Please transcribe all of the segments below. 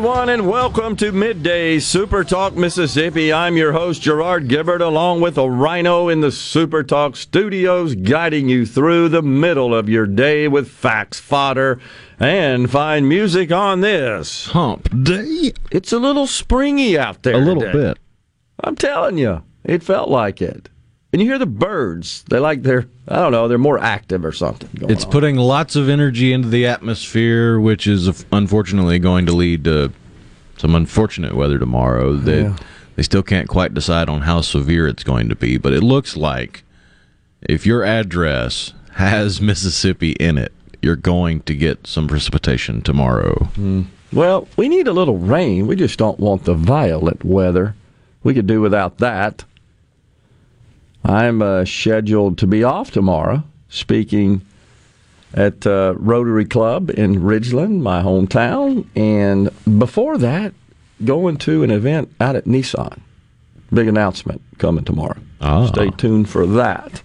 Everyone, and welcome to Midday Super Talk Mississippi. I'm your host, Gerard Gibert, along with a rhino in the Super Talk studios, guiding you through the middle of your day with facts, fodder, and fine music on this. Hump day? It's a little springy out there. A little today. bit. I'm telling you, it felt like it. And you hear the birds. They like they're, I don't know, they're more active or something. It's on. putting lots of energy into the atmosphere, which is uh, unfortunately going to lead to some unfortunate weather tomorrow that Yeah. they still can't quite decide on how severe it's going to be. But it looks like if your address has Mississippi in it, you're going to get some precipitation tomorrow. Hmm. Well, we need a little rain. We just don't want the violent weather. We could do without that. I'm uh, scheduled to be off tomorrow, speaking at uh, Rotary Club in Ridgeland, my hometown, and before that, going to an event out at Nissan. Big announcement coming tomorrow. Ah. Stay tuned for that.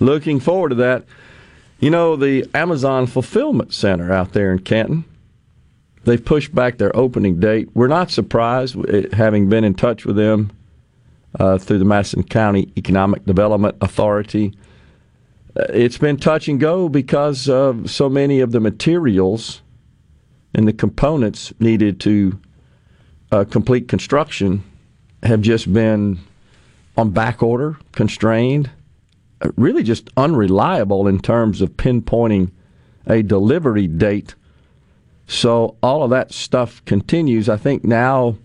Looking forward to that. You know, the Amazon Fulfillment Center out there in Canton, they've pushed back their opening date. We're not surprised, having been in touch with them uh, through the Madison County Economic Development Authority. Uh, It's been touch and go because of so many of the materials and the components needed to uh, complete construction have just been on back order, constrained, uh, really just unreliable in terms of pinpointing a delivery date. So all of that stuff continues. I think now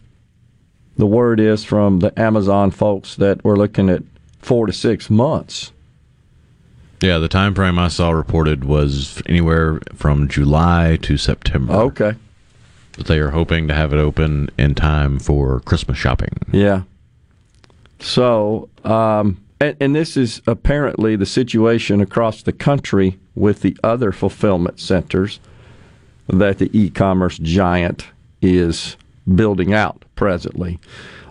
the word is from the Amazon folks that we're looking at four to six months. Yeah, the time frame I saw reported was anywhere from July to September. Okay. But they are hoping to have it open in time for Christmas shopping. Yeah. So, um, and, and this is apparently the situation across the country with the other fulfillment centers that the e commerce giant is building out presently.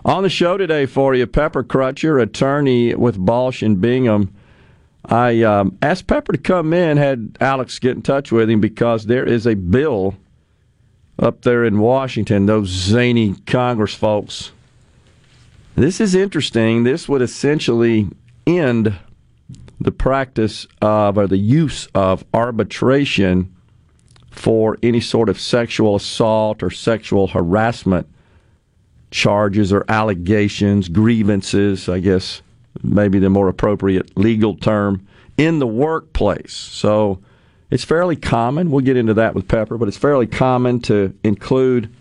On the show today for you, Pepper Crutcher, attorney with Balch and Bingham. I um, asked Pepper to come in, had Alex get in touch with him because there is a bill up there in Washington, those zany Congress folks. This is interesting. This would essentially end the practice of or the use of arbitration for any sort of sexual assault or sexual harassment charges or allegations, grievances, I guess maybe the more appropriate legal term, in the workplace. So it's fairly common. We'll get into that with Pepper, but it's fairly common to include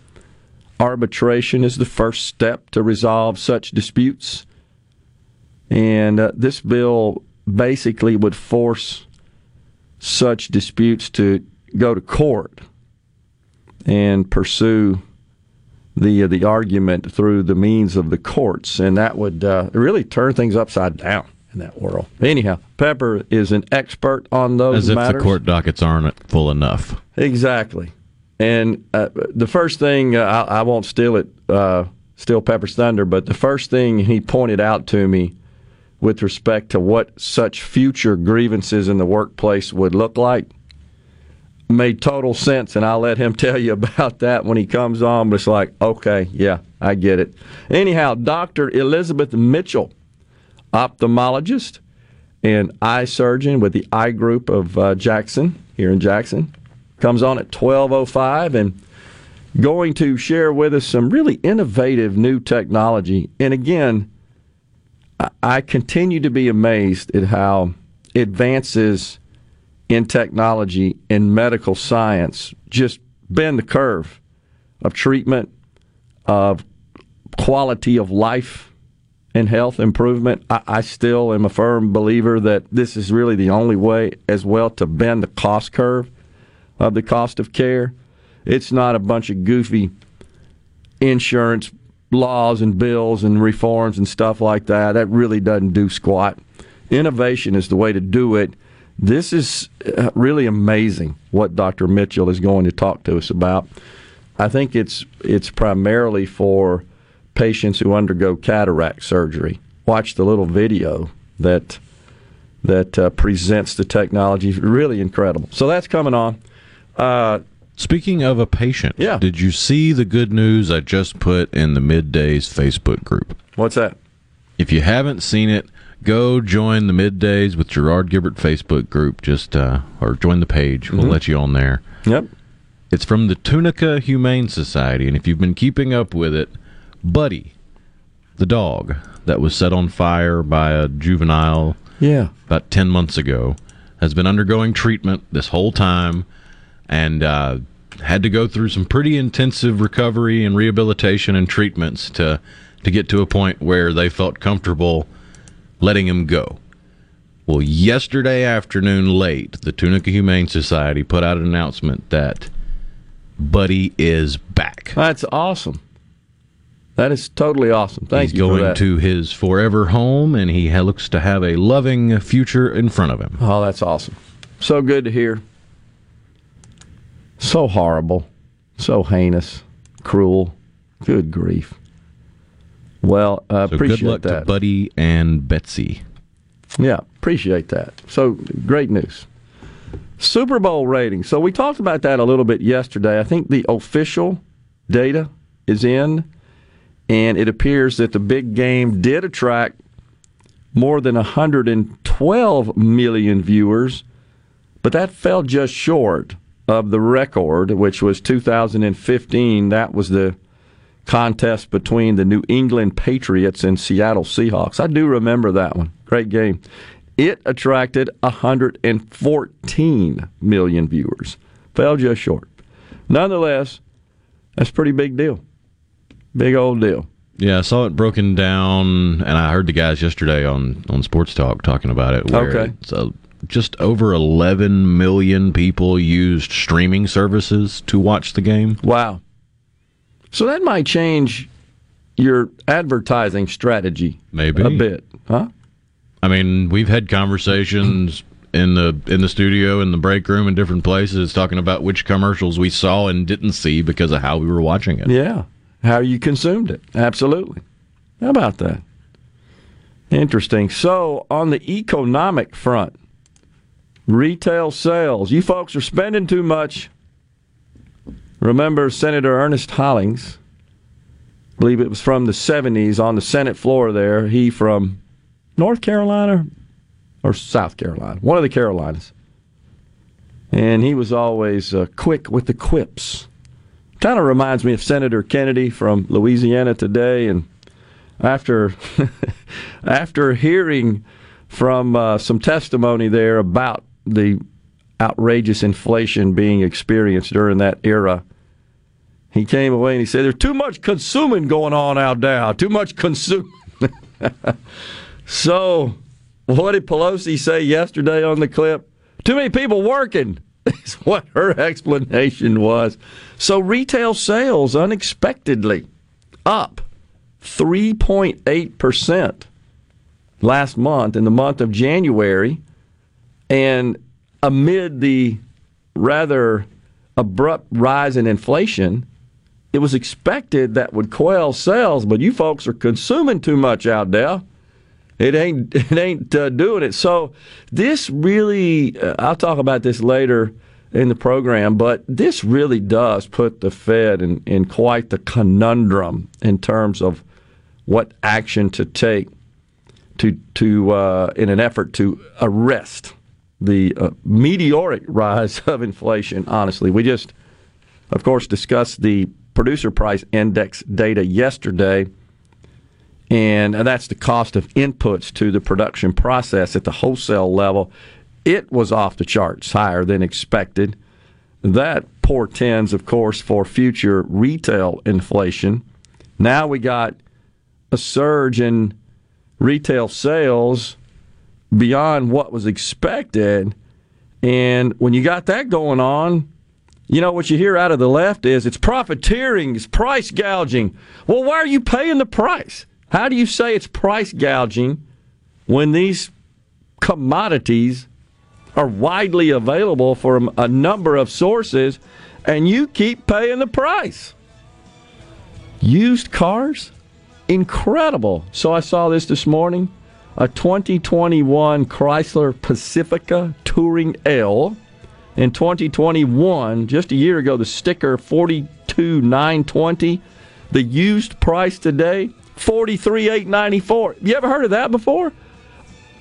arbitration as the first step to resolve such disputes. And uh, this bill basically would force such disputes to go to court and pursue the uh, the argument through the means of the courts, and that would uh, really turn things upside down in that world. Anyhow, Pepper is an expert on those As if matters. the court dockets aren't full enough. Exactly. And uh, the first thing uh, I, I won't steal it, uh, steal Pepper's thunder, but the first thing he pointed out to me with respect to what such future grievances in the workplace would look like made total sense, and I'll let him tell you about that when he comes on. But it's like, okay, yeah, I get it. Anyhow, Dr. Elizabeth Mitchell ophthalmologist and eye surgeon with the eye group of uh, Jackson here in Jackson. Comes on at 12:05 and going to share with us some really innovative new technology. And again, I continue to be amazed at how advances in technology in medical science just bend the curve of treatment, of quality of life and health improvement. I, I, still am a firm believer that this is really the only way as well to bend the cost curve of the cost of care. It's not a bunch of goofy insurance laws and bills and reforms and stuff like that. That really doesn't do squat. Innovation is the way to do it. This is uh, really amazing what Dr. Mitchell is going to talk to us about. I think it's it's primarily for patients who undergo cataract surgery. Watch the little video that that uh, presents the technology. Really incredible. So that's coming on. Uh, Speaking of a patient, yeah. did you see the good news I just put in the middays Facebook group? What's that? If you haven't seen it, go join the middays with Gerard Gibert Facebook group. Just uh, or join the page. We'll mm-hmm. let you on there. Yep. It's from the Tunica Humane Society, and if you've been keeping up with it, Buddy, the dog that was set on fire by a juvenile, yeah, about ten months ago, has been undergoing treatment this whole time and uh, had to go through some pretty intensive recovery and rehabilitation and treatments to to get to a point where they felt comfortable letting him go. Well, yesterday afternoon, late, the Tunica Humane Society put out an announcement that Buddy is back. That's awesome. That is totally awesome. Thank He's you. going to his forever home, and he looks to have a loving future in front of him. Oh, that's awesome. So good to hear. So horrible, so heinous, cruel. Good grief. Well, uh, so appreciate good luck that. to Buddy and Betsy. Yeah, appreciate that. So great news. Super Bowl ratings. So we talked about that a little bit yesterday. I think the official data is in, and it appears that the big game did attract more than 112 million viewers, but that fell just short of the record, which was 2015. That was the contest between the New England Patriots and Seattle Seahawks. I do remember that one. Great game. It attracted 114 million viewers. Fell just short. Nonetheless, that's a pretty big deal. Big old deal. Yeah, I saw it broken down, and I heard the guys yesterday on, on Sports Talk talking about it. okay. So uh, just over 11 million people used streaming services to watch the game. Wow. So that might change your advertising strategy maybe a bit, huh? I mean, we've had conversations in the in the studio in the break room in different places talking about which commercials we saw and didn't see because of how we were watching it. Yeah. How you consumed it. Absolutely. How about that? Interesting. So, on the economic front, Retail sales. You folks are spending too much. Remember Senator Ernest Hollings, I believe it was from the 70s on the Senate floor there. He from North Carolina or South Carolina, one of the Carolinas. And he was always uh, quick with the quips. Kind of reminds me of Senator Kennedy from Louisiana today. And after, after hearing from uh, some testimony there about the outrageous inflation being experienced during that era. He came away and he said, There's too much consuming going on out there. Too much consuming. so, what did Pelosi say yesterday on the clip? Too many people working, is what her explanation was. So, retail sales unexpectedly up 3.8% last month in the month of January and amid the rather abrupt rise in inflation, it was expected that would quell sales, but you folks are consuming too much out there. It ain't it ain't uh, doing it. So this really, uh, I'll talk about this later in the program, but this really does put the Fed in, in quite the conundrum in terms of what action to take to to uh, in an effort to arrest the uh, meteoric rise of inflation. Honestly, we just, of course, discussed the producer price index data yesterday, and that's the cost of inputs to the production process at the wholesale level. It was off the charts higher than expected. That portends, of course, for future retail inflation. Now we got a surge in retail sales beyond what was expected. And when you got that going on, you know what you hear out of the left is it's profiteering, it's price gouging. Well, why are you paying the price? How do you say it's price gouging when these commodities are widely available from a number of sources and you keep paying the price? Used cars? Incredible. So I saw this this morning a 2021 Chrysler Pacifica Touring L. In 2021, just a year ago, the sticker 42920. The used price today 43894. You ever heard of that before?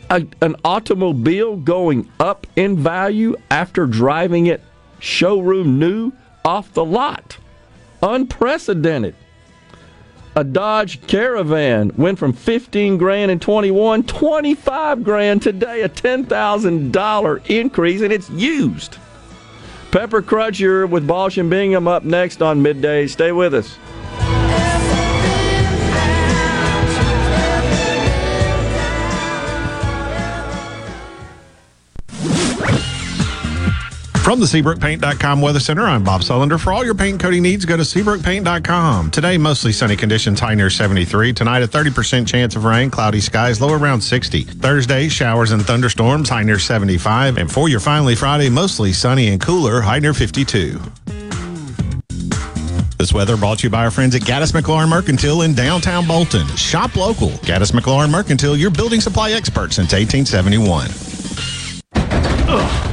A, an automobile going up in value after driving it showroom new off the lot. Unprecedented a Dodge Caravan went from 15 grand in 21, 25 grand today, a $10,000 increase, and it's used. Pepper Crutcher with Balch and Bingham up next on midday. Stay with us. From the SeabrookPaint.com Weather Center, I'm Bob Sullender. For all your paint coating needs, go to SeabrookPaint.com. Today, mostly sunny conditions, high near 73. Tonight, a 30% chance of rain, cloudy skies, low around 60. Thursday, showers and thunderstorms, high near 75. And for your finally Friday, mostly sunny and cooler, high near 52. This weather brought to you by our friends at Gaddis McLaurin Mercantile in downtown Bolton. Shop local. Gaddis McLaurin Mercantile, your building supply expert since 1871. Ugh,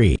free.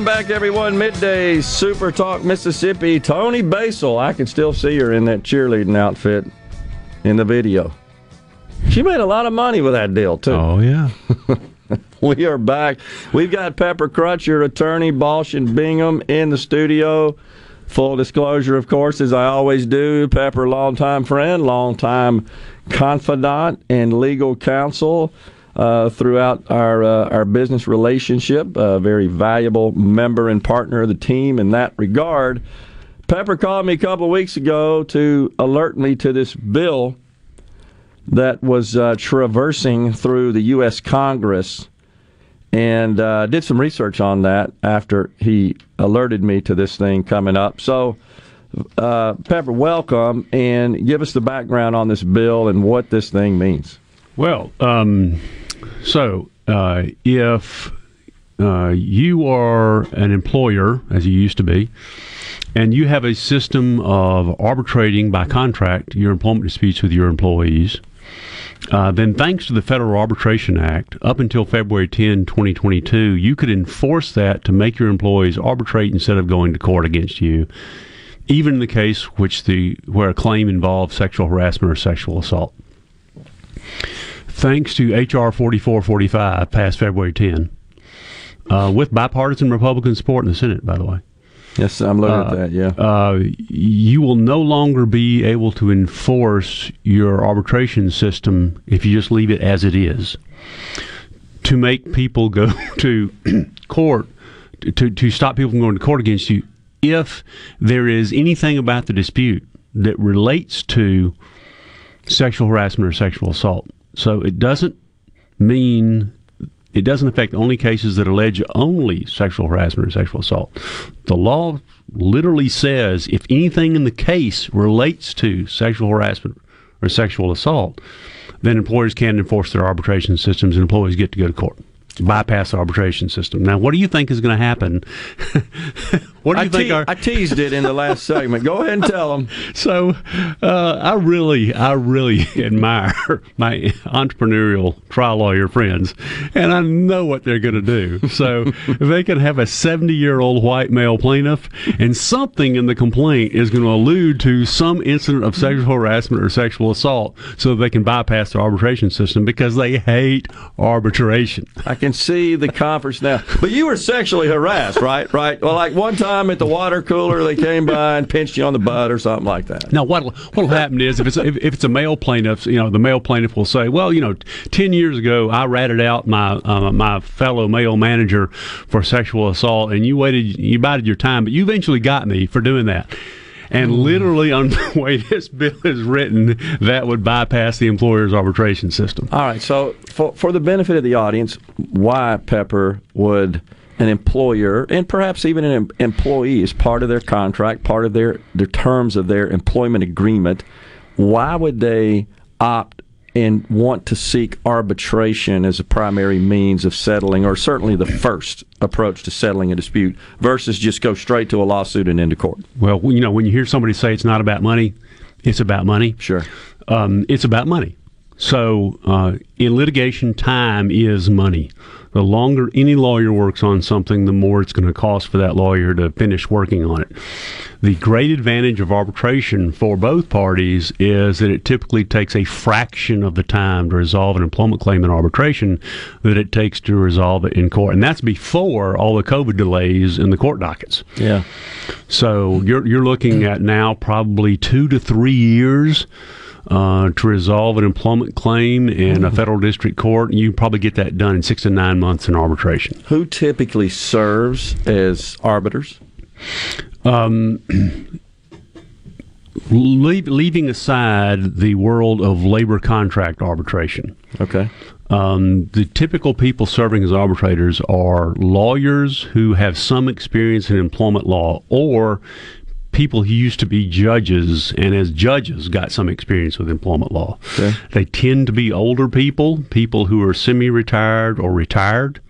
Welcome back, everyone. Midday Super Talk Mississippi. Toni Basil. I can still see her in that cheerleading outfit in the video. She made a lot of money with that deal, too. Oh, yeah. we are back. We've got Pepper Crutcher attorney, Balch and Bingham in the studio. Full disclosure, of course, as I always do, Pepper, longtime friend, longtime confidant, and legal counsel uh, throughout our uh, our business relationship. A very valuable member and partner of the team in that regard. Pepper called me a couple of weeks ago to alert me to this bill that was uh, traversing through the U.S. Congress, and uh, did some research on that after he alerted me to this thing coming up. So. Uh, Pepper, welcome, and give us the background on this bill and what this thing means. Well, um, so uh, if uh, you are an employer, as you used to be, and you have a system of arbitrating by contract your employment disputes with your employees, uh, then thanks to the Federal Arbitration Act, up until February 10, 2022, you could enforce that to make your employees arbitrate instead of going to court against you, even in the case which the where a claim involves sexual harassment or sexual assault thanks to H.R. 4445, passed February 10, uh, with bipartisan Republican support in the Senate, by the way. Yes, I'm looking uh, at that, yeah. Uh, you will no longer be able to enforce your arbitration system if you just leave it as it is. To make people go to court, to, to stop people from going to court against you, if there is anything about the dispute that relates to sexual harassment or sexual assault, so it doesn't mean it doesn't affect only cases that allege only sexual harassment or sexual assault. The law literally says if anything in the case relates to sexual harassment or sexual assault, then employers can enforce their arbitration systems and employees get to go to court bypass the arbitration system. Now, what do you think is going to happen? What do you I think? Te- our- I teased it in the last segment. Go ahead and tell them. So, uh, I really, I really admire my entrepreneurial trial lawyer friends, and I know what they're going to do. So, if they can have a seventy-year-old white male plaintiff, and something in the complaint is going to allude to some incident of sexual harassment or sexual assault, so they can bypass the arbitration system because they hate arbitration. I can see the conference now. But you were sexually harassed, right? Right. Well, like one time at the water cooler, they came by and pinched you on the butt or something like that. Now, what what'll happen is if it's if, if it's a male plaintiff, you know, the male plaintiff will say, "Well, you know, ten years ago, I ratted out my uh, my fellow male manager for sexual assault, and you waited, you bided your time, but you eventually got me for doing that." And mm. literally, on the way this bill is written, that would bypass the employer's arbitration system. All right. So, for, for the benefit of the audience, why Pepper would an employer and perhaps even an employee as part of their contract, part of their, their terms of their employment agreement, why would they opt and want to seek arbitration as a primary means of settling, or certainly the first approach to settling a dispute, versus just go straight to a lawsuit and into court? Well, you know, when you hear somebody say it's not about money, it's about money. Sure. Um, it's about money. So uh, in litigation, time is money the longer any lawyer works on something, the more it's going to cost for that lawyer to finish working on it. The great advantage of arbitration for both parties is that it typically takes a fraction of the time to resolve an employment claim in arbitration that it takes to resolve it in court. And that's before all the COVID delays in the court dockets. Yeah. So you're, you're looking at now probably two to three years uh, to resolve an employment claim in a mm-hmm. federal district court. You probably get that done in six to nine months in arbitration. Who typically serves as arbiters? Um, leave, leaving aside the world of labor contract arbitration. Okay. Um, the typical people serving as arbitrators are lawyers who have some experience in employment law or people who used to be judges and as judges got some experience with employment law. Okay. They tend to be older people, people who are semi-retired or retired.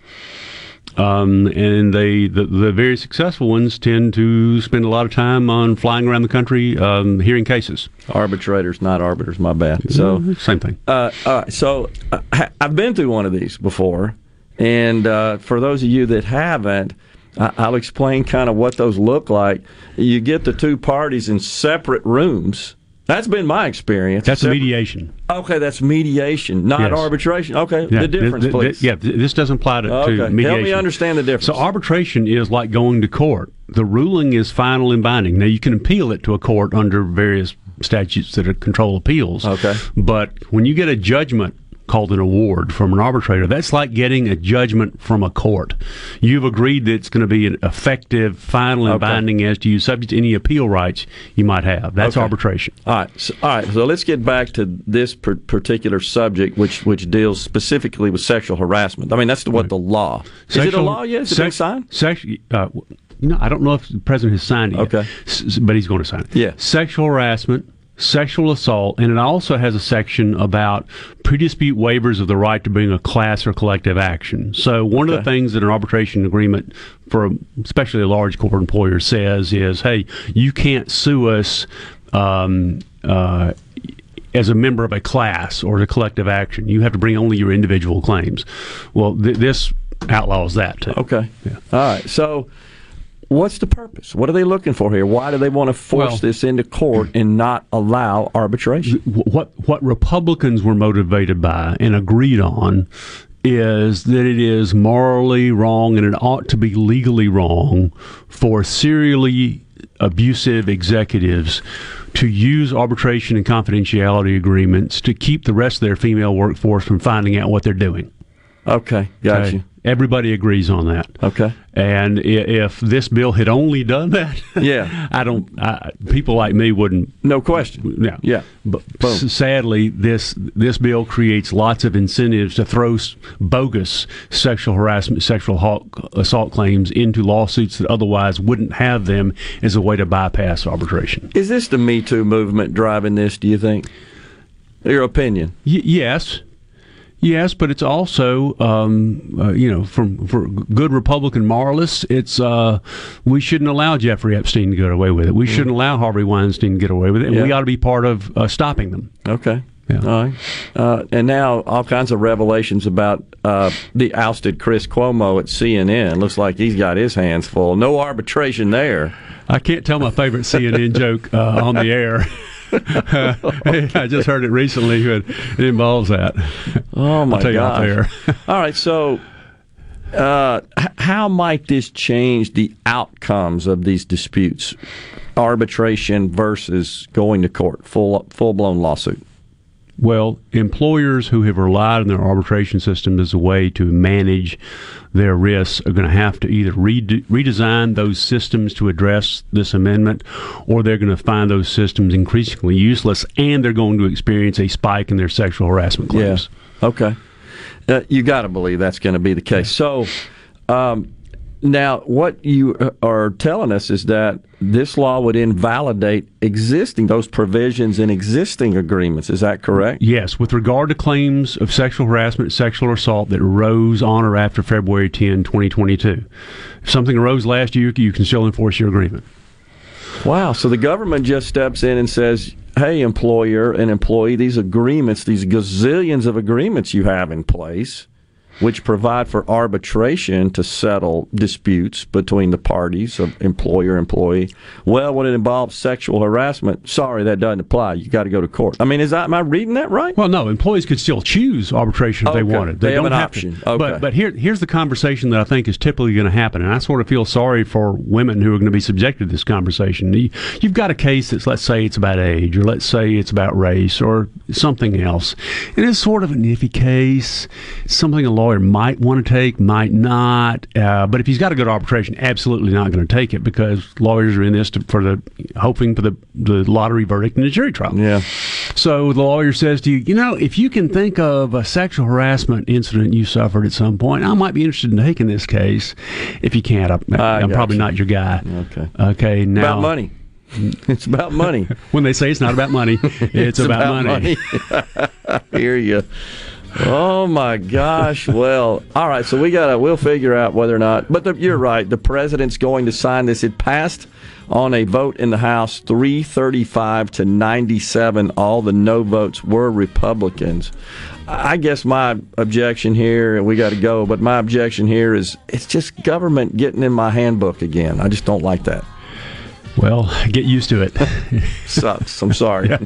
Um, and they the, the very successful ones tend to spend a lot of time on flying around the country um, hearing cases. Arbitrators, not arbiters. My bad. So same thing. Uh, all right. So uh, I've been through one of these before, and uh, for those of you that haven't, I'll explain kind of what those look like. You get the two parties in separate rooms. That's been my experience. That's a Separate- mediation. Okay, that's mediation, not Yes. arbitration. Okay, Yeah, the difference, th- th- please. yeah, this doesn't apply to, Okay, to help mediation. me understand the difference. So arbitration is like going to court. The ruling is final and binding. Now you can appeal it to a court under various statutes that are- control appeals. Okay. But when you get a judgment called an award from an arbitrator, that's like getting a judgment from a court. You've agreed that it's going to be an effective, final, and Okay. binding as to you, subject to any appeal rights you might have. That's Okay. arbitration. All right, so, all right. So let's get back to this per- particular subject, which which deals specifically with sexual harassment. I mean, that's what the law. Is it a law yet? It been sex- signed? sex- uh, w- no, I don't know if the president has signed it. Okay. S- but he's going to sign it. Yeah. Sexual harassment, sexual assault, and it also has a section about pre-dispute waivers of the right to bring a class or collective action. So one of the things that an arbitration agreement for especially a large corporate employer says is, hey, you can't sue us. Um, uh, as a member of a class or a collective action, you have to bring only your individual claims. Well, th- this outlaws that too. Okay. All right. So, what's the purpose? What are they looking for here? Why do they want to force Well- this into court and not allow arbitration? what what Republicans were motivated by and agreed on is that it is morally wrong and it ought to be legally wrong for serially abusive executives to use arbitration and confidentiality agreements to keep the rest of their female workforce from finding out what they're doing. Okay, got Okay? Everybody agrees on that. Okay. And if this bill had only done that, Yeah. I don't. I, people like me wouldn't. No question. Yeah, Yeah. But Boom. sadly, this this bill creates lots of incentives to throw bogus sexual harassment, sexual assault claims into lawsuits that otherwise wouldn't have them as a way to bypass arbitration. Is this the Me Too movement driving this? Do you think? Your opinion? Y- yes. Yes, but it's also, um, uh, you know, from for good Republican moralists, it's uh, we shouldn't allow Jeffrey Epstein to get away with it. We shouldn't allow Harvey Weinstein to get away with it, and we ought to be part of uh, stopping them. Okay. Yeah. All right. Uh, and now all kinds of revelations about uh, the ousted Chris Cuomo at CNN. Looks like he's got his hands full. No arbitration there. I can't tell my favorite CNN joke uh, on the air. I just heard it recently, but it involves that. Oh my I'll tell gosh. air. All right, so uh, how might this change the outcomes of these disputes? Arbitration versus going to court, full full blown lawsuit. Well, employers who have relied on their arbitration system as a way to manage their risks are going to have to either rede- redesign those systems to address this amendment, or they're going to find those systems increasingly useless, and they're going to experience a spike in their sexual harassment claims. Yeah. Okay. Uh, you got to believe that's going to be the case. So, um, now what you uh, are telling us is that this law would invalidate existing those provisions in existing agreements. Is that correct? Yes, with regard to claims of sexual harassment, sexual assault that arose on or after February 10, 2022. If something arose last year, you can still enforce your agreement. Wow. So the government just steps in and says, hey, employer and employee, these agreements, these gazillions of agreements you have in place, which provide for arbitration to settle disputes between the parties of employer employee. Well, when it involves sexual harassment, sorry, that doesn't apply. You got to go to court. I mean, is that am I reading that right? Well, no, employees could still choose arbitration if Okay. they wanted. They have don't an have option. To. Okay. But but here here's the conversation that I think is typically going to happen, and I sort of feel sorry for women who are going to be subjected to this conversation. You, you've got a case that's let's say it's about age, or let's say it's about race, or something else, and it's sort of an iffy case. Something a lawyer lawyer might want to take, might not. Uh, but if he's got to go to arbitration, absolutely not going to take it because lawyers are in this to, for the hoping for the the lottery verdict in the jury trial. Yeah. So the lawyer says to you, you know, if you can think of a sexual harassment incident you suffered at some point, I might be interested in taking this case. If you can't, I'm, I'm probably you. not your guy. Okay. Okay. Now About money. It's about money. when they say it's not about money, it's, about, money. money. Hear you. Oh my gosh! Well, all right. So we gotta we'll figure out whether or not. But the, you're right. The president's going to sign this. It passed on a vote in the House, 335 to 97. All the no votes were Republicans. I guess my objection here, and we got to go. But my objection here is it's just government getting in my handbook again. I just don't like that. Well, get used to it. Sucks. I'm sorry.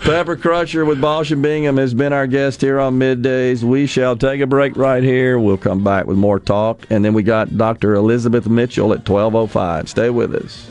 Pepper Crutcher with Balch and Bingham has been our guest here on Middays. We shall take a break right here. We'll come back with more talk. And then we got Dr. Elizabeth Mitchell at 1205. Stay with us.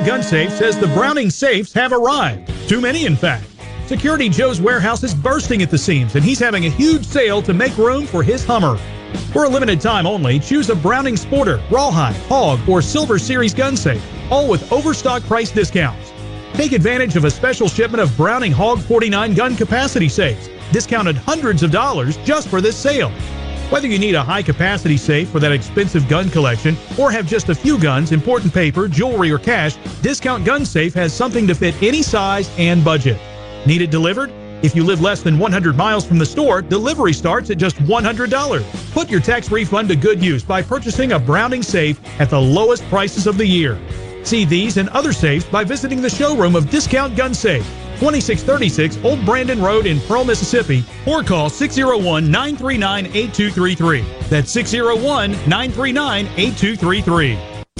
Discount Gun Safe says the Browning safes have arrived. Too many, in fact. Security Joe's warehouse is bursting at the seams, and he's having a huge sale to make room for his Hummer. For a limited time only, choose a Browning Sporter, Rawhide, Hog, or Silver Series gun safe, all with overstock price discounts. Take advantage of a special shipment of Browning Hog 49 gun capacity safes, discounted hundreds of dollars just for this sale. Whether you need a high capacity safe for that expensive gun collection or have just a few guns, important paper, jewelry, or cash, Discount Gun Safe has something to fit any size and budget. Need it delivered? If you live less than 100 miles from the store, delivery starts at just $100. Put your tax refund to good use by purchasing a Browning safe at the lowest prices of the year. See these and other safes by visiting the showroom of Discount Gun Safe, 2636 Old Brandon Road in Pearl, Mississippi, or call 601 939 8233. That's 601 939 8233.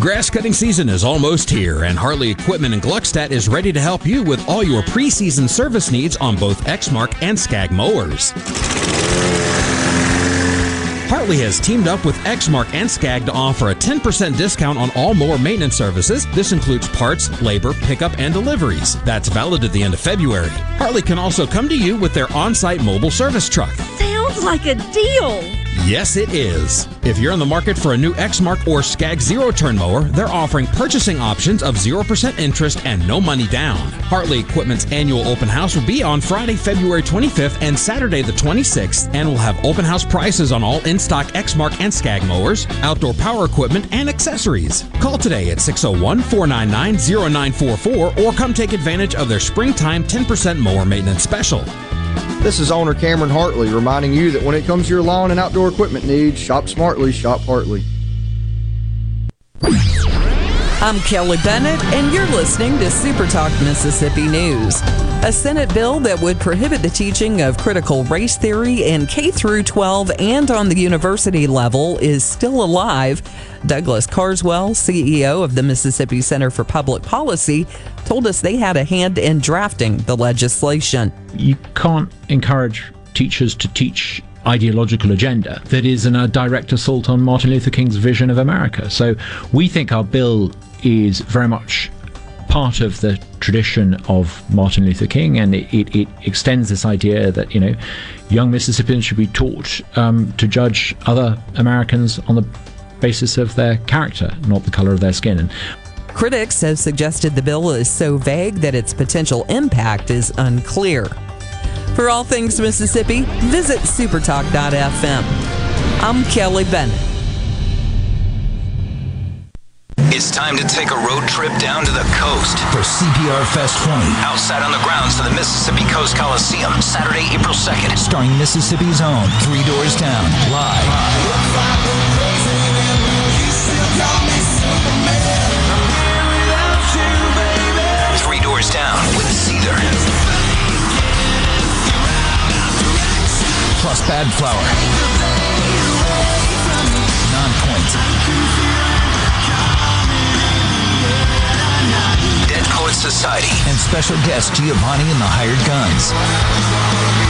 Grass cutting season is almost here, and Hartley Equipment in Gluckstadt is ready to help you with all your preseason service needs on both Exmark and Skag mowers. Hartley has teamed up with Exmark and Skag to offer a 10% discount on all mower maintenance services. This includes parts, labor, pickup, and deliveries. That's valid at the end of February. Hartley can also come to you with their on site mobile service truck. Sounds like a deal. Yes, it is. If you're in the market for a new Exmark or Skag zero turn mower, they're offering purchasing options of 0% interest and no money down. Hartley Equipment's annual open house will be on Friday, February 25th and Saturday the 26th, and will have open house prices on all in stock Exmark and Skag mowers, outdoor power equipment, and accessories. Call today at 601 499 0944 or come take advantage of their springtime 10% mower maintenance special. This is owner Cameron Hartley reminding you that when it comes to your lawn and outdoor equipment needs, shop smartly, shop Hartley. I'm Kelly Bennett, and you're listening to Super Talk Mississippi News. A Senate bill that would prohibit the teaching of critical race theory in K through 12 and on the university level is still alive. Douglas Carswell, CEO of the Mississippi Center for Public Policy, told us they had a hand in drafting the legislation. You can't encourage teachers to teach ideological agenda that is a direct assault on Martin Luther King's vision of America. So we think our bill is very much part of the tradition of Martin Luther King, and it, it, it extends this idea that you know young Mississippians should be taught um, to judge other Americans on the basis of their character, not the color of their skin. And Critics have suggested the bill is so vague that its potential impact is unclear. For all things Mississippi, visit supertalk.fm. I'm Kelly Bennett. It's time to take a road trip down to the coast for CPR Fest 20. Outside on the grounds of the Mississippi Coast Coliseum, Saturday, April 2nd. Starring Mississippi's own Three Doors Down, live. Three Bad Flower. Nonpoint. Dead Poets Society. And special guest Giovanni and the Hired Guns.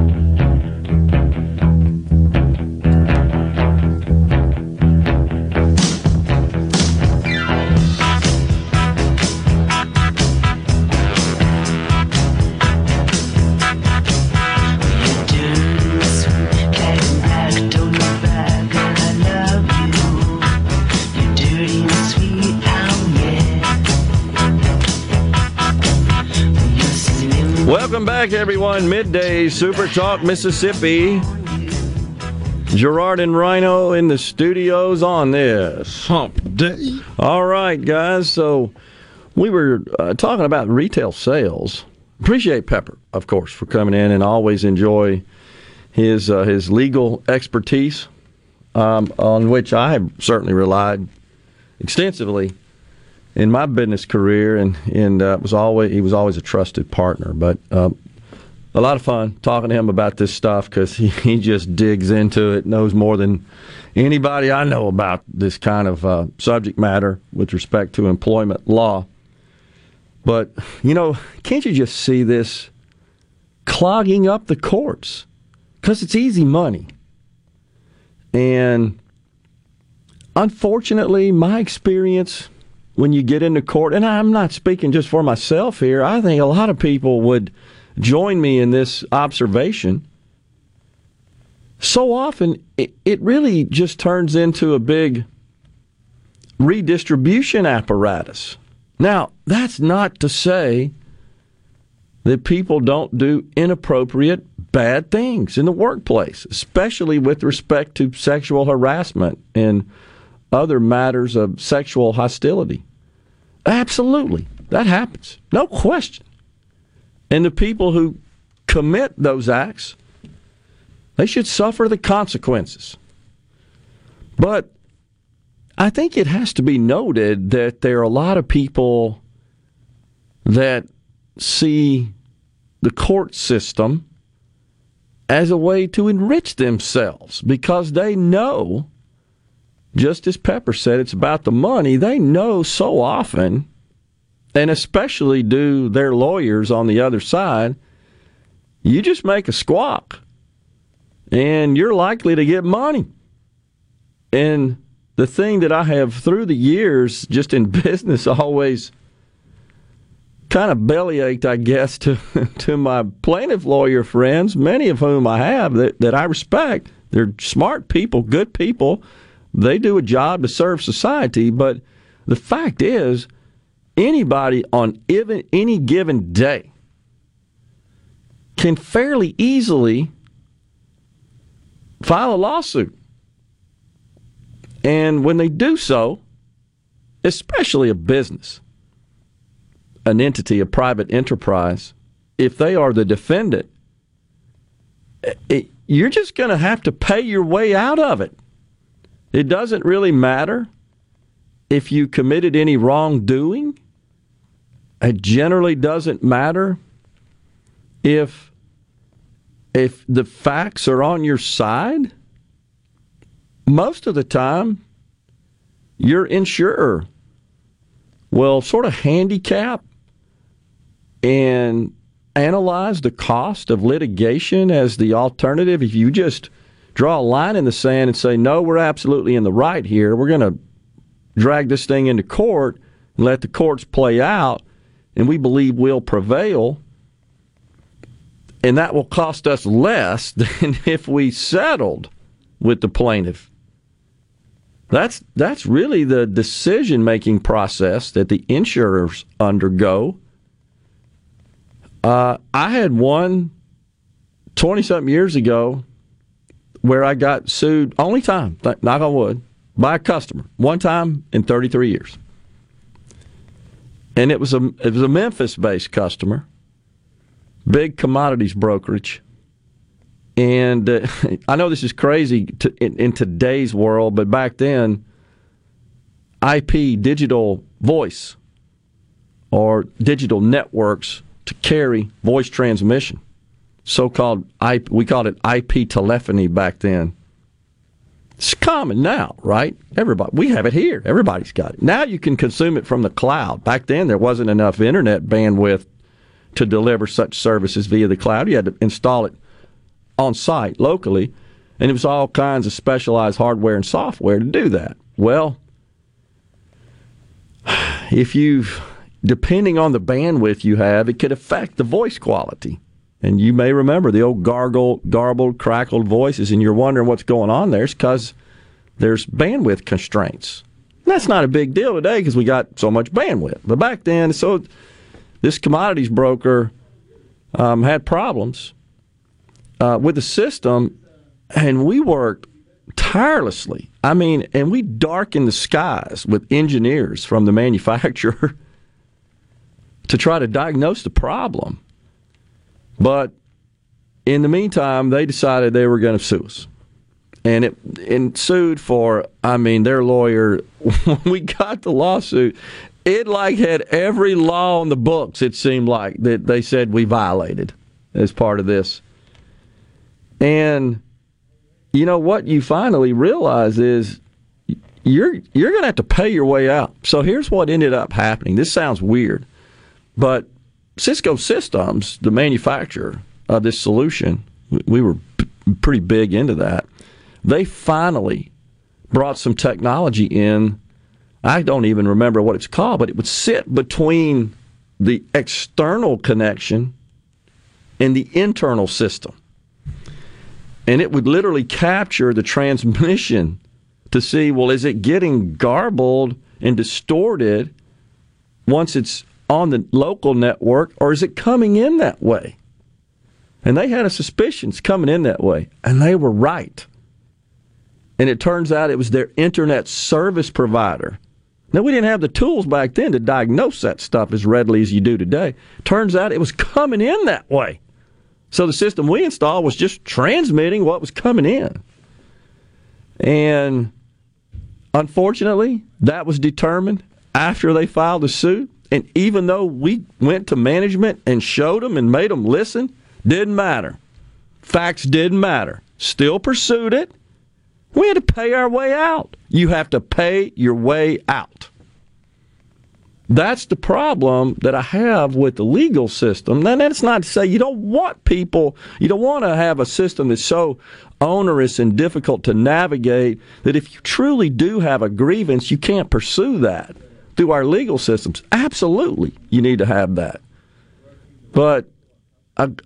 Welcome back, everyone. Midday Super Talk Mississippi. Gerard and Rhino in the studios on this hump day. All right, guys. So we were uh, talking about retail sales. Appreciate Pepper, of course, for coming in, and always enjoy his uh, his legal expertise, um, on which I have certainly relied extensively in my business career, and and uh, was always he was always a trusted partner. But um, a lot of fun talking to him about this stuff because he, he just digs into it, knows more than anybody I know about this kind of uh, subject matter with respect to employment law. But you know, can't you just see this clogging up the courts because it's easy money, and unfortunately, my experience when you get into court, and I'm not speaking just for myself here, I think a lot of people would join me in this observation. So often, it, really just turns into a big redistribution apparatus. Now, that's not to say that people don't do inappropriate, bad things in the workplace, especially with respect to sexual harassment and other matters of sexual hostility. Absolutely. That happens. No question. And the people who commit those acts, they should suffer the consequences. But I think it has to be noted that there are a lot of people that see the court system as a way to enrich themselves because they know just as Pepper said, it's about the money. They know so often, and especially do their lawyers on the other side, you just make a squawk and you're likely to get money. And the thing that I have through the years, just in business, always kind of bellyached, I guess, to, to my plaintiff lawyer friends, many of whom I have that, that I respect. They're smart people, good people they do a job to serve society, but the fact is, anybody on even any given day can fairly easily file a lawsuit. And when they do so, especially a business, an entity, a private enterprise, if they are the defendant, it, you're just going to have to pay your way out of it. It doesn't really matter if you committed any wrongdoing. It generally doesn't matter if if the facts are on your side. Most of the time, your insurer will sort of handicap and analyze the cost of litigation as the alternative. If you just draw a line in the sand and say, no, we're absolutely in the right here, we're going to drag this thing into court and let the courts play out, and we believe we'll prevail. And that will cost us less than if we settled with the plaintiff. That's that's really the decision making process that the insurers undergo. Uh, I had one 20 something years ago where I got sued only time, knock on wood, by a customer. One time in 33 years. And it was a it was a Memphis based customer, big commodities brokerage. And uh, I know this is crazy to, in, in today's world, but back then, IP, digital voice, or digital networks to carry voice transmission, so called IP, we called it IP telephony back then. It's common now, right? Everybody, we have it here. Everybody's got it. Now you can consume it from the cloud. Back then, there wasn't enough internet bandwidth to deliver such services via the cloud. You had to install it on site locally, and it was all kinds of specialized hardware and software to do that. Well, if you've depending on the bandwidth you have, it could affect the voice quality. And you may remember the old gargled, garbled, crackled voices, and you're wondering what's going on there. It's because there's bandwidth constraints. That's not a big deal today because we got so much bandwidth. But back then, so this commodities broker um, had problems uh, with the system, and we worked tirelessly. I mean, and we darkened the skies with engineers from the manufacturer to try to diagnose the problem. But in the meantime, they decided they were going to sue us. And it and sued for, I mean, their lawyer, when we got the lawsuit, it like had every law on the books, it seemed like, that they said we violated as part of this. And you know what you finally realize is you're you're going to have to pay your way out. So here's what ended up happening. This sounds weird. But Cisco Systems, the manufacturer of this solution, we were pretty big into that. They finally brought some technology in. I don't even remember what it's called, but it would sit between the external connection and the internal system. And it would literally capture the transmission to see, well, is it getting garbled and distorted once it's on the local network, or is it coming in that way? And they had a suspicion it's coming in that way, and they were right. And it turns out it was their internet service provider. Now, we didn't have the tools back then to diagnose that stuff as readily as you do today. Turns out it was coming in that way. So the system we installed was just transmitting what was coming in. And unfortunately, that was determined after they filed the suit. And even though we went to management and showed them and made them listen, didn't matter. Facts didn't matter. Still pursued it. We had to pay our way out. You have to pay your way out. That's the problem that I have with the legal system. And that's not to say you don't want people, you don't want to have a system that's so onerous and difficult to navigate that if you truly do have a grievance, you can't pursue that through our legal systems. Absolutely, you need to have that. But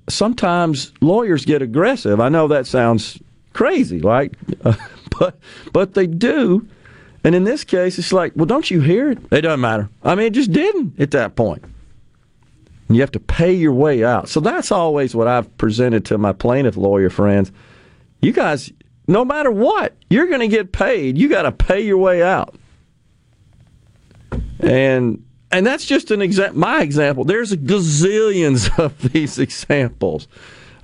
sometimes lawyers get aggressive. I know that sounds crazy, right? but but they do, And in this case, it's like, well, don't you hear it? It doesn't matter. I mean, it just didn't at that point. You have to pay your way out. So that's always what I've presented to my plaintiff lawyer friends. You guys, no matter what, you're going to get paid. You got to pay your way out. And and that's just an example. My example. There's gazillions of these examples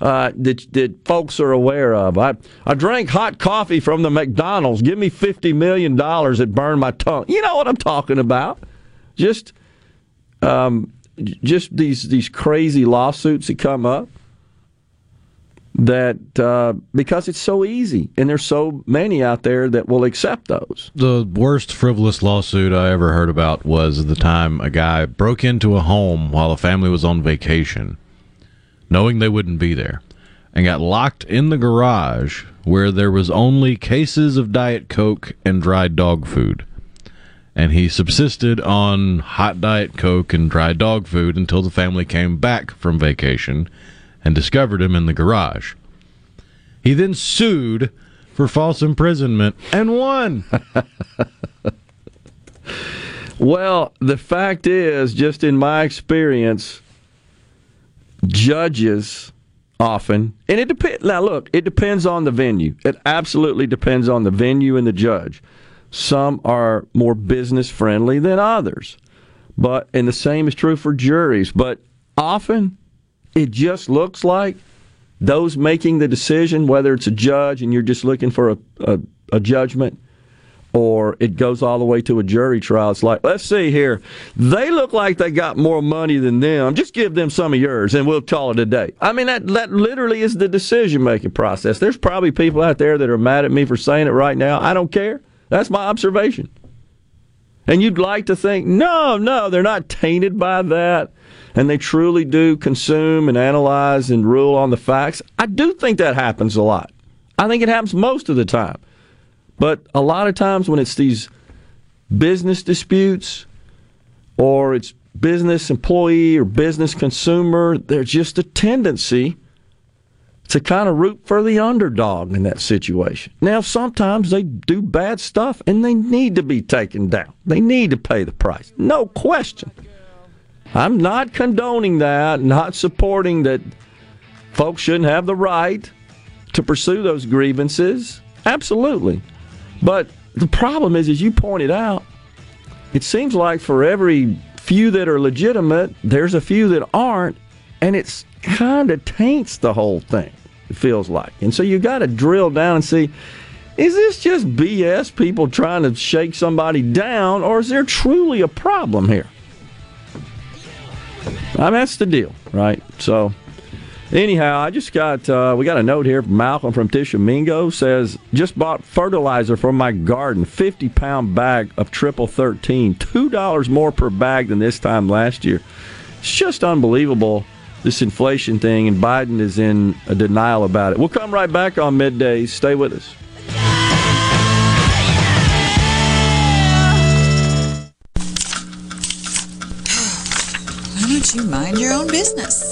uh, that that folks are aware of. I I drank hot coffee from the McDonald's. Give me fifty million dollars. It burned my tongue. You know what I'm talking about? Just um, just these these crazy lawsuits that come up that uh, because it's so easy and there's so many out there that will accept those. The worst frivolous lawsuit I ever heard about was the time a guy broke into a home while a family was on vacation, knowing they wouldn't be there, and got locked in the garage where there was only cases of Diet Coke and dried dog food. And he subsisted on hot Diet Coke and dry dog food until the family came back from vacation and discovered him in the garage. He then sued for false imprisonment and won. well, the fact is, just in my experience, judges often, and it depends. Now, look, it depends on the venue. It absolutely depends on the venue and the judge. Some are more business friendly than others, but and the same is true for juries. But often, it just looks like those making the decision, whether it's a judge and you're just looking for a, a, a, judgment, or it goes all the way to a jury trial. It's like, let's see here. They look like they got more money than them. Just give them some of yours and we'll call it a day. I mean, that, that literally is the decision making process. There's probably people out there that are mad at me for saying it right now. I don't care. That's my observation. And you'd like to think, no, no, they're not tainted by that and they truly do consume and analyze and rule on the facts. I do think that happens a lot. I think it happens most of the time. But a lot of times when it's these business disputes or it's business employee or business consumer, there's just a tendency to kind of root for the underdog in that situation. Now, sometimes they do bad stuff and they need to be taken down. They need to pay the price. No question. I'm not condoning that, not supporting that folks shouldn't have the right to pursue those grievances. Absolutely. But the problem is, as you pointed out, it seems like for every few that are legitimate, there's a few that aren't, and it's kind of taints the whole thing, it feels like. And so you got to drill down and see is this just BS, people trying to shake somebody down, or is there truly a problem here? I mean, that's the deal, right? So, anyhow, I just got uh, we got a note here from Malcolm from Tishomingo says just bought fertilizer for my garden, fifty pound bag of triple thirteen, two dollars more per bag than this time last year. It's just unbelievable this inflation thing, and Biden is in a denial about it. We'll come right back on midday. Stay with us. You mind your own business?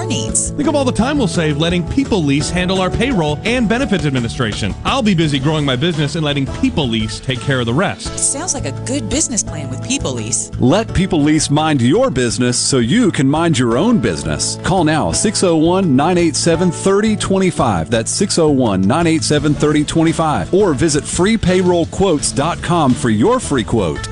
needs. Think of all the time we'll save letting People Lease handle our payroll and benefits administration. I'll be busy growing my business and letting People Lease take care of the rest. Sounds like a good business plan with People Lease. Let People Lease mind your business so you can mind your own business. Call now 601 987 3025. That's 601 987 3025. Or visit freepayrollquotes.com for your free quote.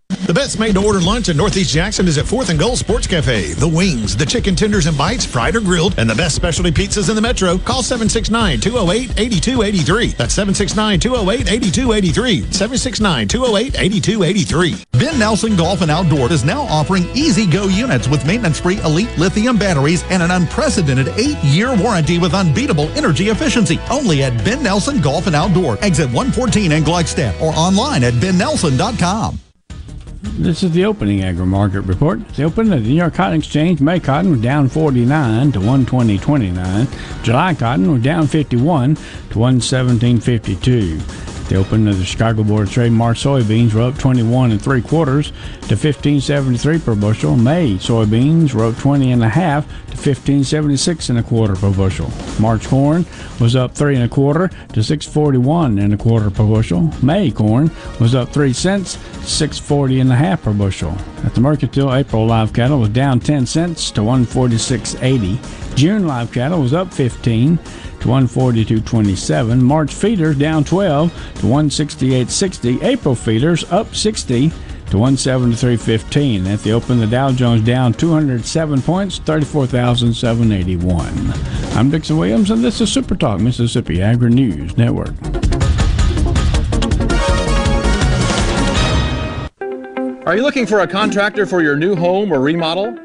The best made to order lunch in Northeast Jackson is at 4th and Gold Sports Cafe. The wings, the chicken tenders and bites, fried or grilled, and the best specialty pizzas in the metro. Call 769 208 8283. That's 769 208 8283. 769 208 8283. Ben Nelson Golf and Outdoor is now offering E-Z-GO units with maintenance free elite lithium batteries and an unprecedented eight year warranty with unbeatable energy efficiency. Only at Ben Nelson Golf and Outdoor, exit 114 in Gluckstadt, or online at bennelson.com. This is the opening agri market report. The open of the New York Cotton Exchange, May cotton was down 49 to 120.29. July cotton was down 51 to 117.52. The open of the Chicago Board of Trade, March soybeans were up 21 and three quarters to 15.73 per bushel. May soybeans were up 20 and a half to 15.76 and a quarter per bushel. March corn was up three and a quarter to 6.41 and a quarter per bushel. May corn was up three cents, 6.40 and a half per bushel. At the Mercantile, April live cattle was down 10 cents to 146.80. June live cattle was up 15 to 142.27. March feeders down 12 to 168.60. April feeders up 60 to 173.15. At the open, the Dow Jones down 207 points, 34,781. I'm Dixon Williams, and this is Super Talk Mississippi Agri News Network. Are you looking for a contractor for your new home or remodel?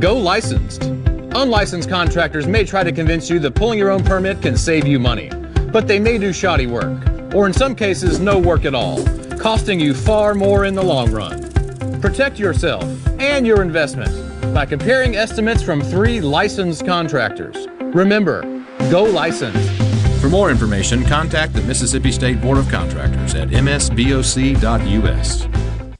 Go licensed. Unlicensed contractors may try to convince you that pulling your own permit can save you money, but they may do shoddy work, or in some cases, no work at all, costing you far more in the long run. Protect yourself and your investment by comparing estimates from three licensed contractors. Remember, go licensed. For more information, contact the Mississippi State Board of Contractors at msboc.us.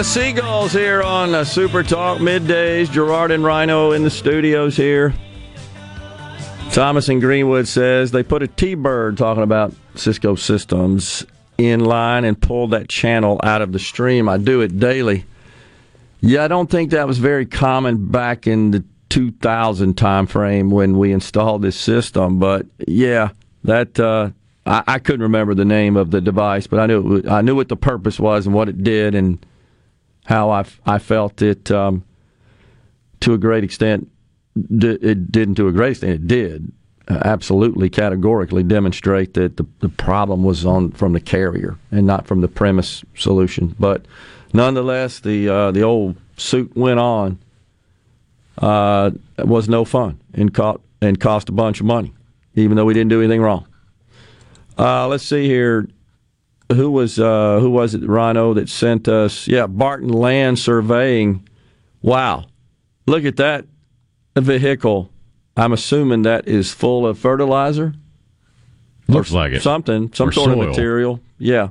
Of seagulls here on uh, Super Talk middays. Gerard and Rhino in the studios here. Thomas and Greenwood says they put a T-bird talking about Cisco systems in line and pulled that channel out of the stream. I do it daily. Yeah, I don't think that was very common back in the 2000 time frame when we installed this system, but yeah, that uh, I, I couldn't remember the name of the device, but I knew it, I knew what the purpose was and what it did and how I, I felt it um, to a great extent. D- it didn't to a great extent. It did uh, absolutely categorically demonstrate that the, the problem was on from the carrier and not from the premise solution. But nonetheless, the uh, the old suit went on. Uh, was no fun and cost and cost a bunch of money, even though we didn't do anything wrong. Uh, let's see here. Who was uh, who was it, Rhino, that sent us? Yeah, Barton Land Surveying. Wow, look at that vehicle. I'm assuming that is full of fertilizer. Looks like it. Something, some Or sort soil. of material. Yeah.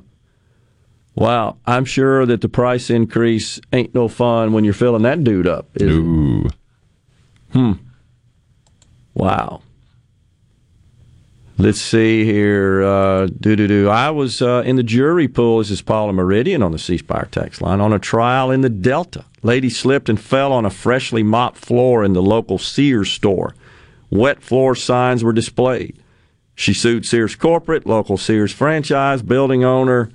Wow, I'm sure that the price increase ain't no fun when you're filling that dude up. Is? Hmm. Wow. Let's see here. Uh, do do do. I was uh, in the jury pool. This is Paula Meridian on the C Spire text line on a trial in the Delta. Lady slipped and fell on a freshly mopped floor in the local Sears store. Wet floor signs were displayed. She sued Sears corporate, local Sears franchise, building owner.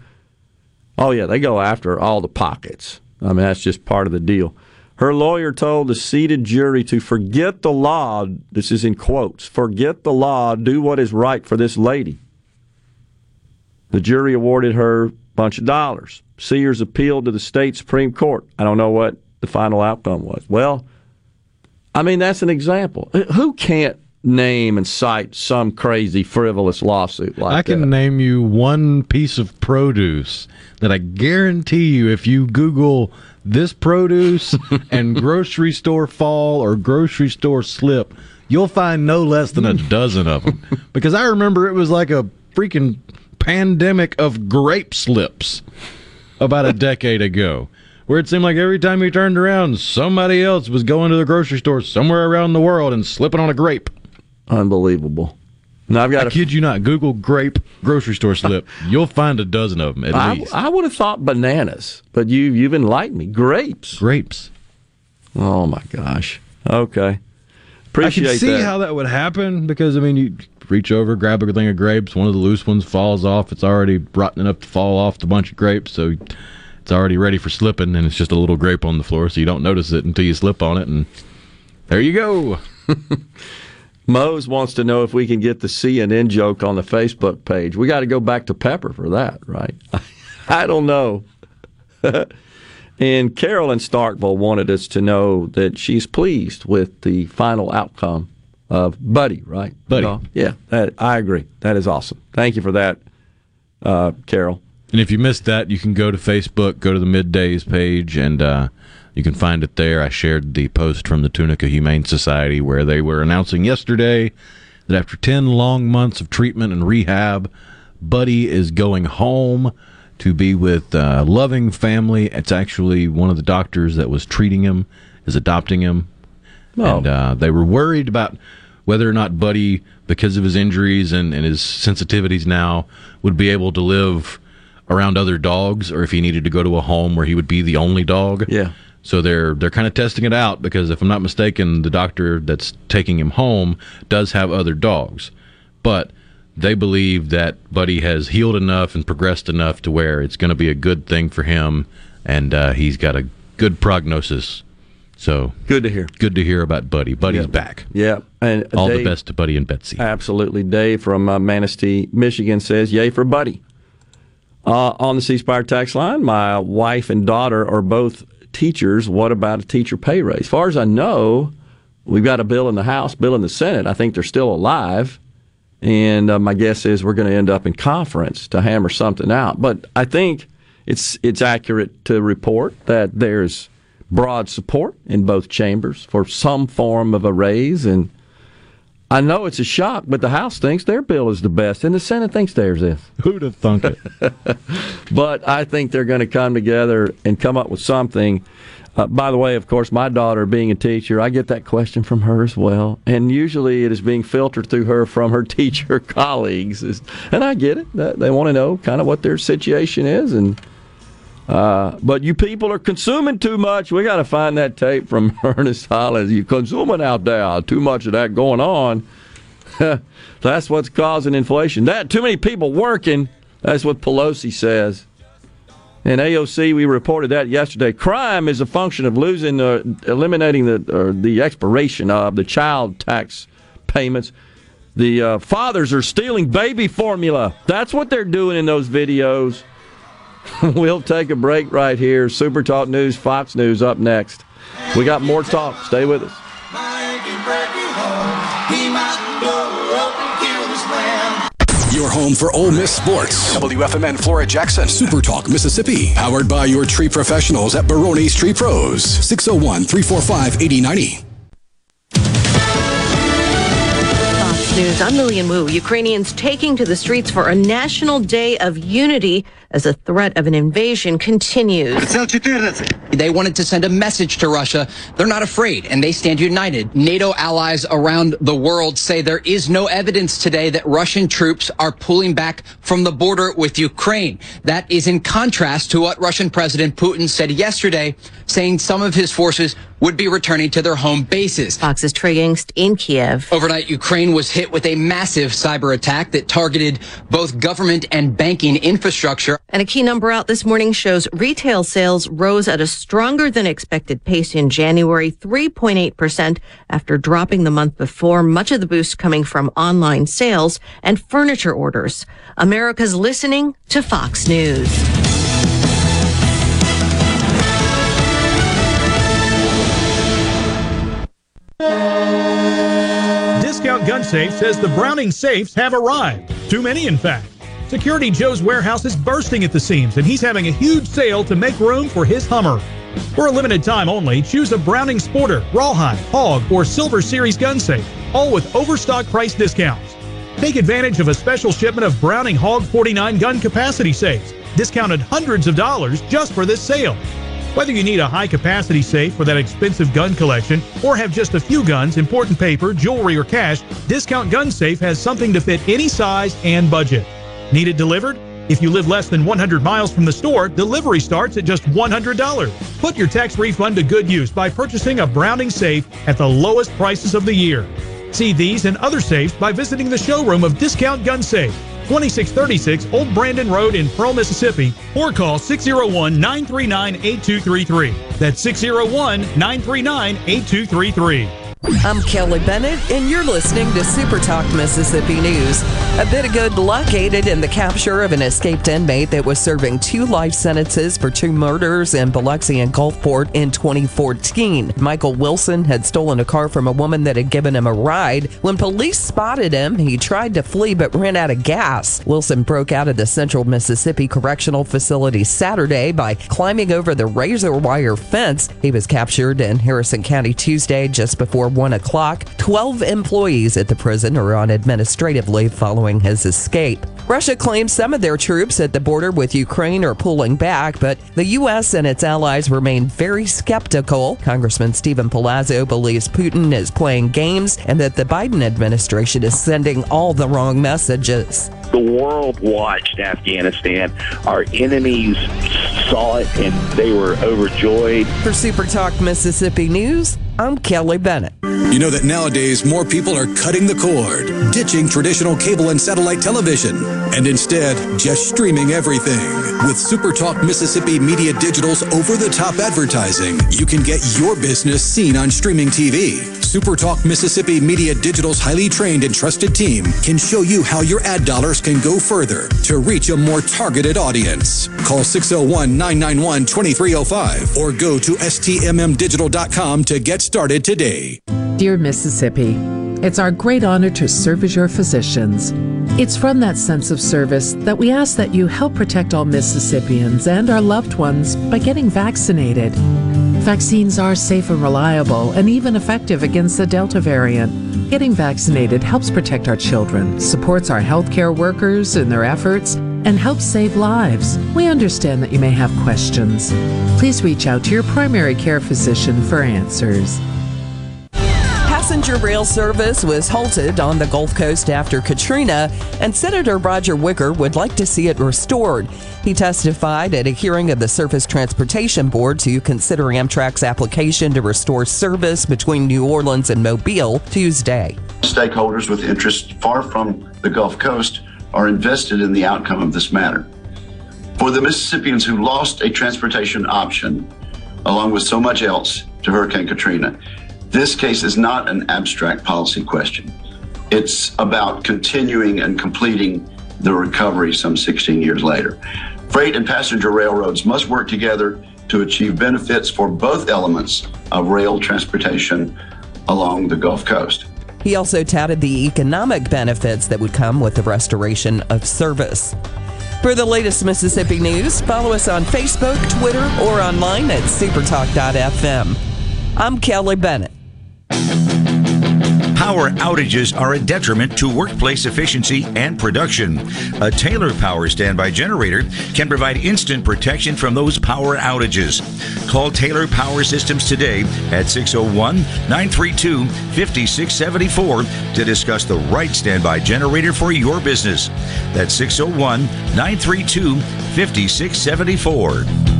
Oh yeah, they go after all the pockets. I mean that's just part of the deal. Her lawyer told the seated jury to forget the law. This is in quotes forget the law, do what is right for this lady. The jury awarded her a bunch of dollars. Sears appealed to the state Supreme Court. I don't know what the final outcome was. Well, I mean, that's an example. Uh, who can't name and cite some crazy, frivolous lawsuit like that? I can that? name you one piece of produce that I guarantee you, if you Google this produce and grocery store fall or grocery store slip, you'll find no less than a dozen of them. Because I remember it was like a freaking pandemic of grape slips about a decade ago. Where it seemed like every time you turned around, somebody else was going to the grocery store somewhere around the world and slipping on a grape. Unbelievable. Now I've got I a kid you not. Google grape grocery store slip. You'll find a dozen of them at I, least. I would have thought bananas, but you you've enlightened me. Grapes. Grapes. Oh my gosh. Okay. Appreciate I can see that. how that would happen because I mean, you reach over, grab a thing of grapes. One of the loose ones falls off. It's already rotten enough to fall off the bunch of grapes, so it's already ready for slipping, and it's just a little grape on the floor, so you don't notice it until you slip on it, and there you go. Mose wants to know if we can get the CNN joke on the Facebook page. We got to go back to Pepper for that, right? I don't know. and Carolyn Starkville wanted us to know that she's pleased with the final outcome of Buddy, right? Buddy. No? Yeah, that, I agree. That is awesome. Thank you for that, uh, Carol. And if you missed that, you can go to Facebook, go to the middays page, and uh, you can find it there. I shared the post from the Tunica Humane Society where they were announcing yesterday that after 10 long months of treatment and rehab, Buddy is going home to be with a loving family. It's actually one of the doctors that was treating him is adopting him. Oh. And uh, they were worried about whether or not Buddy, because of his injuries and, and his sensitivities now, would be able to live around other dogs or if he needed to go to a home where he would be the only dog. Yeah. So they're they're kind of testing it out because if I'm not mistaken, the doctor that's taking him home does have other dogs, but they believe that Buddy has healed enough and progressed enough to where it's going to be a good thing for him, and uh, he's got a good prognosis. So good to hear. Good to hear about Buddy. Buddy's Yep. back. Yeah, and All Dave- the best to Buddy and Betsy. Absolutely. Dave from uh, Manistee, Michigan says, Yay for Buddy. Uh, on the C Spire tax line, my wife and daughter are both teachers. What about a teacher pay raise? As far as I know, we've got a bill in the House, bill in the Senate. I think they're still alive. And uh, my guess is we're going to end up in conference to hammer something out. But I think it's it's accurate to report that there's broad support in both chambers for some form of a raise. And I know it's a shock, but the House thinks their bill is the best, and the Senate thinks theirs is. Who'd have thunk it? but I think they're going to come together and come up with something. Uh, by the way, of course, my daughter being a teacher, I get that question from her as well, and usually it is being filtered through her from her teacher colleagues, and I get it. They- They want to know kind of what their situation is, and uh, but you people are consuming too much. We got to find that tape from Ernest Hollis. You consuming out there too much of that going on. That's what's causing inflation. That too many people working. That's what Pelosi says. In AOC, we reported that yesterday. Crime is a function of losing, uh, eliminating the or the expiration of the child tax payments. The uh, fathers are stealing baby formula. That's what they're doing in those videos. we'll take a break right here. Super Talk News, Fox News up next. We got more talk. Stay with us. Your home for Ole Miss sports. WFMN Flora Jackson. Super Talk Mississippi. Powered by your tree professionals at Baroni's Tree Pros. 601 345 8090. Fox News, I'm Lillian Wu. Ukrainians taking to the streets for a national day of unity as the threat of an invasion continues. They wanted to send a message to Russia. They're not afraid and they stand united. NATO allies around the world say there is no evidence today that Russian troops are pulling back from the border with Ukraine. That is in contrast to what Russian President Putin said yesterday, saying some of his forces would be returning to their home bases. Fox's Trey Yingst in Kiev. Overnight, Ukraine was hit with a massive cyber attack that targeted both government and banking infrastructure. And a key number out this morning shows retail sales rose at a stronger than expected pace in January, 3.8% after dropping the month before, much of the boost coming from online sales and furniture orders. America's listening to Fox News. Discount Gun Safe says the Browning safes have arrived. Too many, in fact. Security Joe's warehouse is bursting at the seams, and he's having a huge sale to make room for his Hummer. For a limited time only, choose a Browning Sporter, Rawhide, Hog, or Silver Series gun safe, all with overstock price discounts. Take advantage of a special shipment of Browning Hog 49 gun capacity safes, discounted hundreds of dollars just for this sale. Whether you need a high capacity safe for that expensive gun collection or have just a few guns, important paper, jewelry, or cash, Discount Gun Safe has something to fit any size and budget. Need it delivered? If you live less than 100 miles from the store, delivery starts at just $100. Put your tax refund to good use by purchasing a Browning safe at the lowest prices of the year. See these and other safes by visiting the showroom of Discount Gun Safe, 2636 Old Brandon Road in Pearl, Mississippi, or call 601 939 8233. That's 601 939 8233. I'm Kelly Bennett, and you're listening to Super Talk Mississippi News. A bit of good luck aided in the capture of an escaped inmate that was serving two life sentences for two murders in Biloxi and Gulfport in 2014. Michael Wilson had stolen a car from a woman that had given him a ride. When police spotted him, he tried to flee but ran out of gas. Wilson broke out of the Central Mississippi Correctional Facility Saturday by climbing over the razor wire fence. He was captured in Harrison County Tuesday just before 1 o'clock. 12 employees at the prison are on administrative leave following his escape. Russia claims some of their troops at the border with Ukraine are pulling back, but the U.S. and its allies remain very skeptical. Congressman Steven Palazzo believes Putin is playing games and that the Biden administration is sending all the wrong messages. The world watched Afghanistan. Our enemies saw it and they were overjoyed. For Super Talk Mississippi News, I'm Kelly Bennett. You know that nowadays more people are cutting the cord, ditching traditional cable and satellite television, and instead just streaming everything. With SuperTalk Mississippi Media Digital's over the top advertising, you can get your business seen on streaming TV. SuperTalk Mississippi Media Digital's highly trained and trusted team can show you how your ad dollars can go further to reach a more targeted audience. Call 601 991 2305 or go to stmmdigital.com to get started today. Dear Mississippi, it's our great honor to serve as your physicians. It's from that sense of service that we ask that you help protect all Mississippians and our loved ones by getting vaccinated. Vaccines are safe and reliable and even effective against the Delta variant. Getting vaccinated helps protect our children, supports our healthcare workers in their efforts, and helps save lives. We understand that you may have questions. Please reach out to your primary care physician for answers. Passenger rail service was halted on the Gulf Coast after Katrina, and Senator Roger Wicker would like to see it restored. He testified at a hearing of the Surface Transportation Board to consider Amtrak's application to restore service between New Orleans and Mobile Tuesday. Stakeholders with interests far from the Gulf Coast are invested in the outcome of this matter. For the Mississippians who lost a transportation option, along with so much else, to Hurricane Katrina, this case is not an abstract policy question. It's about continuing and completing the recovery some 16 years later. Freight and passenger railroads must work together to achieve benefits for both elements of rail transportation along the Gulf Coast. He also touted the economic benefits that would come with the restoration of service. For the latest Mississippi news, follow us on Facebook, Twitter, or online at supertalk.fm. I'm Kelly Bennett. Power outages are a detriment to workplace efficiency and production. A Taylor Power standby generator can provide instant protection from those power outages. Call Taylor Power Systems today at 601 932 5674 to discuss the right standby generator for your business. That's 601 932 5674.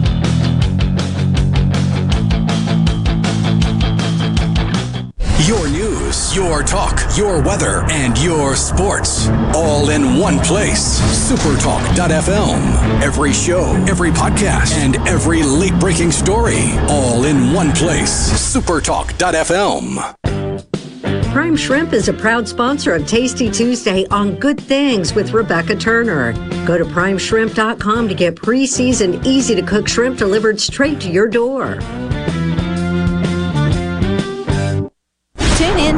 Your talk, your weather, and your sports. All in one place. Supertalk.fm. Every show, every podcast, and every late breaking story. All in one place. Supertalk.fm. Prime Shrimp is a proud sponsor of Tasty Tuesday on Good Things with Rebecca Turner. Go to primeshrimp.com to get pre seasoned, easy to cook shrimp delivered straight to your door.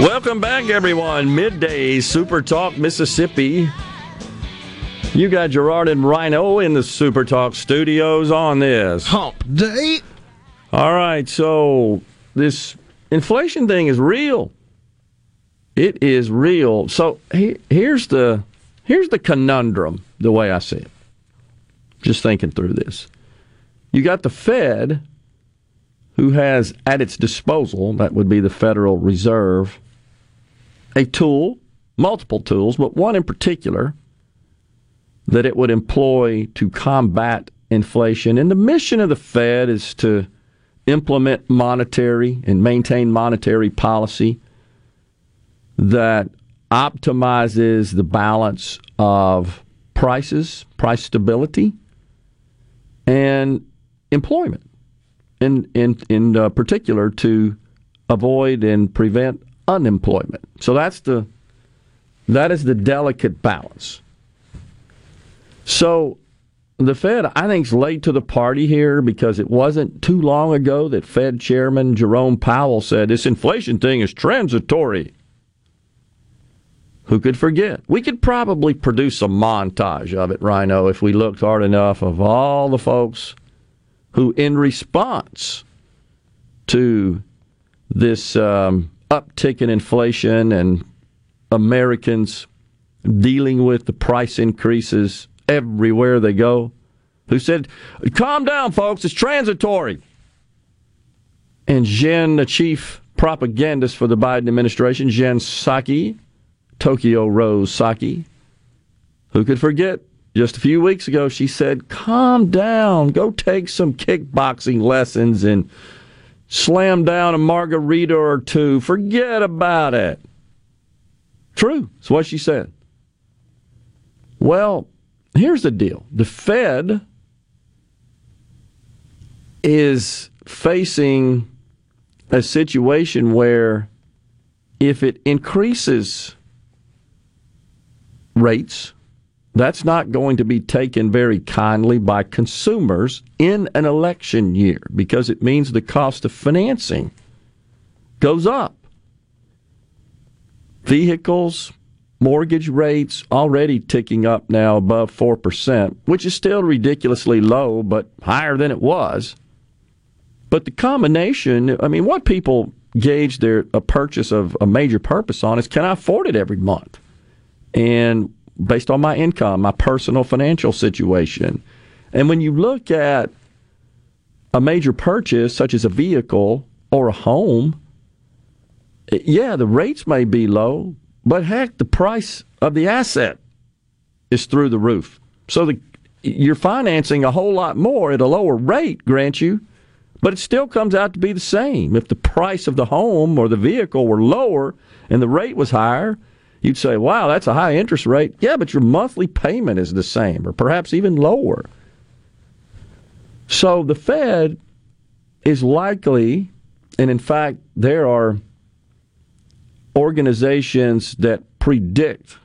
Welcome back, everyone. Midday Super Talk Mississippi. You got Gerard and Rhino in the Super Talk studios on this hump day. All right, so this inflation thing is real. It is real. So he, here's the here's the conundrum. The way I see it, just thinking through this, you got the Fed, who has at its disposal that would be the Federal Reserve a tool, multiple tools, but one in particular that it would employ to combat inflation. And the mission of the Fed is to implement monetary and maintain monetary policy that optimizes the balance of prices, price stability, and employment. In in in uh, particular, to avoid and prevent unemployment. So that's the that is the delicate balance. So the Fed, I think, is late to the party here because it wasn't too long ago that Fed Chairman Jerome Powell said this inflation thing is transitory. Who could forget? We could probably produce a montage of it, Rhino, if we looked hard enough of all the folks who, in response to this um, uptick in inflation and Americans dealing with the price increases everywhere they go, who said, Calm down, folks, it's transitory. And Jen, the chief propagandist for the Biden administration, Jen Psaki, Tokyo Rose Psaki, who could forget just a few weeks ago, she said, Calm down, go take some kickboxing lessons and slam down a margarita or two. Forget about it. True. That's what she said. Well, here's the deal the Fed is facing a situation where if it increases rates, that's not going to be taken very kindly by consumers in an election year because it means the cost of financing goes up. Vehicles, mortgage rates already ticking up now above 4%, which is still ridiculously low, but higher than it was. But the combination, I mean, what people gauge their a purchase of a major purpose on is can I afford it every month? And based on my income, my personal financial situation. And when you look at a major purchase, such as a vehicle or a home, yeah, the rates may be low, but heck, the price of the asset is through the roof. So the, you're financing a whole lot more at a lower rate, grant you, but it still comes out to be the same. If the price of the home or the vehicle were lower and the rate was higher, you'd say, wow, that's a high interest rate. Yeah, but your monthly payment is the same or perhaps even lower. So the Fed is likely, and in fact, there are organizations that predict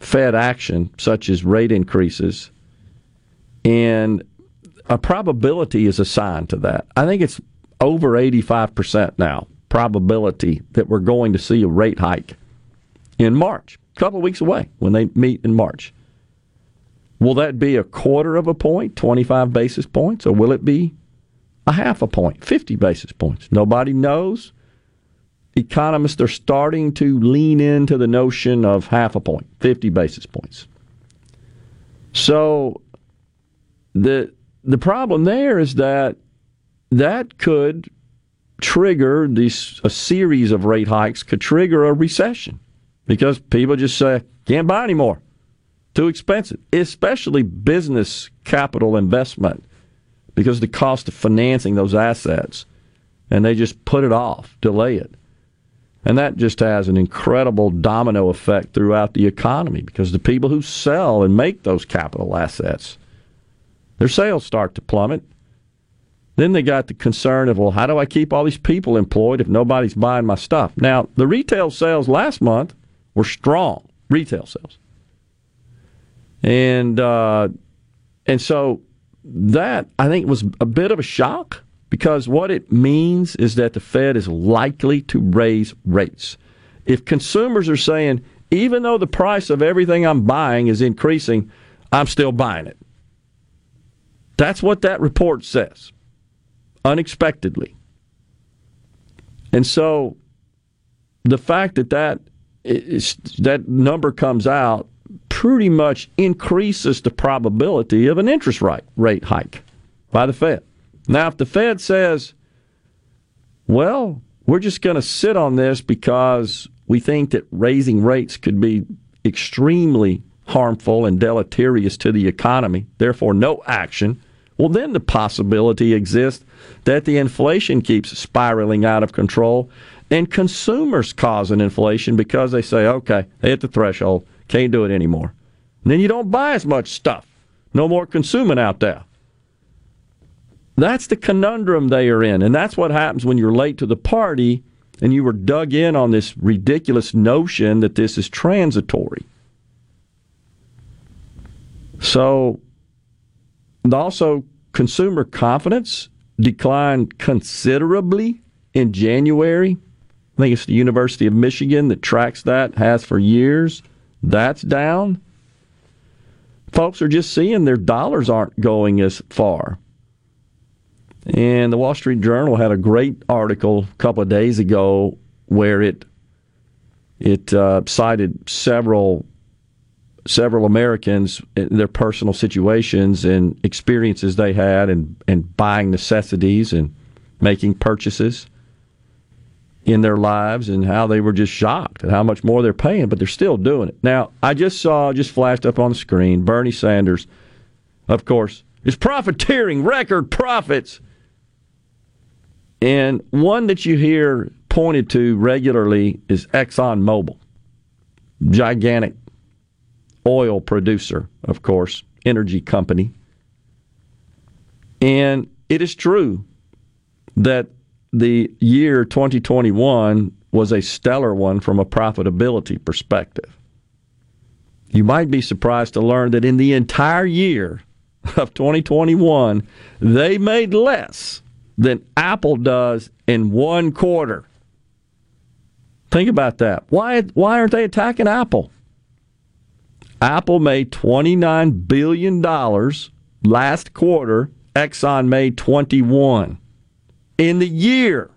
Fed action, such as rate increases, and a probability is assigned to that. I think it's over 85% now probability that we're going to see a rate hike in March, a couple of weeks away when they meet in March. Will that be a quarter of a point, 25 basis points, or will it be a half a point, 50 basis points? Nobody knows. Economists are starting to lean into the notion of half a point, 50 basis points. So the the problem there is that that could trigger these a series of rate hikes could trigger a recession because people just say can't buy anymore. Too expensive especially business capital investment because the cost of financing those assets and they just put it off delay it. And that just has an incredible domino effect throughout the economy because the people who sell and make those capital assets their sales start to plummet. Then they got the concern of, well, how do I keep all these people employed if nobody's buying my stuff? Now, the retail sales last month were strong, retail sales. And uh, and so that I think was a bit of a shock because what it means is that the Fed is likely to raise rates. If consumers are saying, even though the price of everything I'm buying is increasing, I'm still buying it. That's what that report says unexpectedly. And so the fact that that, that number comes out pretty much increases the probability of an interest rate, rate hike by the Fed. Now, if the Fed says, well, we're just going to sit on this because we think that raising rates could be extremely harmful and deleterious to the economy, therefore, no action, well, then the possibility exists that the inflation keeps spiraling out of control and consumers cause an inflation because they say, okay, they hit the threshold, can't do it anymore. And then you don't buy as much stuff. No more consuming out there. That's the conundrum they are in. And that's what happens when you're late to the party and you were dug in on this ridiculous notion that this is transitory. So, also, consumer confidence declined considerably in January. I think it's the University of Michigan that tracks that, has for years. That's down. Folks are just seeing their dollars aren't going as far. And the Wall Street Journal had a great article a couple of days ago where it it uh, cited several several Americans, their personal situations and experiences they had, and, and buying necessities and making purchases in their lives, and how they were just shocked at how much more they're paying, but they're still doing it. Now, I just saw, just flashed up on the screen, Bernie Sanders, of course, is profiteering record profits. And one that you hear pointed to regularly is ExxonMobil. Gigantic oil producer, of course, energy company. And it is true that the year 2021 was a stellar one from a profitability perspective. You might be surprised to learn that in the entire year of 2021, they made less than Apple does in one quarter. Think about that. Why, why aren't they attacking Apple? Apple made $29 billion last quarter. Exxon made 21 in the year.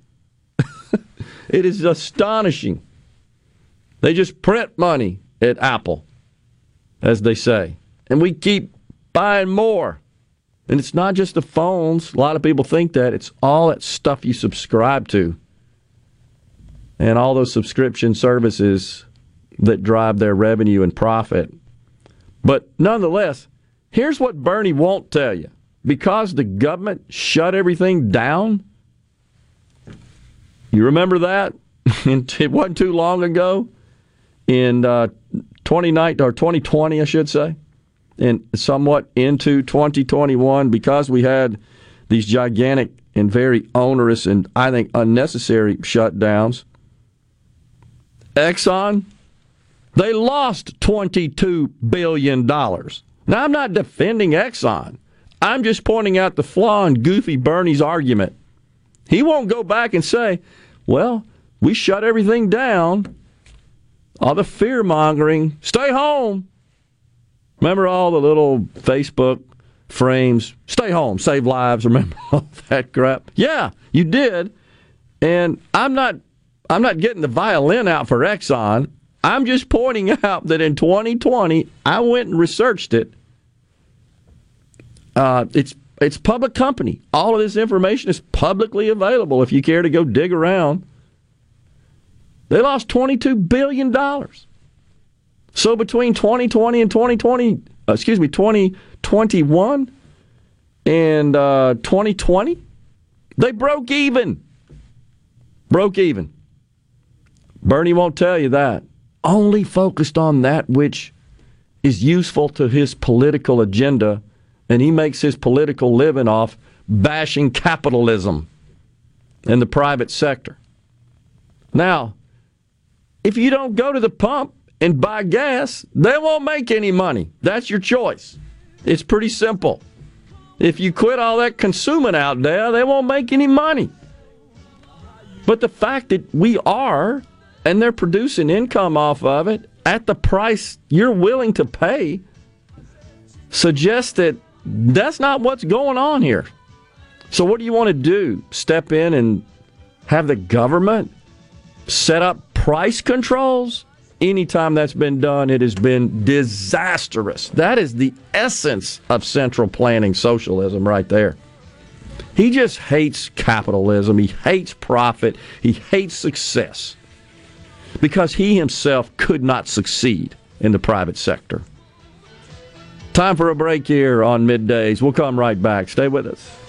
it is astonishing. They just print money at Apple, as they say. And we keep buying more. And it's not just the phones. A lot of people think that. It's all that stuff you subscribe to. And all those subscription services that drive their revenue and profit. But nonetheless, here's what Bernie won't tell you. Because the government shut everything down, you remember that? it wasn't too long ago. in uh, 29 or 2020, I should say, and somewhat into 2021 because we had these gigantic and very onerous and I think unnecessary shutdowns. Exxon, they lost $22 billion. Now, I'm not defending Exxon. I'm just pointing out the flaw in Goofy Bernie's argument. He won't go back and say, well, we shut everything down. All the fear mongering, stay home. Remember all the little Facebook frames, stay home, save lives, remember all that crap? Yeah, you did. And I'm not I'm not getting the violin out for Exxon. I'm just pointing out that in 2020, I went and researched it. Uh, it's it's public company. All of this information is publicly available if you care to go dig around. They lost $22 billion. So between 2020 and 2020, uh, excuse me, 2021 and uh, 2020, they broke even. Broke even. Bernie won't tell you that. Only focused on that which is useful to his political agenda and he makes his political living off bashing capitalism in the private sector. Now, if you don't go to the pump and buy gas, they won't make any money. That's your choice. It's pretty simple. If you quit all that consuming out there, they won't make any money. But the fact that we are, and they're producing income off of it at the price you're willing to pay, suggests that that's not what's going on here. So, what do you want to do? Step in and have the government set up price controls? Anytime that's been done, it has been disastrous. That is the essence of central planning socialism right there. He just hates capitalism. He hates profit. He hates success because he himself could not succeed in the private sector. Time for a break here on middays. We'll come right back. Stay with us.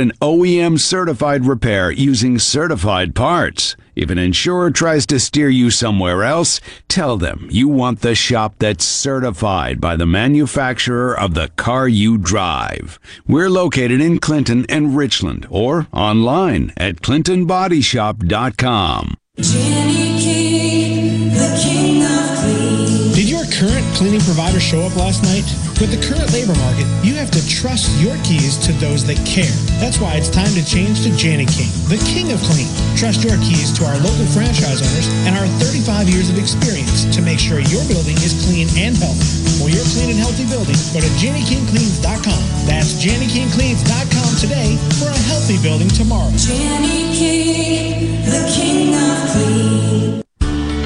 an OEM certified repair using certified parts? If an insurer tries to steer you somewhere else, tell them you want the shop that's certified by the manufacturer of the car you drive. We're located in Clinton and Richland or online at clintonbodyshop.com. Did your current cleaning provider show up last night? With the current labor market, you have to trust your keys to those that care. That's why it's time to change to Jani-King, the king of clean. Trust your keys to our local franchise owners and our 35 years of experience to make sure your building is clean and healthy. for your clean and healthy building, go to JaniKingCleans.com. That's JaniKingCleans.com today for a healthy building tomorrow. Jani-King, the king of clean.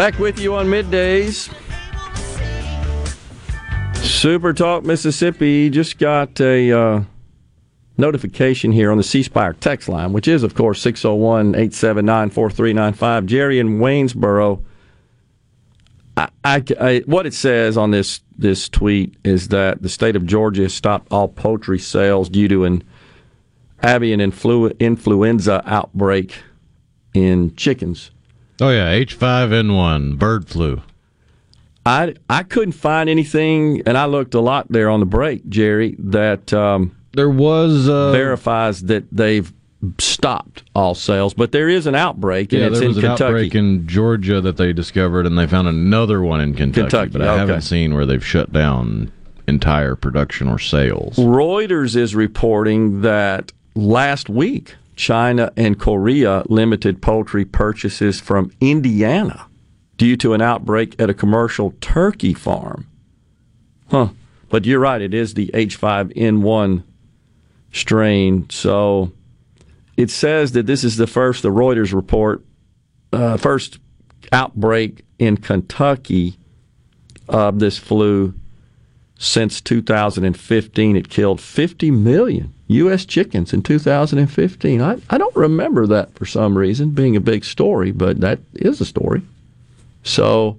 Back with you on middays. Super Talk Mississippi just got a uh, notification here on the C Spire text line, which is, of course, 601 879 4395. Jerry in Waynesboro. I, I, I, what it says on this, this tweet is that the state of Georgia has stopped all poultry sales due to an avian influ- influenza outbreak in chickens. Oh yeah, H5N1 bird flu. I I couldn't find anything, and I looked a lot there on the break, Jerry. That um, there was uh, verifies that they've stopped all sales, but there is an outbreak, and yeah, it's there was in an Kentucky. outbreak in Georgia that they discovered, and they found another one in Kentucky. Kentucky, but I okay. haven't seen where they've shut down entire production or sales. Reuters is reporting that last week China and Korea limited poultry purchases from Indiana due to an outbreak at a commercial turkey farm. Huh. But you're right, it is the H5N1 strain. So it says that this is the first, the Reuters report, uh, first outbreak in Kentucky of this flu since 2015. It killed 50 million U.S. chickens in 2015. I, I don't remember that for some reason being a big story, but that is a story. So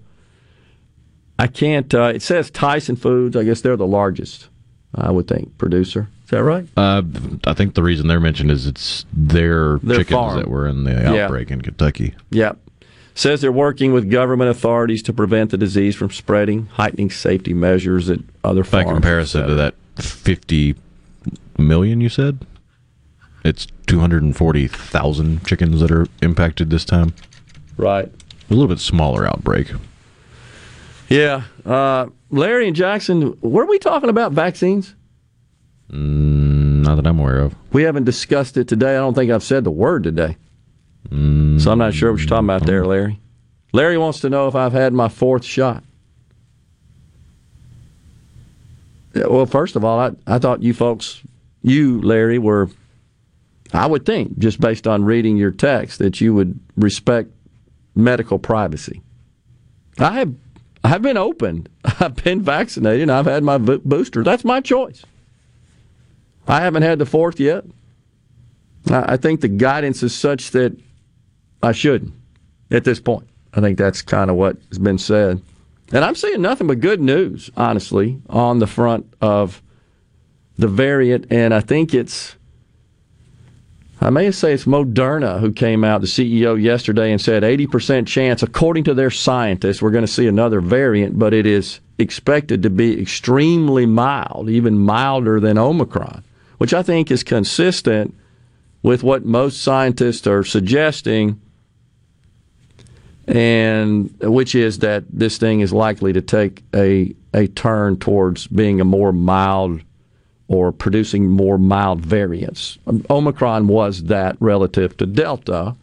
I can't. Uh, it says Tyson Foods. I guess they're the largest. I would think producer. Is that right? Uh, I think the reason they're mentioned is it's their, Their chickens farm. that were in the Yeah. outbreak in Kentucky. Yep. Says they're working with government authorities to prevent the disease from spreading, heightening safety measures at other farms. By comparison to that 50 million you said, it's 240,000 chickens that are impacted this time. Right. A little bit smaller outbreak. Yeah. Uh, Larry and Jackson, were we talking about vaccines? Mm, not that I'm aware of. We haven't discussed it today. I don't think I've said the word today. Mm, So I'm not sure what you're talking about there, Larry. Larry wants to know if I've had my fourth shot. Well, first of all, I, I thought you folks, you, Larry, were, I would think, just based on reading your text, that you would respect medical privacy. I have, I have been open. I've been vaccinated. I've had my booster. That's my choice. I haven't had the fourth yet. I think the guidance is such that I shouldn't at this point. I think that's kind of what has been said. And I'm seeing nothing but good news, honestly, on the front of the variant. And I think it's, I may say it's Moderna who came out, the CEO, yesterday and said 80% chance, according to their scientists, we're going to see another variant, but it is expected to be extremely mild, even milder than Omicron, which I think is consistent with what most scientists are suggesting and which is that this thing is likely to take a a turn towards being a more mild or producing more mild variants. Um, Omicron was that relative to Delta.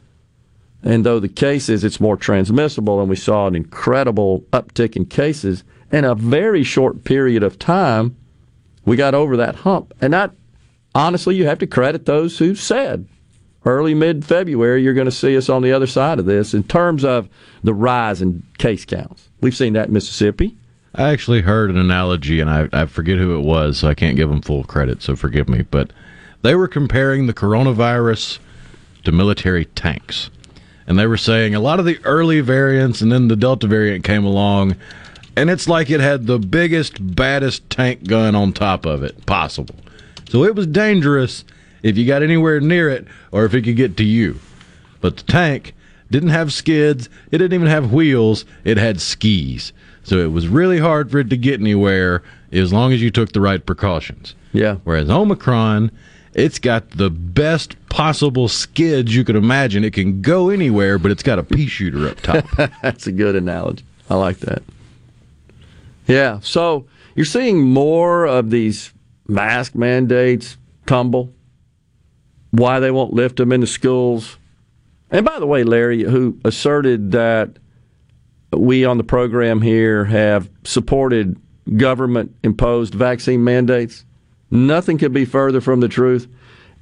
And though the case is it's more transmissible, and we saw an incredible uptick in cases in a very short period of time, we got over that hump. And that, honestly, you have to credit those who said early mid February, you're going to see us on the other side of this in terms of the rise in case counts. We've seen that in Mississippi. I actually heard an analogy, and I, I forget who it was, so I can't give them full credit, so forgive me. But they were comparing the coronavirus to military tanks. And they were saying a lot of the early variants, and then the Delta variant came along, and it's like it had the biggest, baddest tank gun on top of it possible. So it was dangerous if you got anywhere near it or if it could get to you. But the tank didn't have skids, it didn't even have wheels, it had skis. So it was really hard for it to get anywhere as long as you took the right precautions. Yeah. Whereas Omicron, it's got the best possible skids you could imagine. It can go anywhere, but it's got a pea shooter up top. That's a good analogy. I like that. Yeah. So you're seeing more of these mask mandates tumble. Why they won't lift them in the schools. And by the way, Larry, who asserted that we on the program here have supported government imposed vaccine mandates. Nothing could be further from the truth.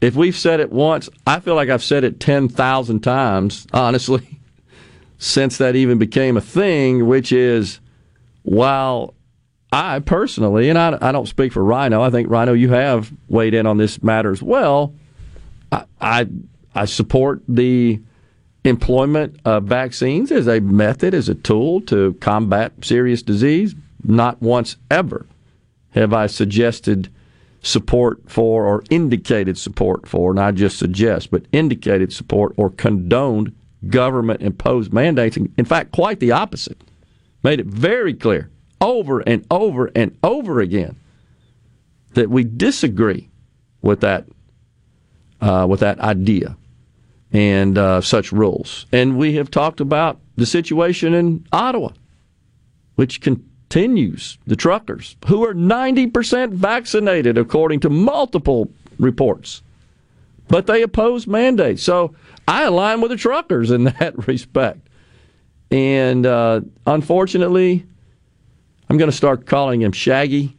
If we've said it once, I feel like I've said it 10,000 times, honestly, since that even became a thing, which is while I personally, and I, I don't speak for Rhino, I think, Rhino, you have weighed in on this matter as well. I, I, I support the employment of vaccines as a method, as a tool to combat serious disease. Not once ever have I suggested support for or indicated support for, not just suggest, but indicated support or condoned government imposed mandates. In fact, quite the opposite. Made it very clear over and over and over again that we disagree with that uh, with that idea and uh, such rules. And we have talked about the situation in Ottawa, which continues. The truckers, who are 90% vaccinated, according to multiple reports, but they oppose mandates. So I align with the truckers in that respect. And uh, unfortunately, I'm going to start calling him Shaggy,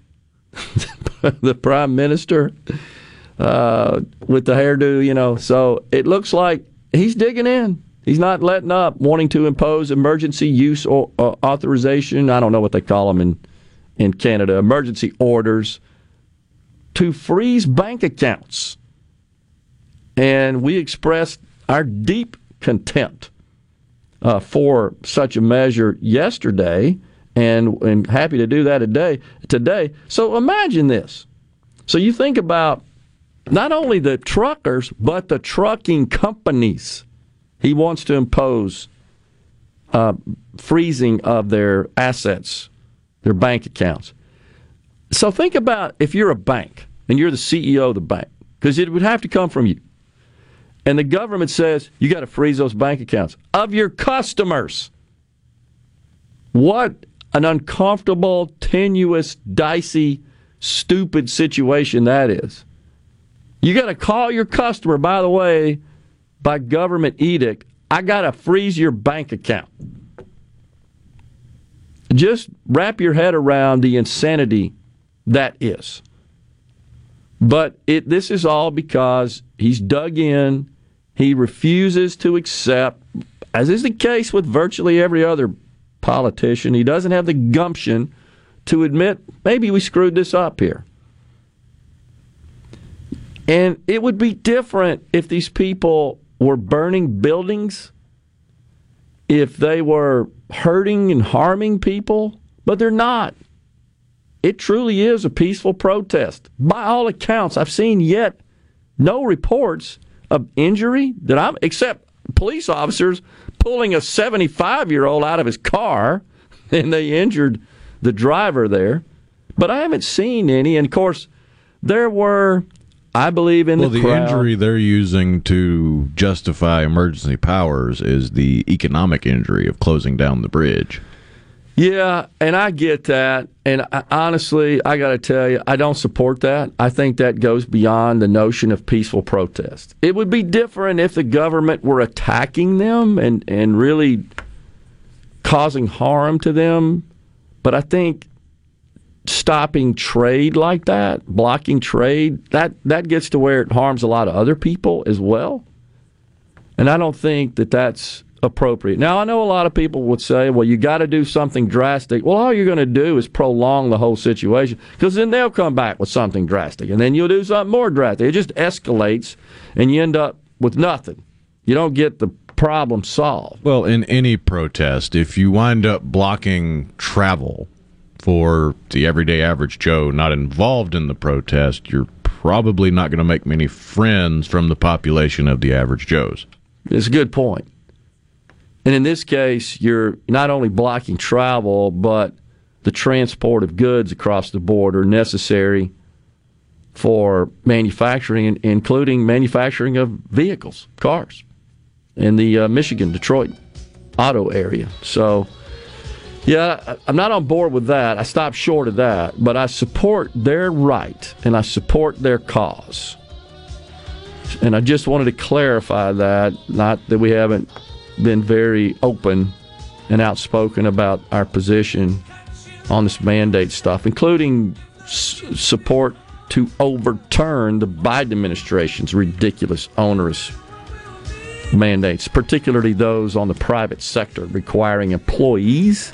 the prime minister uh, with the hairdo, you know. So it looks like he's digging in. He's not letting up, wanting to impose emergency use or, uh, authorization. I don't know what they call them in in Canada. Emergency orders to freeze bank accounts, and we expressed our deep contempt uh, for such a measure yesterday, and and happy to do that today. Today, so imagine this. So you think about not only the truckers, but the trucking companies. He wants to impose uh, freezing of their assets, their bank accounts. So think about if you're a bank and you're the CEO of the bank, because it would have to come from you. And the government says you got to freeze those bank accounts of your customers. What an uncomfortable, tenuous, dicey, stupid situation that is. You got to call your customer, by the way, by government edict, I got to freeze your bank account. Just wrap your head around the insanity that is. But it, this is all because he's dug in. He refuses to accept, as is the case with virtually every other politician, he doesn't have the gumption to admit maybe we screwed this up here. And it would be different if these people were burning buildings, if they were hurting and harming people, but they're not. It truly is a peaceful protest. By all accounts, I've seen yet no reports of injury that I'm except police officers pulling a 75 year old out of his car and they injured the driver there. But I haven't seen any. And of course, there were I believe in well, the the injury they're using to justify emergency powers is the economic injury of closing down the bridge. Yeah, and I get that. And I, honestly, I got to tell you, I don't support that. I think that goes beyond the notion of peaceful protest. It would be different if the government were attacking them and, and really causing harm to them. But I think stopping trade like that, blocking trade, that, that gets to where it harms a lot of other people as well. And I don't think that that's appropriate. Now, I know a lot of people would say, well, you got to do something drastic. Well, all you're going to do is prolong the whole situation because then they'll come back with something drastic and then you'll do something more drastic. It just escalates and you end up with nothing. You don't get the problem solved. Well, in any protest, if you wind up blocking travel for the everyday average Joe not involved in the protest, you're probably not going to make many friends from the population of the average Joes. It's a good point. And in this case, you're not only blocking travel, but the transport of goods across the border necessary for manufacturing, including manufacturing of vehicles, cars, in the uh, Michigan, Detroit auto area. So, yeah, I'm not on board with that. I stopped short of that, but I support their right and I support their cause. And I just wanted to clarify that, not that we haven't been very open and outspoken about our position on this mandate stuff, including s- support to overturn the Biden administration's ridiculous, onerous mandates, particularly those on the private sector requiring employees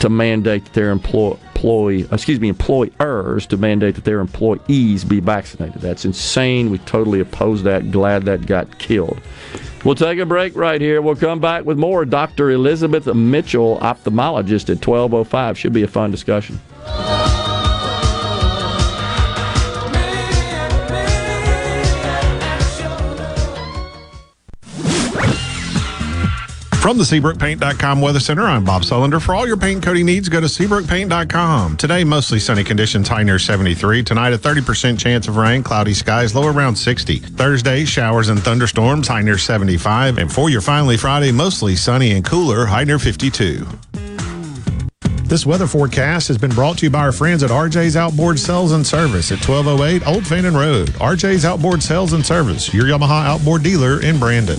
to mandate that their employ, employee, excuse me, employers to mandate that their employees be vaccinated. That's insane. We totally oppose that. Glad that got killed. We'll take a break right here. We'll come back with more. Dr. Elizabeth Mitchell, ophthalmologist at 1205. Should be a fun discussion. From the SeabrookPaint.com Weather Center, I'm Bob Sullender. For all your paint coating needs, go to SeabrookPaint.com. Today, mostly sunny conditions, high near 73. Tonight, a 30% chance of rain, cloudy skies, low around 60. Thursday, showers and thunderstorms, high near 75. And for your finally Friday, mostly sunny and cooler, high near 52. This weather forecast has been brought to you by our friends at RJ's Outboard Sales and Service at 1208 Old Fannin Road. RJ's Outboard Sales and Service, your Yamaha outboard dealer in Brandon.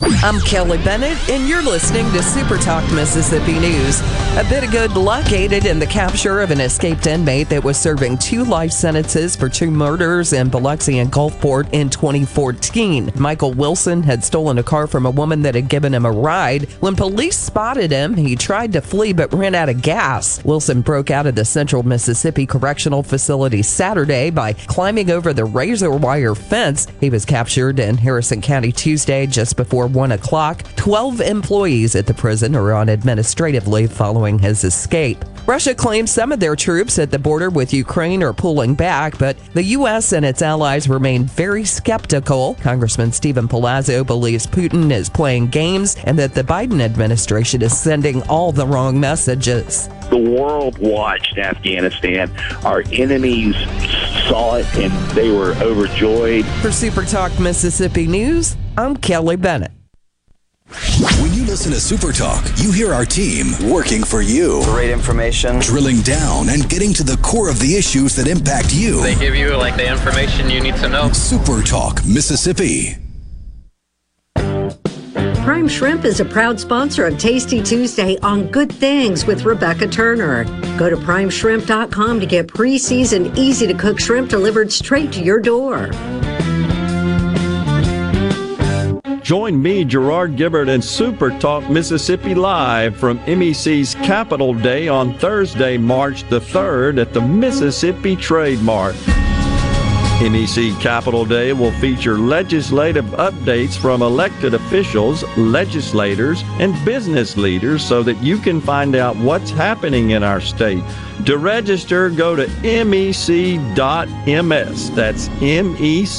I'm Kelly Bennett, and you're listening to Super Talk Mississippi News. A bit of good luck aided in the capture of an escaped inmate that was serving two life sentences for two murders in Biloxi and Gulfport in 2014. Michael Wilson had stolen a car from a woman that had given him a ride. When police spotted him, he tried to flee but ran out of gas. Wilson broke out of the Central Mississippi Correctional Facility Saturday by climbing over the razor wire fence. He was captured in Harrison County Tuesday just before 1 o'clock. 12 employees at the prison are on administrative leave following his escape. Russia claims some of their troops at the border with Ukraine are pulling back, but the U.S. and its allies remain very skeptical. Congressman Steven Palazzo believes Putin is playing games and that the Biden administration is sending all the wrong messages. The world watched Afghanistan. Our enemies saw it and they were overjoyed. For Super Talk Mississippi News, I'm Kelly Bennett. When you listen to Super Talk, you hear our team working for you. Great information. Drilling down and getting to the core of the issues that impact you. They give you like the information you need to know. Super Talk, Mississippi. Prime Shrimp is a proud sponsor of Tasty Tuesday on Good Things with Rebecca Turner. Go to primeshrimp.com to get pre-seasoned, easy to cook shrimp delivered straight to your door. Join me, Gerard Gibert, and Super Talk Mississippi Live from MEC's Capital Day on Thursday, March the 3rd at the Mississippi Trade Mart. MEC Capital Day will feature legislative updates from elected officials, legislators, and business leaders so that you can find out what's happening in our state. To register, go to mec.ms. That's mec.ms.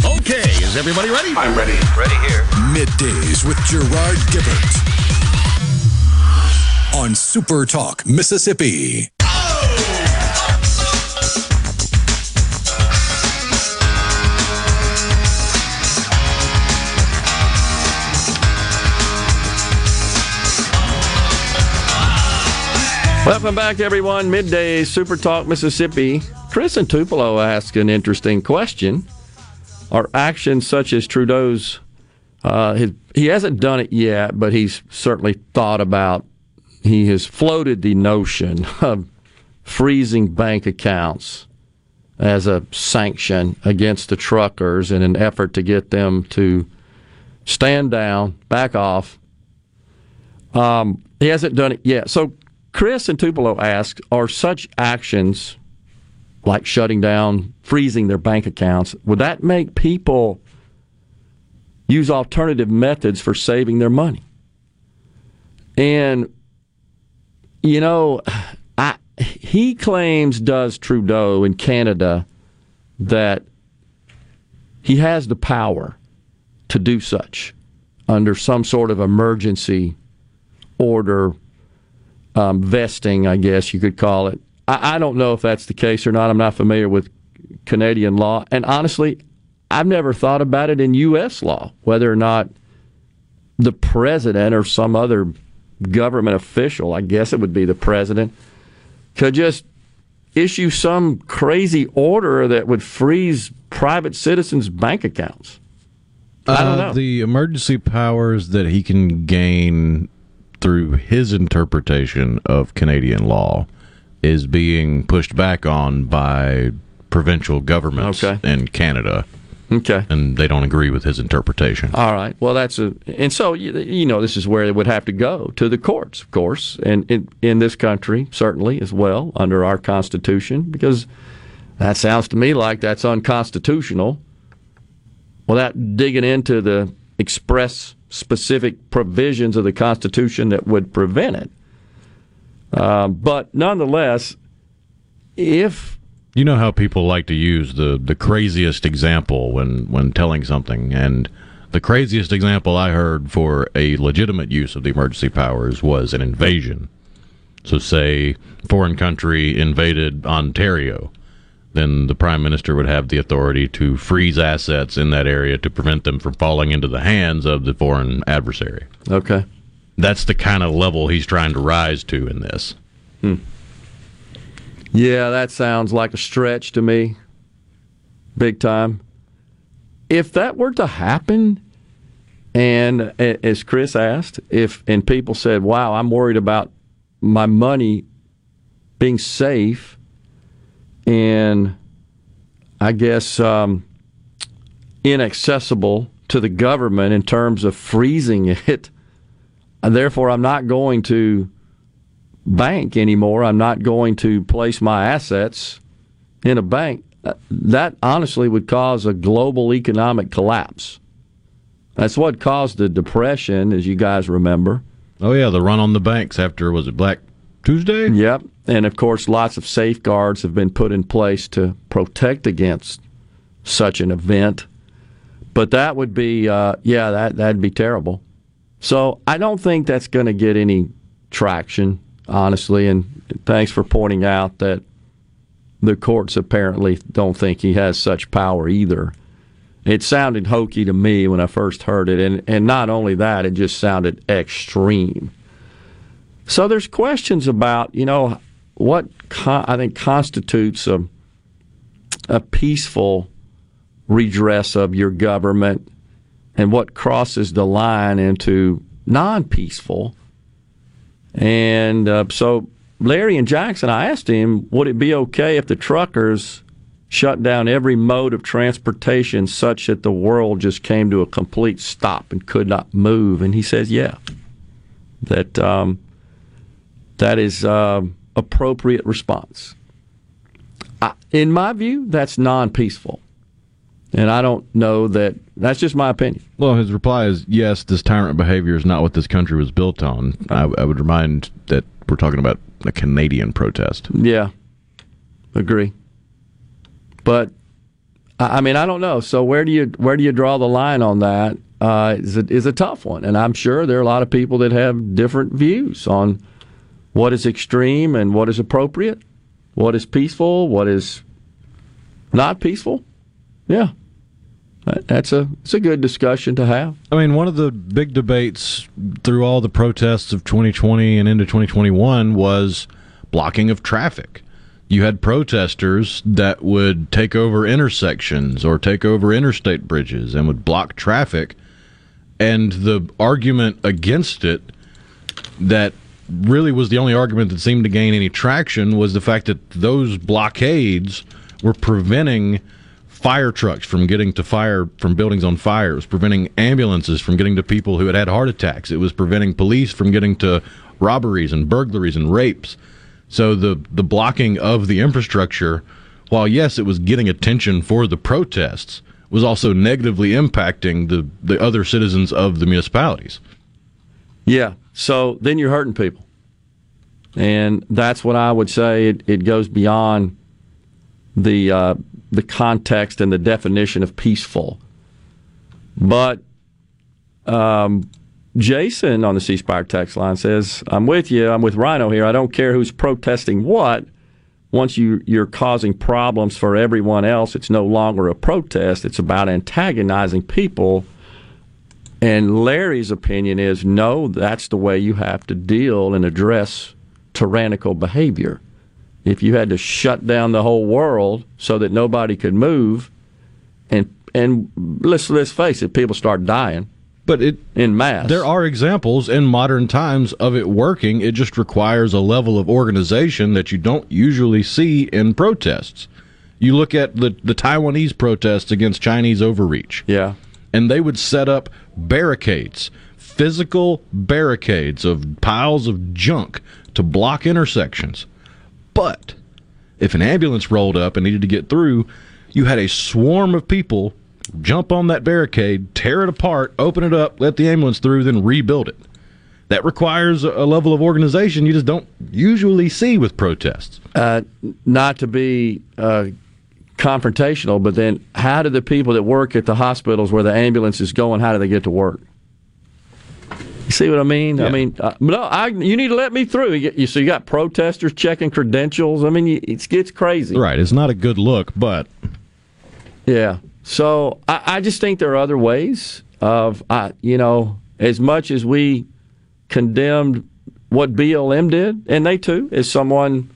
Okay, is everybody ready? I'm ready. Ready here. Middays with Gerard Gibert on Super Talk, Mississippi. Welcome back, everyone. Midday Super Talk Mississippi. Chris and Tupelo ask an interesting question. Are actions such as Trudeau's, uh, his, he hasn't done it yet, but he's certainly thought about, he has floated the notion of freezing bank accounts as a sanction against the truckers in an effort to get them to stand down, back off. Um, he hasn't done it yet. So Chris and Tupelo ask, are such actions like shutting down, freezing their bank accounts, would that make people use alternative methods for saving their money? And, you know, I, he claims, does Trudeau in Canada, that he has the power to do such under some sort of emergency order um, vesting, I guess you could call it. I, I don't know if that's the case or not. I'm not familiar with Canadian law. And honestly, I've never thought about it in U.S. law, whether or not the president or some other government official, I guess it would be the president, could just issue some crazy order that would freeze private citizens' bank accounts. I don't Uh, know. The emergency powers that he can gain through his interpretation of Canadian law is being pushed back on by provincial governments in Canada. Okay. And they don't agree with his interpretation. All right. Well, that's a, and so you, you know this is where it would have to go to the courts, of course, and in, in this country certainly as well under our Constitution, because that sounds to me like that's unconstitutional. Without digging into the express specific provisions of the Constitution that would prevent it. Uh, but nonetheless, if You know how people like to use the, the craziest example when, when telling something, and the craziest example I heard for a legitimate use of the emergency powers was an invasion. So, say, foreign country invaded Ontario, then the prime minister would have the authority to freeze assets in that area to prevent them from falling into the hands of the foreign adversary. Okay. That's the kind of level he's trying to rise to in this. Hmm. Yeah, that sounds like a stretch to me. Big time. If that were to happen, and as Chris asked, if and people said, "Wow, I'm worried about my money being safe," and I guess um, inaccessible to the government in terms of freezing it, therefore I'm not going to bank anymore. I'm not going to place my assets in a bank. Uh, That honestly would cause a global economic collapse. That's what caused the depression, as you guys remember. Oh yeah, the run on the banks after was it Black Tuesday? Yep, and of course, lots of safeguards have been put in place to protect against such an event. But that would be, uh, yeah, that that'd be terrible. So I don't think that's going to get any traction, honestly. And thanks for pointing out that the courts apparently don't think he has such power either. It sounded hokey to me when I first heard it, and, and not only that, it just sounded extreme. So there's questions about, you know, what I think constitutes a, a peaceful redress of your government and what crosses the line into non peaceful. And uh, so Larry and Jackson, I asked him, would it be okay if the truckers shut down every mode of transportation such that the world just came to a complete stop and could not move? And he says, yeah, that um, that is um appropriate response. I, in my view, that's non-peaceful, and I don't know that. That's just my opinion. Well, his reply is yes. This tyrant behavior is not what this country was built on. I, I would remind that we're talking about a Canadian protest. Yeah, agree. But I I mean, I don't know. So where do you where do you draw the line on that? Uh, is a, a tough one, and I'm sure there are a lot of people that have different views on what is extreme and what is appropriate, what is peaceful, what is not peaceful. Yeah, that's a it's a good discussion to have. I mean, one of the big debates through all the protests of 2020 and into 2021 was blocking of traffic. You had protesters that would take over intersections or take over interstate bridges and would block traffic. And the argument against it that really was the only argument that seemed to gain any traction was the fact that those blockades were preventing fire trucks from getting to fire from buildings on fire. It was preventing ambulances from getting to people who had had heart attacks. It was preventing police from getting to robberies and burglaries and rapes. So the the blocking of the infrastructure, while yes, it was getting attention for the protests, was also negatively impacting the the other citizens of the municipalities. Yeah. So then you're hurting people. And that's what I would say. It, it goes beyond the uh, the context and the definition of peaceful. But um, Jason on the C Spire text line says, "I'm with you. I'm with Rhino here. I don't care who's protesting what. Once you you're causing problems for everyone else, it's no longer a protest. It's about antagonizing people." And Larry's opinion is no, that's the way you have to deal and address tyrannical behavior. If you had to shut down the whole world so that nobody could move, and and let's let's face it, people start dying. But it in mass. There are examples in modern times of it working. It just requires a level of organization that you don't usually see in protests. You look at the the Taiwanese protests against Chinese overreach. Yeah. And they would set up barricades, physical barricades of piles of junk to block intersections. But if an ambulance rolled up and needed to get through, you had a swarm of people jump on that barricade, tear it apart, open it up, let the ambulance through, then rebuild it. That requires a level of organization you just don't usually see with protests. Uh, not to be uh, confrontational, but then how do the people that work at the hospitals where the ambulance is going, how do they get to work? You see what I mean? I mean, uh, no, I, you need to let me through. You, you, so you got protesters checking credentials. I mean, you, it gets crazy. Right. It's not a good look, but yeah. So I, I just think there are other ways of, you know, as much as we condemned what BLM did, and they too, as someone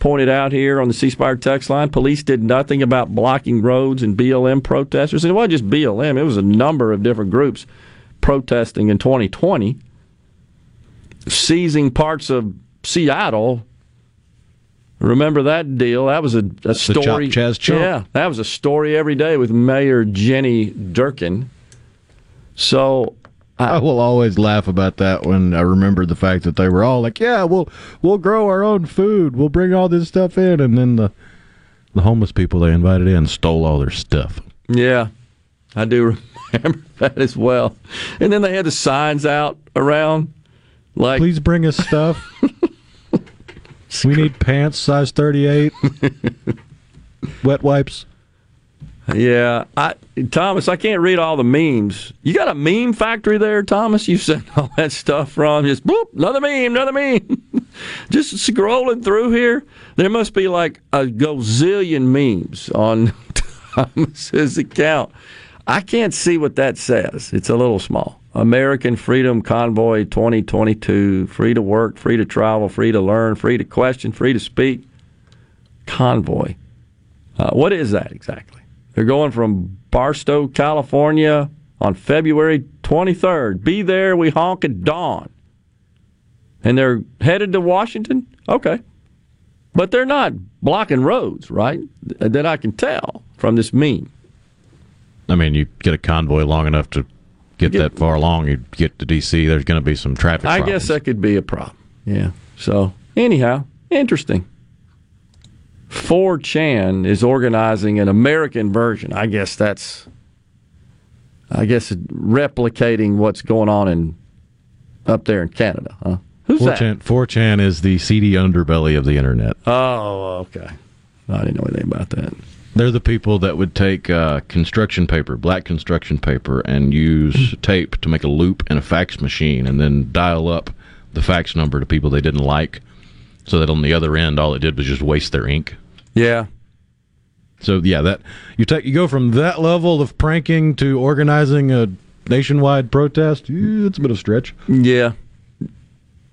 pointed out here on the C Spire text line, police did nothing about blocking roads and BLM protesters. And it wasn't just BLM, it was a number of different groups protesting in 2020, seizing parts of Seattle. Remember that deal? That was a, a story. Chop, Chaz, chop. Yeah, that was a story every day with Mayor Jenny Durkan. So I, I, will always laugh about that when I remember the fact that they were all like, "Yeah, we'll we'll grow our own food. We'll bring all this stuff in," and then the the homeless people they invited in stole all their stuff. Yeah, I do remember that as well. And then they had the signs out around, like, "Please bring us stuff." we need pants size thirty-eight, wet wipes. Yeah, I, Thomas, I can't read all the memes. You got a meme factory there, Thomas? You sent all that stuff from just boop, another meme, another meme. just scrolling through here, there must be like a gazillion memes on Thomas's account. I can't see what that says. It's a little small. American Freedom Convoy 2022, free to work, free to travel, free to learn, free to question, free to speak. Convoy. Uh, what is that exactly? They're going from Barstow, California on February 23rd. Be there, we honk at dawn. And they're headed to Washington? Okay. But they're not blocking roads, right? That I can tell from this meme. I mean, you get a convoy long enough to get, get that far along, you get to D.C., there's going to be some traffic I problems. guess that could be a problem. Yeah. So, anyhow, interesting. 4chan is organizing an American version. I guess that's, I guess, replicating what's going on in up there in Canada. Huh? Who's 4chan, that? 4chan is the seedy underbelly of the internet. Oh, okay. I didn't know anything about that. They're the people that would take uh, construction paper, black construction paper, and use tape to make a loop in a fax machine, and then dial up the fax number to people they didn't like so that on the other end, all it did was just waste their ink. Yeah. So yeah, that you take you go from that level of pranking to organizing a nationwide protest. It's a bit of a stretch. Yeah.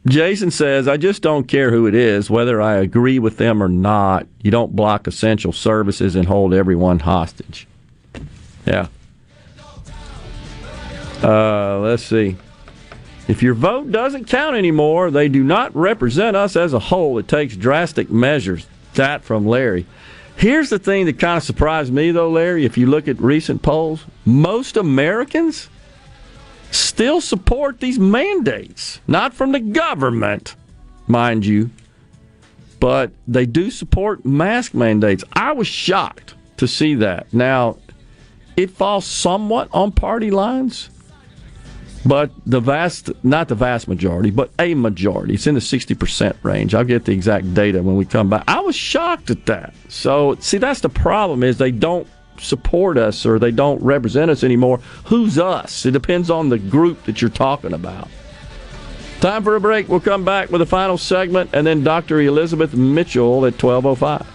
Jason says, I just don't care who it is, whether I agree with them or not. You don't block essential services and hold everyone hostage. Yeah. Uh, let's see. If your vote doesn't count anymore, they do not represent us as a whole. It takes drastic measures. That from Larry. Here's the thing that kind of surprised me, though, Larry. If you look at recent polls, most Americans still support these mandates. Not from the government, mind you, but they do support mask mandates. I was shocked to see that. Now, it falls somewhat on party lines. But the vast, not the vast majority, but a majority. It's in the 60% range. I'll get the exact data when we come back. I was shocked at that. So, see, that's the problem is they don't support us or they don't represent us anymore. Who's us? It depends on the group that you're talking about. Time for a break. We'll come back with a final segment and then Dr. Elizabeth Mitchell at 1205.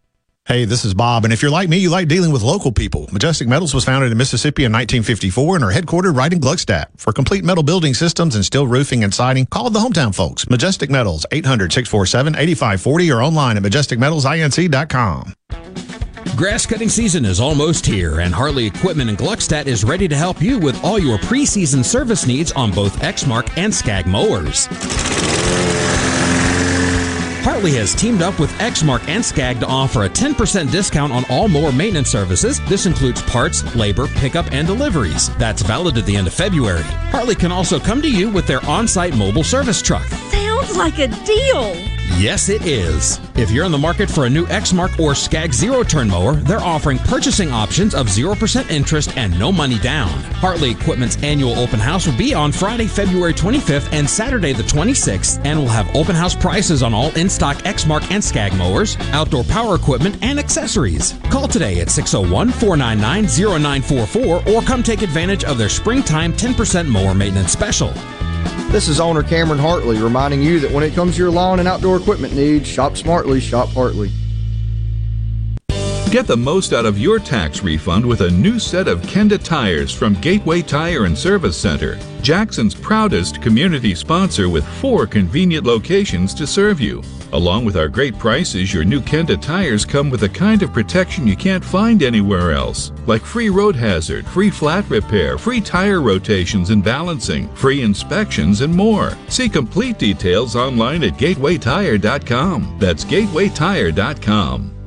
Hey, this is Bob, and if you're like me, you like dealing with local people. Majestic Metals was founded in Mississippi in 1954 and are headquartered right in Gluckstadt. For complete metal building systems and steel roofing and siding, call the hometown folks. Majestic Metals, 800-647-8540 or online at majesticmetalsinc.com. Grass cutting season is almost here, and Hartley Equipment in Gluckstadt is ready to help you with all your preseason service needs on both Exmark and Skag mowers. Hartley has teamed up with Exmark and Skag to offer a 10% discount on all mower maintenance services. This includes parts, labor, pickup, and deliveries. That's valid at the end of February. Hartley can also come to you with their on site mobile service truck. Sounds like a deal. Yes, it is. If you're in the market for a new Exmark or Skag zero turn mower, they're offering purchasing options of 0% interest and no money down. Hartley Equipment's annual open house will be on Friday, February 25th and Saturday the 26th, and will have open house prices on all in stock Exmark and Skag mowers, outdoor power equipment, and accessories. Call today at 601 499 0944 or come take advantage of their springtime 10% mower maintenance special. This is owner Cameron Hartley reminding you that when it comes to your lawn and outdoor equipment needs, shop smartly, shop Hartley. Get the most out of your tax refund with a new set of Kenda tires from Gateway Tire and Service Center, Jackson's proudest community sponsor with four convenient locations to serve you. Along with our great prices, your new Kenda tires come with a kind of protection you can't find anywhere else, like free road hazard, free flat repair, free tire rotations and balancing, free inspections, and more. See complete details online at gatewaytire.com. That's gatewaytire.com.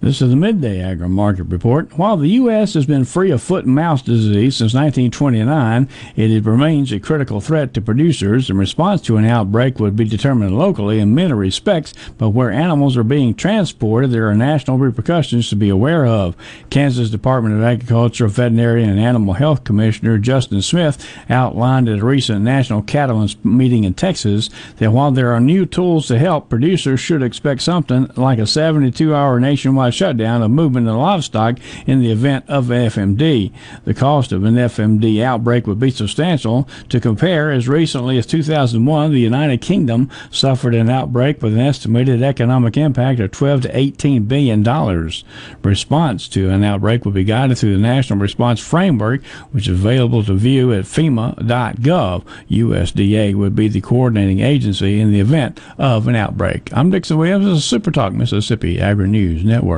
This is the Midday Agri Market Report. While the U.S. has been free of foot and mouth disease since 1929, it remains a critical threat to producers. In response to an outbreak would be determined locally in many respects, but where animals are being transported, there are national repercussions to be aware of. Kansas Department of Agriculture Veterinary, and Animal Health Commissioner Justin Smith outlined at a recent National Cattlemen's meeting in Texas that while there are new tools to help, producers should expect something like a 72-hour nationwide shutdown of movement of livestock in the event of FMD. The cost of an FMD outbreak would be substantial. To compare, as recently as 2001, the United Kingdom suffered an outbreak with an estimated economic impact of 12 to 18 billion dollars. Response to an outbreak will be guided through the National Response Framework, which is available to view at FEMA.gov. USDA would be the coordinating agency in the event of an outbreak. I'm Dixon Williams. Is Super Talk Mississippi Agri News Network.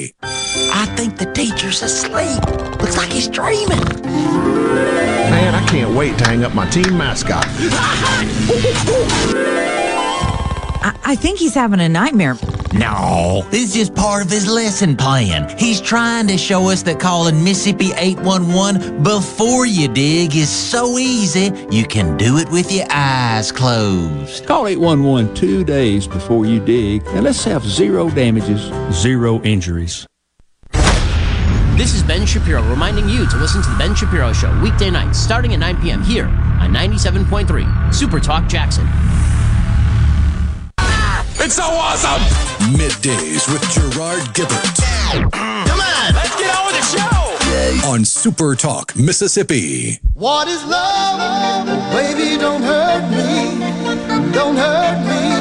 I think the teacher's asleep. Looks like he's dreaming. Man, I can't wait to hang up my team mascot. I, I think he's having a nightmare. No, this is just part of his lesson plan. He's trying to show us that calling Mississippi 811 before you dig is so easy, you can do it with your eyes closed. Call 811 two days before you dig, and let's have zero damages, zero injuries. This is Ben Shapiro reminding you to listen to The Ben Shapiro Show weekday nights starting at 9 p.m. here on 97.3 Super Talk Jackson. It's so awesome! Middays with Gerard Gibert. Come on, let's get on with the show. On Super Talk, Mississippi. What is love? Baby, don't hurt me. Don't hurt me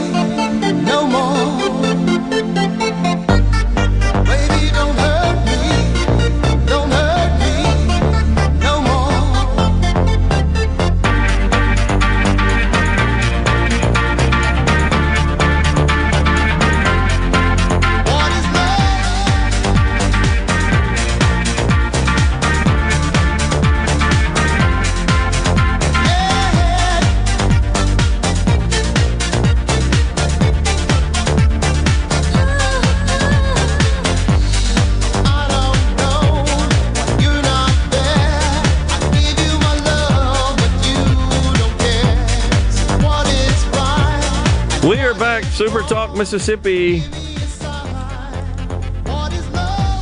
Super Talk Mississippi.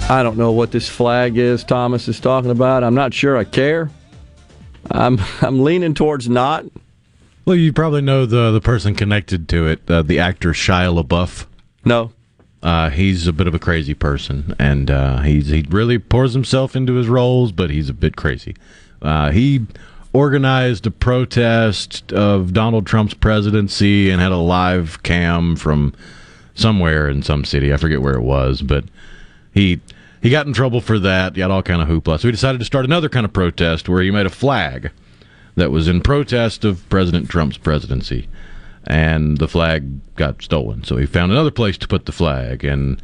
I don't know what this flag is Thomas is talking about. I'm not sure I care. I'm I'm leaning towards not. Well, you probably know the the person connected to it, uh, the actor Shia LaBeouf. No. Uh, he's a bit of a crazy person, and uh, he's he really pours himself into his roles, but he's a bit crazy. Uh, he organized a protest of Donald Trump's presidency and had a live cam from somewhere in some city. I forget where it was, but he he got in trouble for that. He had all kind of hoopla. So he decided to start another kind of protest where he made a flag that was in protest of President Trump's presidency, and the flag got stolen. So he found another place to put the flag and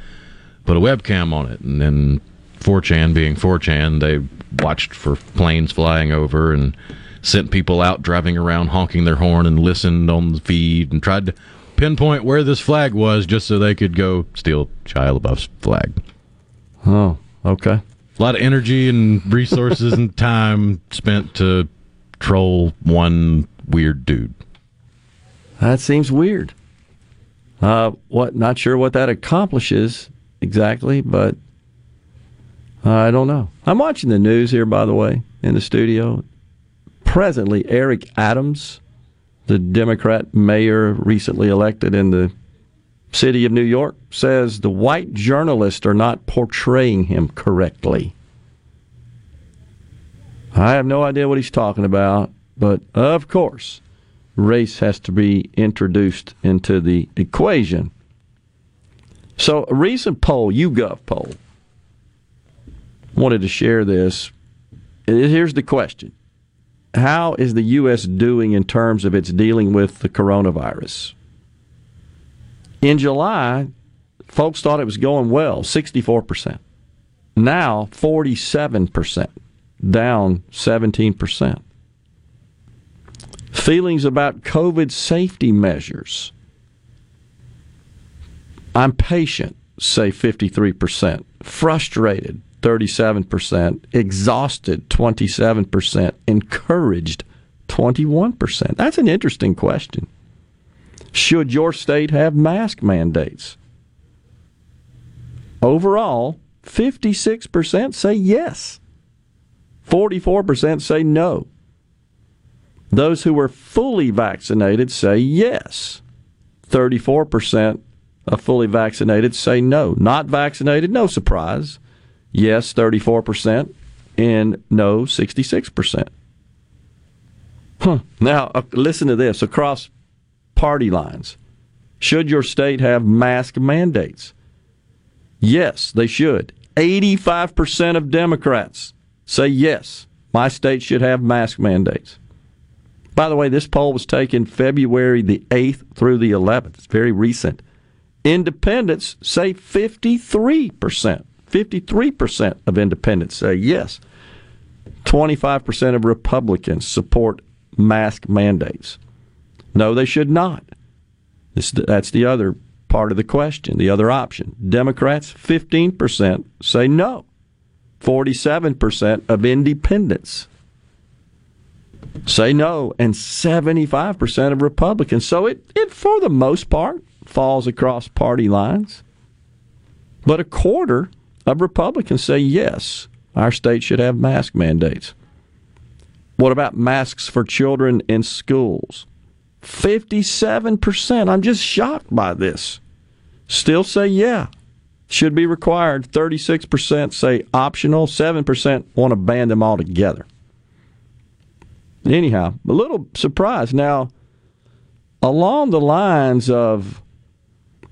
put a webcam on it, and then 4chan being 4chan, they watched for planes flying over and sent people out driving around honking their horn and listened on the feed and tried to pinpoint where this flag was just so they could go steal Shia LaBeouf's flag. Oh, okay. A lot of energy and resources and time spent to troll one weird dude. That seems weird. Uh, what? Not sure what that accomplishes exactly, but I don't know. I'm watching the news here, by the way, in the studio. Presently, Eric Adams, the Democrat mayor recently elected in the city of New York, says the white journalists are not portraying him correctly. I have no idea what he's talking about, but of course, race has to be introduced into the equation. So, a recent poll, YouGov poll, wanted to share this. Here's the question How is the U.S. doing in terms of its dealing with the coronavirus? In July, folks thought it was going well, 64%. Now, 47%, down 17%. Feelings about COVID safety measures. I'm patient, say 53%. Frustrated, 37%. Exhausted, 27%. Encouraged, 21%. That's an interesting question. Should your state have mask mandates? Overall, 56% say yes. 44% say no. Those who were fully vaccinated say yes. 34% of fully vaccinated say no. Not vaccinated, no surprise. Yes, 34%, and no, 66%. Huh. Now, uh, listen to this across party lines. Should your state have mask mandates? Yes, they should. 85% of Democrats say yes, my state should have mask mandates. By the way, this poll was taken February the 8th through the 11th. It's very recent. Independents say 53%. 53% of independents say yes. 25% of Republicans support mask mandates. No, they should not. This, that's the other part of the question, the other option. Democrats, 15% say no. 47% of independents say no, and 75% of Republicans. So it, it, for the most part, falls across party lines. But a quarter of Republicans say yes, our state should have mask mandates. What about masks for children in schools? 57%. I'm just shocked by this. Still say yeah, should be required. 36% say optional, 7% want to ban them altogether. Anyhow, a little surprised. Now, along the lines of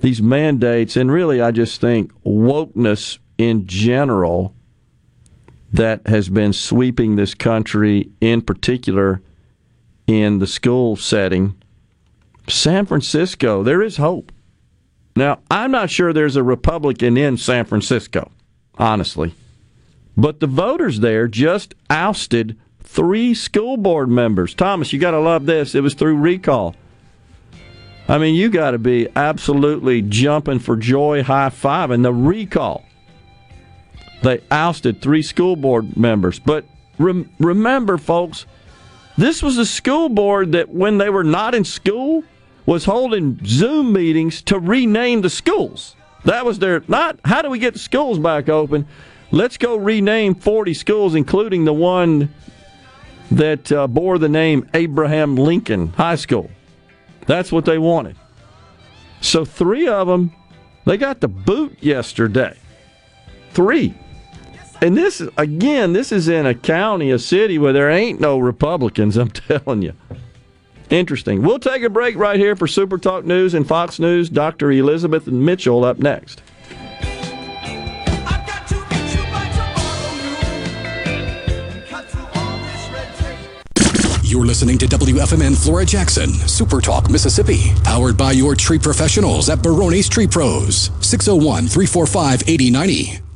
these mandates, and really, I just think wokeness in general that has been sweeping this country, in particular in the school setting. San Francisco, there is hope. Now, I'm not sure there's a Republican in San Francisco, honestly. But the voters there just ousted three school board members. Thomas, you got to love this. It was through recall. I mean, you got to be absolutely jumping for joy, high five, and the recall. They ousted three school board members. But rem- remember, folks, this was a school board that, when they were not in school, was holding Zoom meetings to rename the schools. That was their not. How do we get the schools back open? Let's go rename 40 schools, including the one that uh, bore the name Abraham Lincoln High School. That's what they wanted. So three of them, they got the boot yesterday. Three. And this is again, this is in a county, a city where there ain't no Republicans. I'm telling you. Interesting. We'll take a break right here for Super Talk News and Fox News. Dr. Elizabeth Mitchell up next. You're listening to WFMN Flora Jackson, Super Talk, Mississippi, powered by your tree professionals at Barone's Tree Pros, 601 345 8090.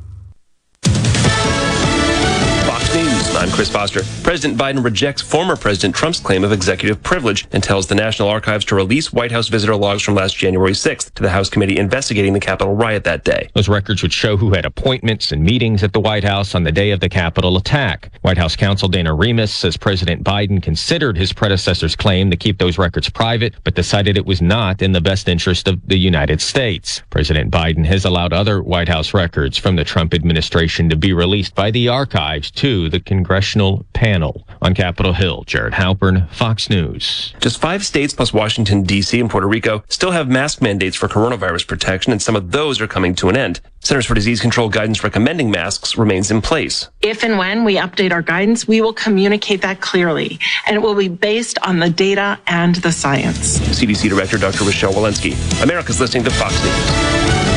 Chris Foster. President Biden rejects former President Trump's claim of executive privilege and tells the National Archives to release White House visitor logs from last January 6th to the House committee investigating the Capitol riot that day. Those records would show who had appointments and meetings at the White House on the day of the Capitol attack. White House counsel Dana Remus says President Biden considered his predecessor's claim to keep those records private, but decided it was not in the best interest of the United States. President Biden has allowed other White House records from the Trump administration to be released by the archives to the congressional panel. On Capitol Hill, Jared Halpern, Fox News. Just five states plus Washington, D.C. and Puerto Rico still have mask mandates for coronavirus protection, and some of those are coming to an end. Centers for Disease Control guidance recommending masks remains in place. If and when we update our guidance, we will communicate that clearly, and it will be based on the data and the science. CDC Director Dr. Rochelle Walensky. America's listening to Fox News.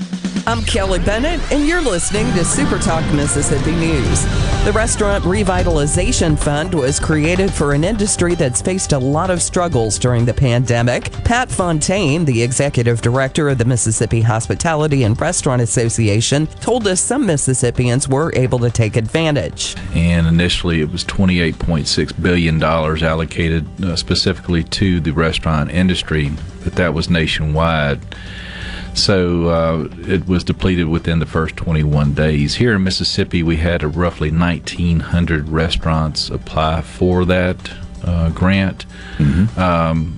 I'm Kelly Bennett, and you're listening to Super Talk Mississippi News. The Restaurant Revitalization Fund was created for an industry that's faced a lot of struggles during the pandemic. Pat Fontaine, the executive director of the Mississippi Hospitality and Restaurant Association, told us some Mississippians were able to take advantage. And initially, it was $28.6 billion allocated uh, specifically to the restaurant industry, but that was nationwide. So uh, it was depleted within the first 21 days. Here in Mississippi, we had a roughly 1,900 restaurants apply for that uh, grant. Um,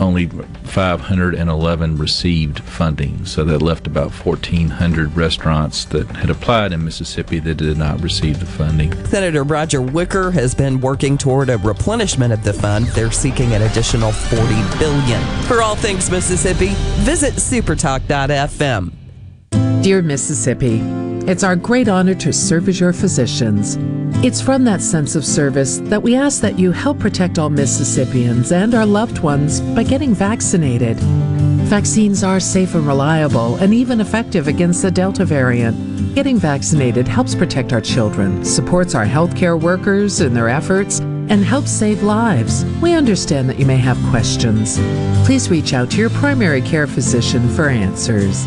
only 511 received funding, so that left about 1,400 restaurants that had applied in Mississippi that did not receive the funding. Senator Roger Wicker has been working toward a replenishment of the fund. They're seeking an additional 40 billion. For all things Mississippi, visit supertalk.fm. Dear Mississippi, it's our great honor to serve as your physicians. It's from that sense of service that we ask that you help protect all Mississippians and our loved ones by getting vaccinated. Vaccines are safe and reliable and even effective against the Delta variant. Getting vaccinated helps protect our children, supports our healthcare workers in their efforts, and helps save lives. We understand that you may have questions. Please reach out to your primary care physician for answers.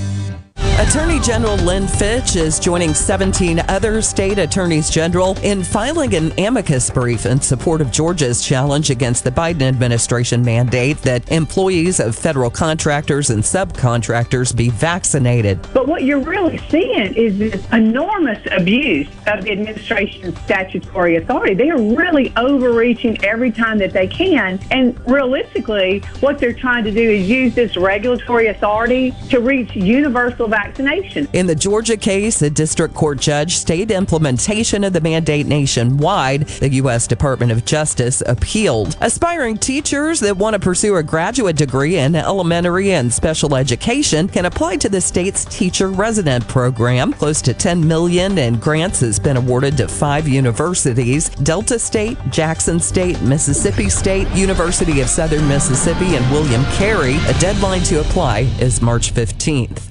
Attorney General Lynn Fitch is joining 17 other state attorneys general in filing an amicus brief in support of Georgia's challenge against the Biden administration mandate that employees of federal contractors and subcontractors be vaccinated. But what you're really seeing is this enormous abuse of the administration's statutory authority. They are really overreaching every time that they can. And realistically, what they're trying to do is use this regulatory authority to reach universal vaccination. In the Georgia case, the district court judge stayed implementation of the mandate nationwide. The U.S. Department of Justice appealed. Aspiring teachers that want to pursue a graduate degree in elementary and special education can apply to the state's teacher resident program. Close to 10 million in grants has been awarded to five universities: Delta State, Jackson State, Mississippi State, University of Southern Mississippi, and William Carey. A deadline to apply is March 15th.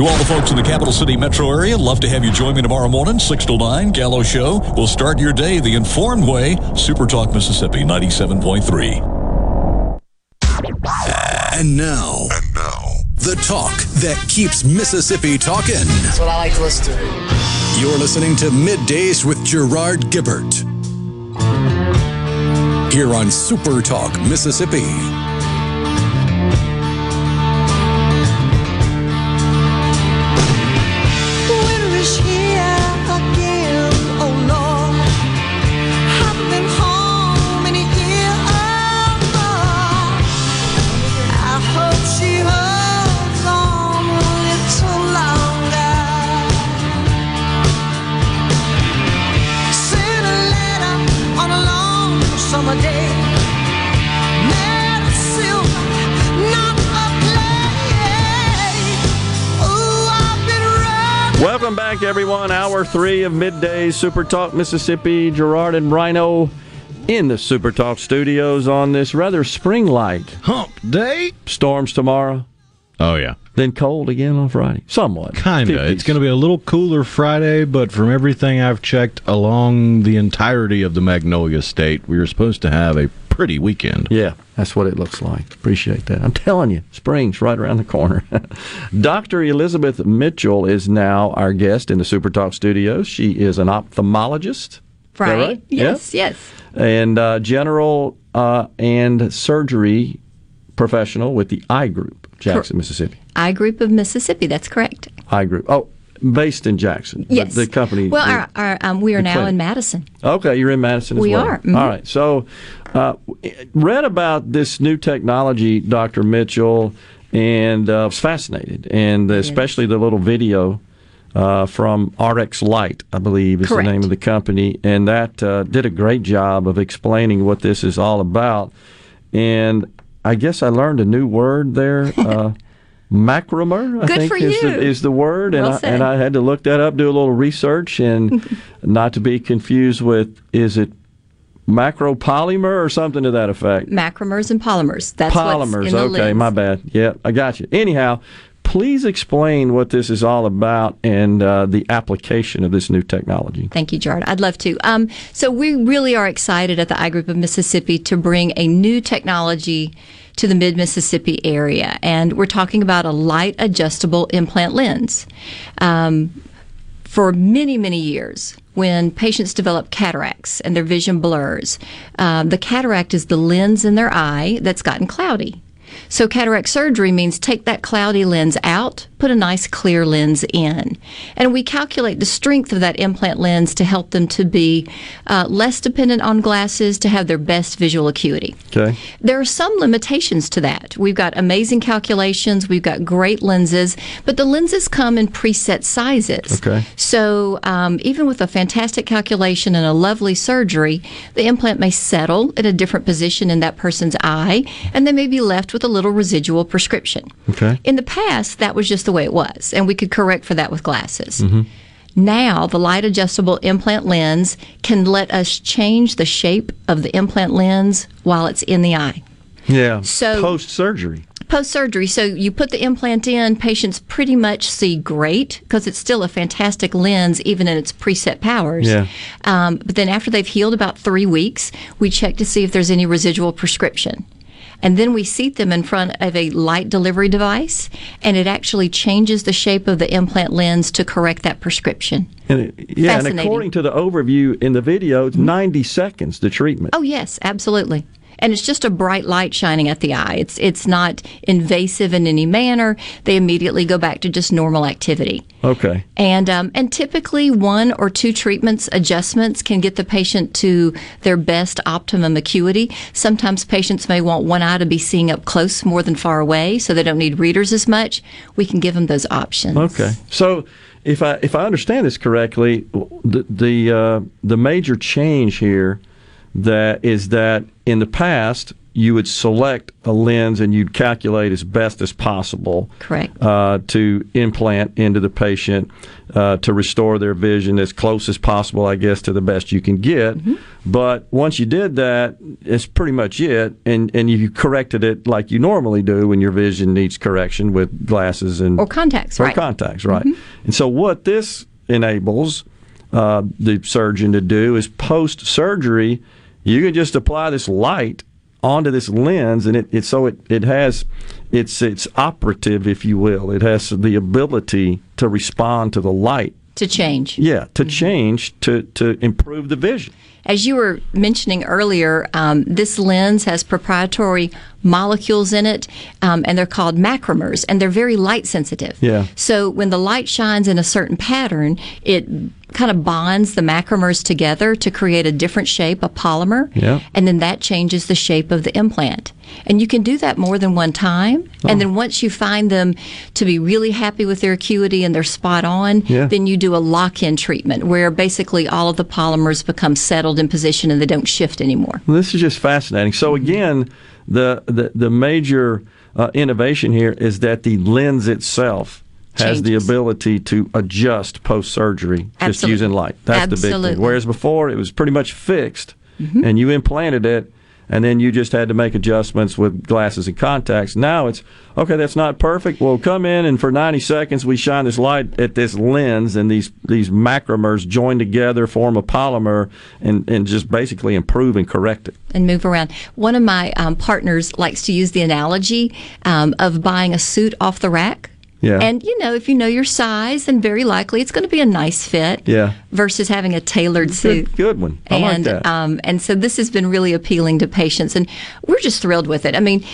To all the folks in the capital city metro area, love to have you join me tomorrow morning, 6 to 9, Gallo Show. We'll start your day the informed way. Super Talk Mississippi 97.3. And now, and now, the talk that keeps Mississippi talking. That's what I like to listen to. You're listening to Middays with Gerard Gibert. Here on Super Talk Mississippi. Back, everyone. Hour three of midday Super Talk Mississippi. Gerard and Rhino in the Super Talk studios on this rather spring like hump day. Storms tomorrow, Oh yeah, then cold again on Friday. Somewhat. kinda. It's going to be a little cooler Friday, but from everything I've checked along the entirety of the Magnolia State, we are supposed to have a pretty weekend. Yeah, that's what it looks like. Appreciate that. I'm telling you, spring's right around the corner. Dr. Elizabeth Mitchell is now our guest in the Super Talk studios. She is an ophthalmologist. Right. right? Yes, yes. And uh, general uh, and surgery professional with the Eye Group, Jackson, Mississippi. Eye Group of Mississippi. That's correct. Eye Group. Oh, based in Jackson. Yes. The company. Well, the- our, our, um, we are now clinic. in Madison. Okay, you're in Madison as well. We well. are, mhm. All right. So, uh, read about this new technology, Dr. Mitchell, and uh, was fascinated, and especially the little video uh, from RX Light, I believe is Correct. the name of the company, and that uh, did a great job of explaining what this is all about. And I guess I learned a new word there. Macromer, I Good think is. The, is the word, and Well I, and I had to look that up, do a little research, and not to be confused with is it macropolymer or something to that effect? Macromers and polymers. That's what's Polymers. Okay, my bad. Yeah, I got you. Anyhow, please explain what this is all about and uh, the application of this new technology. Thank you, Gerard. I'd love to. Um, so we really are excited at the Eye Group of Mississippi to bring a new technology to the mid Mississippi area, and we're talking about a light adjustable implant lens. Um, for many, many years, when patients develop cataracts and their vision blurs, um, the cataract is the lens in their eye that's gotten cloudy. So, cataract surgery means take that cloudy lens out, put a nice clear lens in. And we calculate the strength of that implant lens to help them to be uh, less dependent on glasses to have their best visual acuity. Okay. There are some limitations to that. We've got amazing calculations, we've got great lenses, but the lenses come in preset sizes. Okay. So um, even with a fantastic calculation and a lovely surgery, the implant may settle in a different position in that person's eye, and they may be left with a little residual prescription. Okay. In the past, that was just the way it was, and we could correct for that with glasses. Mm-hmm. Now, the light adjustable implant lens can let us change the shape of the implant lens while it's in the eye. Yeah. So- post surgery. Post surgery, so you put the implant in, patients pretty much see great because it's still a fantastic lens, even in its preset powers. Yeah. Um, but then after they've healed about three weeks, we check to see if there's any residual prescription. And then we seat them in front of a light delivery device, and it actually changes the shape of the implant lens to correct that prescription. And it- yeah, and according to the overview in the video, it's mm-hmm. 90 seconds the treatment. Oh yes, absolutely. And it's just a bright light shining at the eye. It's it's not invasive in any manner. They immediately go back to just normal activity. Okay. And um, and typically one or two treatments adjustments can get the patient to their best optimum acuity. Sometimes patients may want one eye to be seeing up close more than far away, so they don't need readers as much. We can give them those options. Okay. So if I if I understand this correctly, the the uh, the major change here that is that in the past you would select a lens and you'd calculate as best as possible Correct. uh, to implant into the patient uh, to restore their vision as close as possible, I guess, to the best you can get. But once you did that, it's pretty much it, and and you corrected it like you normally do when your vision needs correction with glasses and Or contacts, or right. contacts, right? And so what this enables uh, the surgeon to do is post surgery, you can just apply this light onto this lens, and it, it so it, it has it's it's operative, if you will. It has the ability to respond to the light. To change. Yeah, to change to to improve the vision. As you were mentioning earlier, um, this lens has proprietary molecules in it, um, and they're called macromers, and they're very light sensitive. Yeah. So when the light shines in a certain pattern, it kind of bonds the macromers together to create a different shape, a polymer, Yeah. and then that changes the shape of the implant. And you can do that more than one time. Oh. And then once you find them to be really happy with their acuity and they're spot on, Yeah. then you do a lock in treatment where basically all of the polymers become settled in position and they don't shift anymore. Well, this is just fascinating. So again, the the, the major uh, innovation here is that the lens itself has the ability to adjust post surgery just Absolutely. using light. That's the big thing. Whereas before it was pretty much fixed, Mhm. and you implanted it. And then you just had to make adjustments with glasses and contacts. Now it's okay. That's not perfect. Well, come in and for 90 seconds we shine this light at this lens, and these these macromers join together, form a polymer, and and just basically improve and correct it. and move around. One of my um, partners likes to use the analogy um, of buying a suit off the rack. Yeah. And you know, if you know your size, then very likely it's going to be a nice fit Yeah. versus having a tailored suit. Good, good one. I and like that. um, and so this has been really appealing to patients, and we're just thrilled with it. I mean,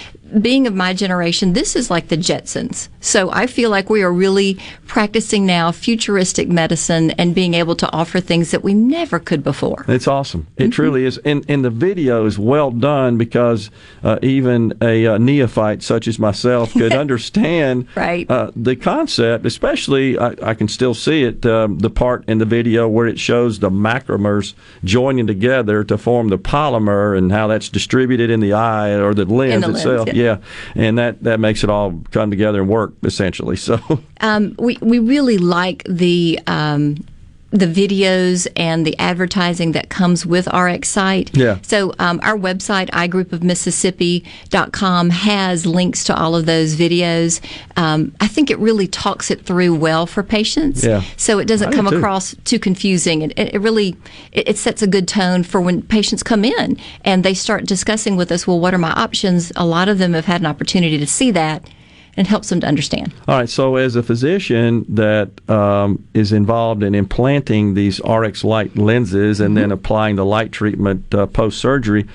being of my generation, this is like the Jetsons. So I feel like we are really practicing now futuristic medicine and being able to offer things that we never could before. It's awesome. Mm-hmm. It truly is. And, and the video is well done because uh, even a uh, neophyte such as myself could understand Right. uh, the concept, especially, I, I can still see it, um, the part in the video where it shows the macromers joining together to form the polymer and how that's distributed in the eye or the lens the lens, itself. yeah. Yeah. And that, that makes it all come together and work, essentially. So, Um, we we really like the um, the videos and the advertising that comes with RxSight. Yeah. So um, our website, igroupofmississippi.com, has links to all of those videos. Um, I think it really talks it through well for patients. Yeah. So it doesn't do come too. across too confusing. It, it, it really it, it sets a good tone for when patients come in and they start discussing with us. Well, what are my options? A lot of them have had an opportunity to see that, and helps them to understand. All right. So, as a physician that um, is involved in implanting these RX light lenses and Mm-hmm. then applying the light treatment uh, post surgery,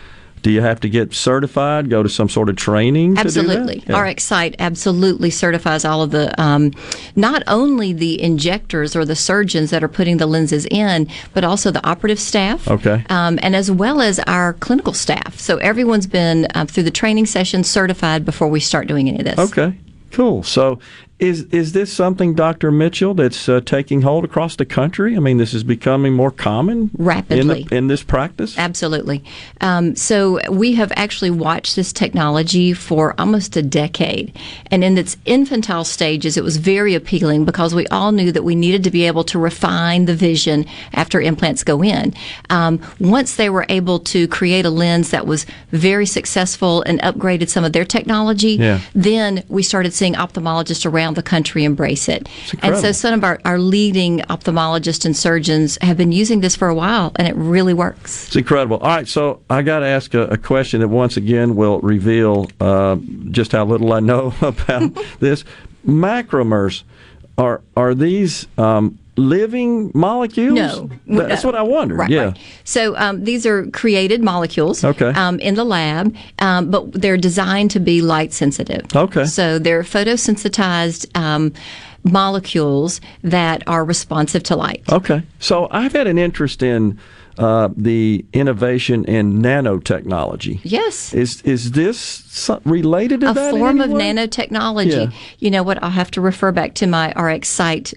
do you have to get certified? Go to some sort of training? to do that? Absolutely. Yeah. RX site absolutely certifies all of the, um, not only the injectors or the surgeons that are putting the lenses in, but also the operative staff. Okay. Um, and as well as our clinical staff. So everyone's been um, through the training session certified before we start doing any of this. Okay. Cool. So, is is this something, Dr. Mitchell, that's uh, taking hold across the country? I mean, this is becoming more common Rapidly. in, the, in this practice. Absolutely. Um, so we have actually watched this technology for almost a decade. And in its infantile stages, it was very appealing because we all knew that we needed to be able to refine the vision after implants go in. Um, once they were able to create a lens that was very successful and upgraded some of their technology, Yeah. then we started seeing ophthalmologists around the country embrace it. And so some of our, our leading ophthalmologists and surgeons have been using this for a while, and it really works. It's incredible. All right, so I got to ask a, a question that once again will reveal uh, just how little I know about this. Macromers are are these um, living molecules? No. that's No. what I wondered. Right, yeah. right. So um, these are created molecules Okay. um, in the lab, um, but they're designed to be light sensitive. Okay. So they're photosensitized um, molecules that are responsive to light. Okay. So I've had an interest in uh, the innovation in nanotechnology. Yes. Is is this related to a that? in form of nanotechnology. Yeah. You know what? I'll have to refer back to my RxSight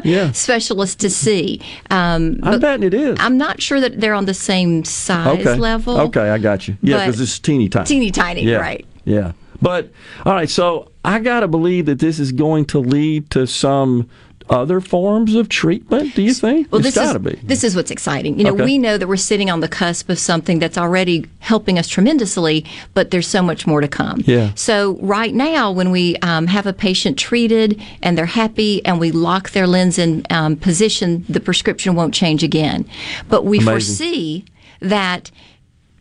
Yeah. specialist to see. Um, I bet it is. I'm not sure that they're on the same size okay. level. Okay, I got you. Yeah, because it's teeny tiny. Teeny tiny, yeah. right. Yeah. But all right, so I got to believe that this is going to lead to some other forms of treatment. Do you think? Well, it's this got is to be. this is what's exciting. You know, Okay. we know that we're sitting on the cusp of something that's already helping us tremendously, but there's so much more to come. Yeah. So right now, when we um, have a patient treated and they're happy, and we lock their lens in um, position, the prescription won't change again. But we Amazing. foresee that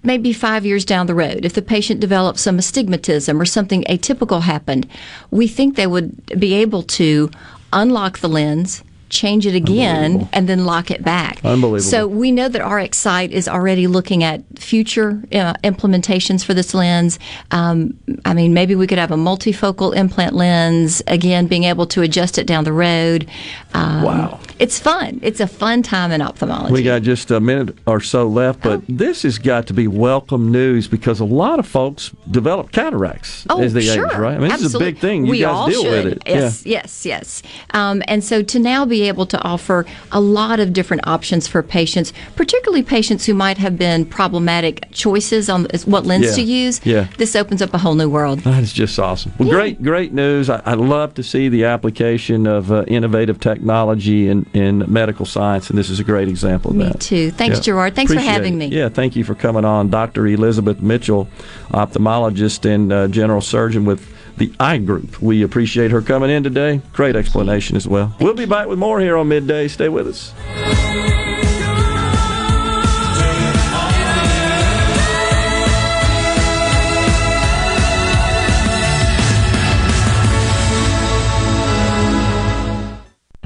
maybe five years down the road, if the patient develops some astigmatism or something atypical happened, we think they would be able to unlock the lens. Change it again and then lock it back. Unbelievable. So we know that RxSight is already looking at future uh, implementations for this lens. Um, I mean, maybe we could have a multifocal implant lens. Again, being able to adjust it down the road. Um, Wow. It's fun. It's a fun time in ophthalmology. We got just a minute or so left, but Oh. this has got to be welcome news because a lot of folks develop cataracts Oh, as they sure. age, right? I mean, this is a big thing. You we guys all deal should. with it. Yes, yes, yes. Um, and so to now be able to offer a lot of different options for patients, particularly patients who might have been problematic choices on what lens Yeah. to use, Yeah. this opens up a whole new world. That is just awesome. Well, great, great news. I, I love to see the application of uh, innovative technology in, in medical science, and this is a great example of Me that. too. Thanks, Yeah. Gerard. Thanks for having it. me. Yeah, thank you for coming on. Dr. Elizabeth Mitchell, ophthalmologist and uh, general surgeon with the Eye Group. We appreciate her coming in today. Great explanation as well. We'll be back with more here on midday. Stay with us.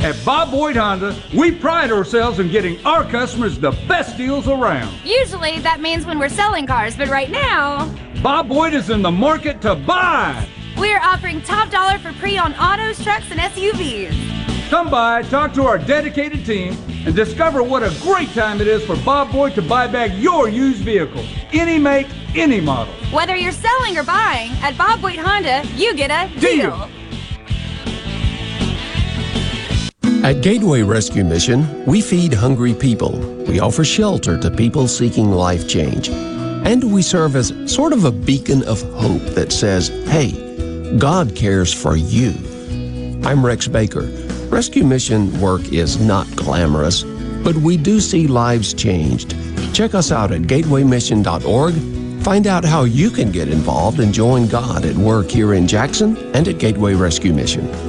At Bob Boyd Honda, we pride ourselves in getting our customers the best deals around. Usually that means when we're selling cars, but right now, Bob Boyd is in the market to buy. We are offering top dollar for pre-owned autos, trucks, and SUVs. Come by, talk to our dedicated team, and discover what a great time it is for Bob Boyd to buy back your used vehicle. Any make, any model. Whether you're selling or buying, at Bob Boyd Honda, you get a deal. At Gateway Rescue Mission, we feed hungry people. We offer shelter to people seeking life change. And we serve as sort of a beacon of hope that says, hey, God cares for you. I'm Rex Baker. Rescue Mission work is not glamorous, but we do see lives changed. Check us out at gatewaymission.org. Find out how you can get involved and join God at work here in Jackson and at Gateway Rescue Mission.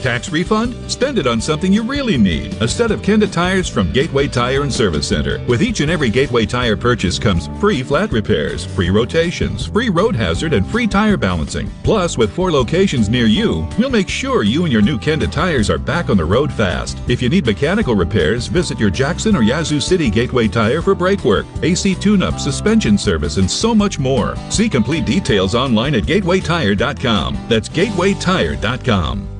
Tax refund? Spend it on something you really need. A set of Kenda tires from Gateway Tire and Service Center. With each and every Gateway tire purchase comes free flat repairs, free rotations, free road hazard, and free tire balancing. Plus, with four locations near you, we'll make sure you and your new Kenda tires are back on the road fast. If you need mechanical repairs, visit your Jackson or Yazoo City Gateway Tire for brake work, AC tune-up, suspension service, and so much more. See complete details online at gatewaytire.com. That's gatewaytire.com.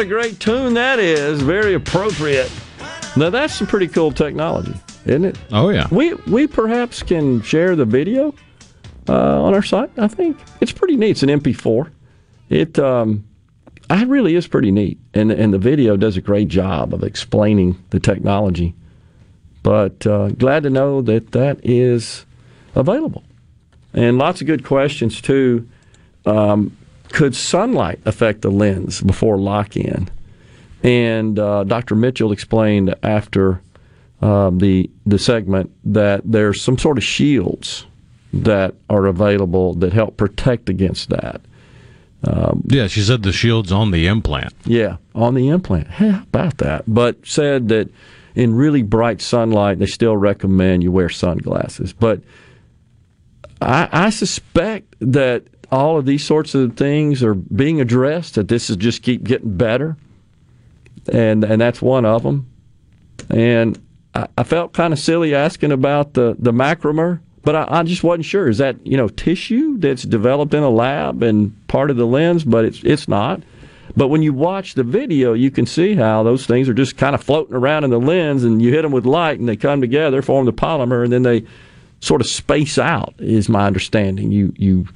What a great tune that is. Very appropriate. Now that's some pretty cool technology, isn't it? Oh yeah. We we perhaps can share the video uh, on our site. I think it's pretty neat. It's an MP4. It um, it really is pretty neat, and and the video does a great job of explaining the technology. But uh, glad to know that that is available, and lots of good questions too. Um, could sunlight affect the lens before lock in? And uh, Dr. Mitchell explained after um, the the segment that there's some sort of shields that are available that help protect against that. Um, yeah, she said the shield's on the implant. Yeah, on the implant. Hey, how about that? But said that in really bright sunlight, they still recommend you wear sunglasses. But I, I suspect that all of these sorts of things are being addressed. That this is just keep getting better, and and that's one of them. And I, I felt kind of silly asking about the the macromer, but I, I just wasn't sure. Is that you know tissue that's developed in a lab and part of the lens? But it's it's not. But when you watch the video, you can see how those things are just kind of floating around in the lens, and you hit them with light, and they come together, form the polymer, and then they sort of space out. Is my understanding. You you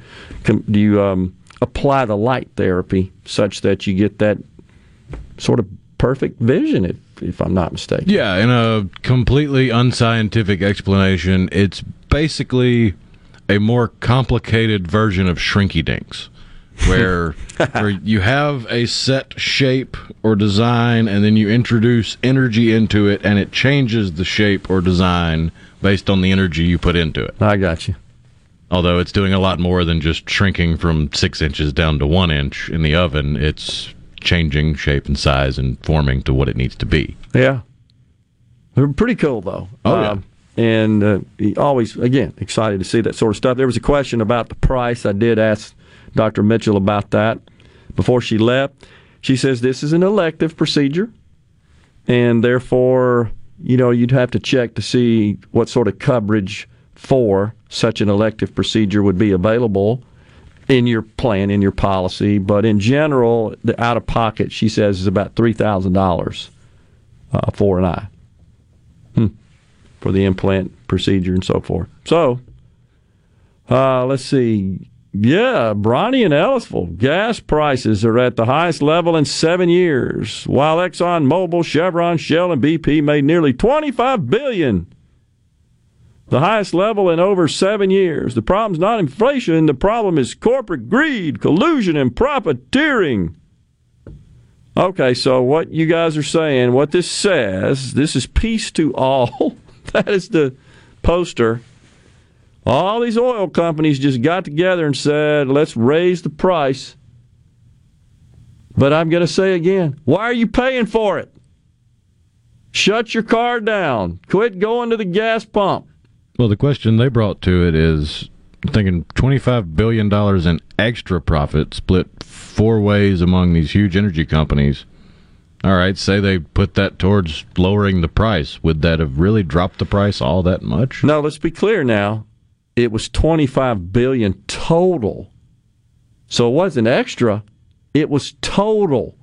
you um, apply the light therapy such that you get that sort of perfect vision, if if I'm not mistaken. Yeah, in a completely unscientific explanation, it's basically a more complicated version of Shrinky Dinks, where where you have a set shape or design, and then you introduce energy into it, and it changes the shape or design based on the energy you put into it. I got you. Although it's doing a lot more than just shrinking from six inches down to one inch in the oven, it's changing shape and size and forming to what it needs to be. Yeah. They're pretty cool, though. Oh, yeah. Um, and uh, he always, again, excited to see that sort of stuff. There was a question about the price. I did ask Dr. Mitchell about that before she left. She says this is an elective procedure, and therefore, you know, you'd have to check to see what sort of coverage for such an elective procedure would be available in your plan, in your policy. But in general, the out of pocket, she says, is about $3,000 uh, for an eye hmm. for the implant procedure and so forth. So, uh, let's see. Yeah, Ronnie and Ellisville. Gas prices are at the highest level in seven years, while Exxon Mobil, Chevron, Shell, and BP made nearly 25 billion. The highest level in over seven years. The problem's not inflation. The problem is corporate greed, collusion, and profiteering. Okay, so what you guys are saying, what this says, this is peace to all. that is the poster. All these oil companies just got together and said, let's raise the price. But I'm going to say again, why are you paying for it? Shut your car down. Quit going to the gas pump. Well, the question they brought to it is thinking $25 billion in extra profit split four ways among these huge energy companies. All right, say they put that towards lowering the price. Would that have really dropped the price all that much? No, let's be clear now. It was 25 billion total. So it wasn't extra, it was total.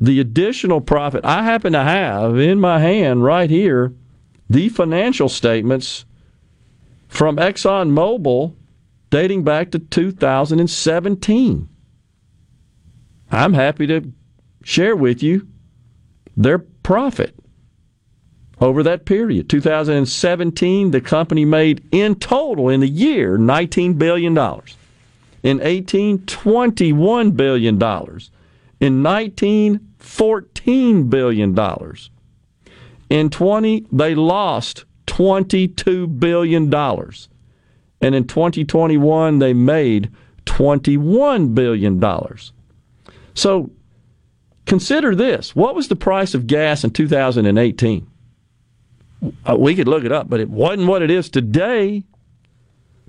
The additional profit I happen to have in my hand right here the financial statements from ExxonMobil dating back to 2017. I'm happy to share with you their profit over that period. 2017, the company made in total in the year $19 billion. In 18, $21 billion. In 19, $14 billion. In 20, they lost $22 billion. And in 2021, they made $21 billion. So consider this. What was the price of gas in 2018? Uh, we could look it up, but it wasn't what it is today.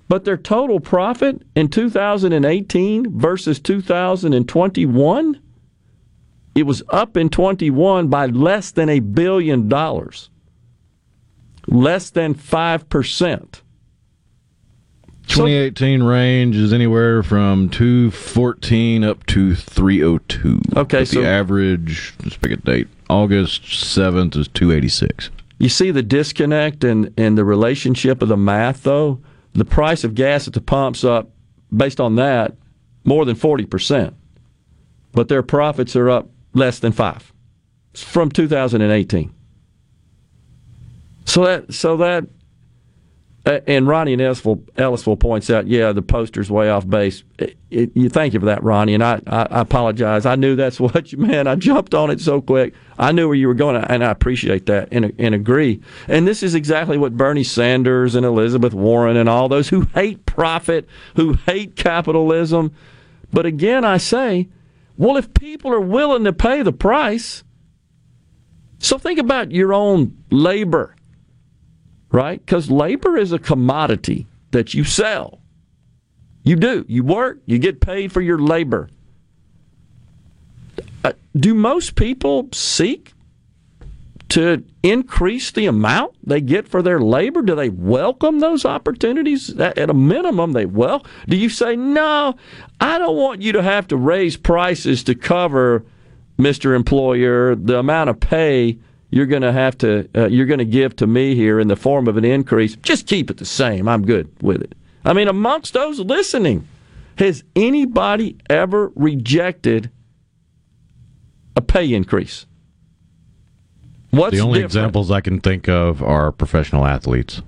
But their total profit in 2018 versus 2021, it was up in 21 by less than a billion dollars, less than 5%. 2018 range is anywhere from 214 up to 302. Okay, so- the average, let's pick a date, August 7th is 286. You see the disconnect and and the relationship of the math, though. The price of gas at the pumps up based on that more than forty percent, but their profits are up less than five from 2018. So that so that Uh, and Ronnie and Ellisville, Ellisville points out, yeah, the poster's way off base. It, it, you thank you for that, Ronnie, and I, I, I apologize. I knew that's what you meant. I jumped on it so quick. I knew where you were going, and I appreciate that and, and agree. And this is exactly what Bernie Sanders and Elizabeth Warren and all those who hate profit, who hate capitalism. But again, I say, well, if people are willing to pay the price, so think about your own labor right? Because labor is a commodity that you sell. You do. You work, you get paid for your labor. Uh, do most people seek to increase the amount they get for their labor? Do they welcome those opportunities? At a minimum, they well. Do you say no? I don't want you to have to raise prices to cover, Mister Employer, the amount of pay you're going to have to uh, you're going to give to me here in the form of an increase. Just keep it the same. I'm good with it. I mean, amongst those listening, has anybody ever rejected a pay increase? What's the only different? examples I can think of are professional athletes,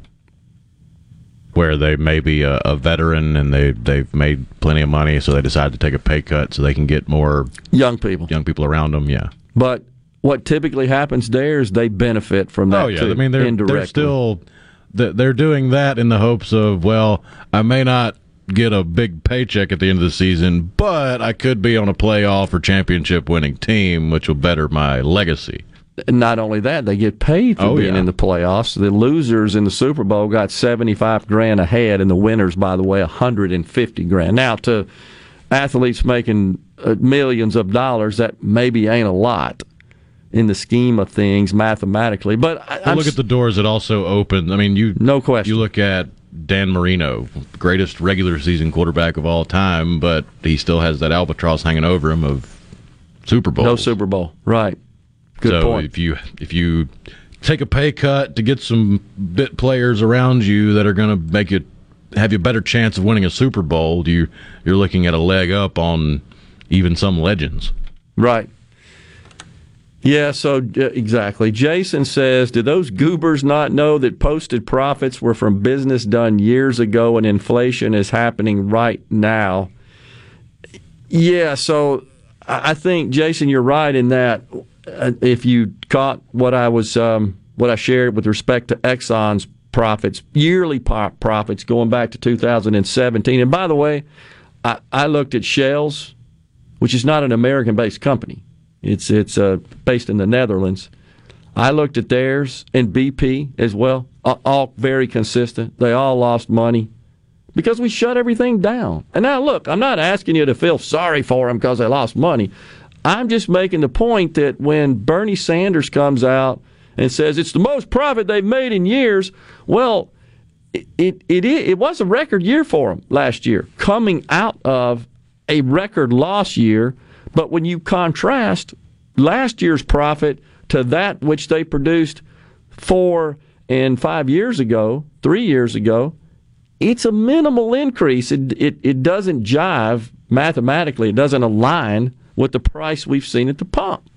where they may be a, a veteran and they they've made plenty of money, so they decide to take a pay cut so they can get more young people young people around them. Yeah. But what typically happens there is they benefit from that oh yeah, too, I mean they're indirectly. they're still they're doing that in the hopes of well, I may not get a big paycheck at the end of the season, but I could be on a playoff or championship winning team, which will better my legacy. Not only that, they get paid for Oh, being yeah. in the playoffs. The losers in the Super Bowl got seventy five grand ahead, and the winners, by the way, hundred and fifty grand. Now, to athletes making uh, millions of dollars, that maybe ain't a lot in the scheme of things mathematically. But I, look at the doors it also opens. I mean, you no question. You look at Dan Marino, greatest regular season quarterback of all time, but he still has that albatross hanging over him of Super Bowl. No Super Bowl, right? Good so point. if you if you take a pay cut to get some bit players around you that are going to make you have you a better chance of winning a Super Bowl, you you're looking at a leg up on even some legends. Right. Yeah, so exactly. Jason says, Do those goobers not know that posted profits were from business done years ago and inflation is happening right now? Yeah, so I I think, Jason, you're right in that. Uh, If you caught what I was, um, what I shared with respect to Exxon's profits, yearly profits going back to 2017. And by the way, I, I looked at Shell's, which is not an American based company. It's it's uh, based in the Netherlands. I looked at theirs and BP as well. All very consistent. They all lost money because we shut everything down. And now look, I'm not asking you to feel sorry for them because they lost money. I'm just making the point that when Bernie Sanders comes out and says it's the most profit they've made in years, well, it it it, it was a record year for them last year, coming out of a record loss year. But when you contrast last year's profit to that which they produced four and five years ago, three years ago, it's a minimal increase. It, it, it doesn't jive mathematically, it doesn't align with the price we've seen at the pump.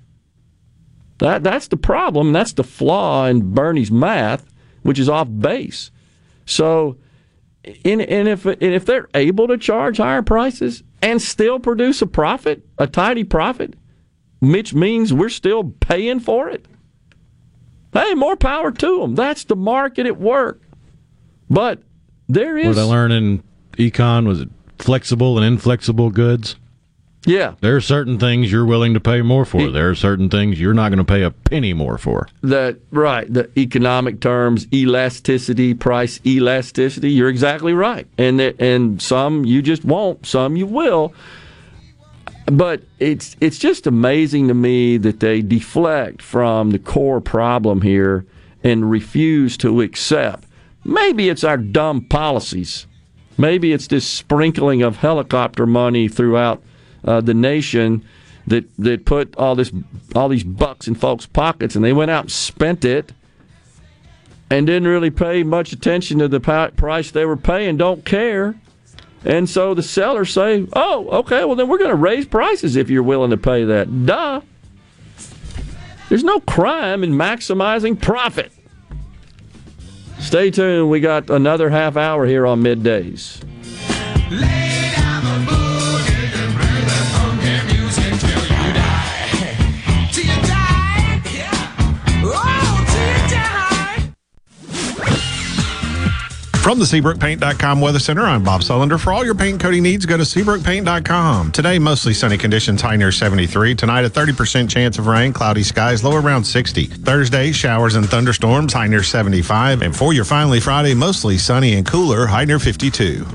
That, that's the problem. That's the flaw in Bernie's math, which is off base. So, and, and if and if they're able to charge higher prices and still produce a profit, a tidy profit, which means we're still paying for it. Hey, more power to them. That's the market at work. But there What is, I learned in econ was it flexible and inflexible goods. Yeah, There are certain things you're willing to pay more for. There are certain things you're not going to pay a penny more for. that right. The economic terms, elasticity, price elasticity. You're exactly right. And that, and some you just won't, some you will. But it's it's just amazing to me that they deflect from the core problem here and refuse to accept. Maybe it's our dumb policies. Maybe it's this sprinkling of helicopter money throughout uh, the nation that that put all this all these bucks in folks' pockets, and they went out and spent it, and didn't really pay much attention to the price they were paying. Don't care, and so the sellers say, "Oh, okay, well then we're going to raise prices if you're willing to pay that." Duh. There's no crime in maximizing profit. Stay tuned. We got another half hour here on middays. From the SeabrookPaint.com Weather Center, I'm Bob Sullender. For all your paint coating needs, go to SeabrookPaint.com. Today, mostly sunny conditions, high near 73. Tonight, a 30% chance of rain, cloudy skies, low around 60. Thursday, showers and thunderstorms, high near 75. And for your finally Friday, mostly sunny and cooler, high near 52.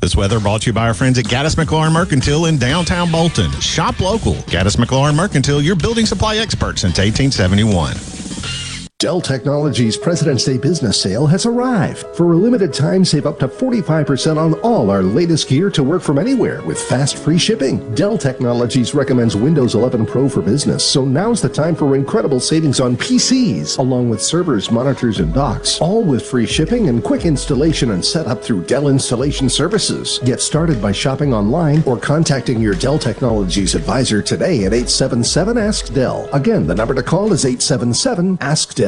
This weather brought to you by our friends at Gaddis McLaurin Mercantile in downtown Bolton. Shop local. Gaddis McLaurin Mercantile, your building supply expert since 1871. Dell Technologies President's Day business sale has arrived. For a limited time, save up to 45% on all our latest gear to work from anywhere with fast free shipping. Dell Technologies recommends Windows 11 Pro for business, so now's the time for incredible savings on PCs, along with servers, monitors, and docks, all with free shipping and quick installation and setup through Dell Installation Services. Get started by shopping online or contacting your Dell Technologies advisor today at 877 Ask Dell. Again, the number to call is 877 Ask Dell.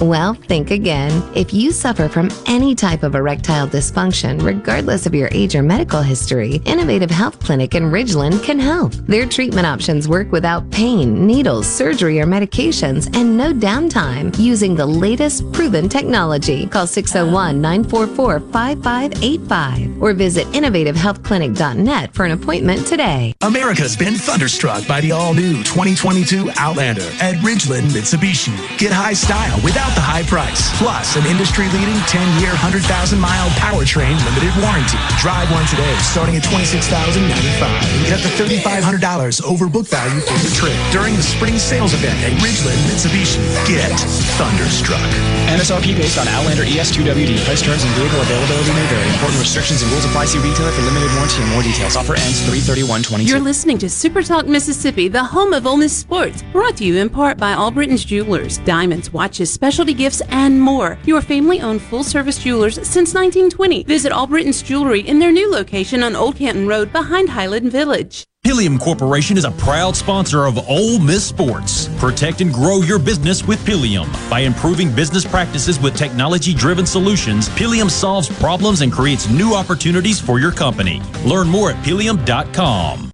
Well, think again. If you suffer from any type of erectile dysfunction, regardless of your age or medical history, Innovative Health Clinic in Ridgeland can help. Their treatment options work without pain, needles, surgery, or medications, and no downtime using the latest proven technology. Call 601 944 5585 or visit innovativehealthclinic.net for an appointment today. America's been thunderstruck by the all-new 2022 Outlander at Ridgeland Mitsubishi. Get high style without without the high price. Plus, an industry-leading 10-year, 100,000-mile powertrain limited warranty. Drive one today, starting at $26,095. And get up to $3,500 over book value for the trip during the spring sales event at Ridgeland Mitsubishi. Get thunderstruck. MSRP based on Outlander E ES2WD. Price terms and vehicle availability may vary. Important restrictions and rules apply. See retailer for limited warranty and more details. Offer ends 331.22. You're listening to Super Talk Mississippi, the home of Ole Miss sports. Brought to you in part by Albritton's Jewelers, diamonds, watches, specialty gifts, and more. Your family-owned full-service jewelers since 1920. Visit Albritton's Jewelry in their new location on Old Canton Road behind Highland Village. Pilium Corporation is a proud sponsor of Ole Miss Sports. Protect and grow your business with Pilium. By improving business practices with technology driven solutions, Pilium solves problems and creates new opportunities for your company. Learn more at pilium.com.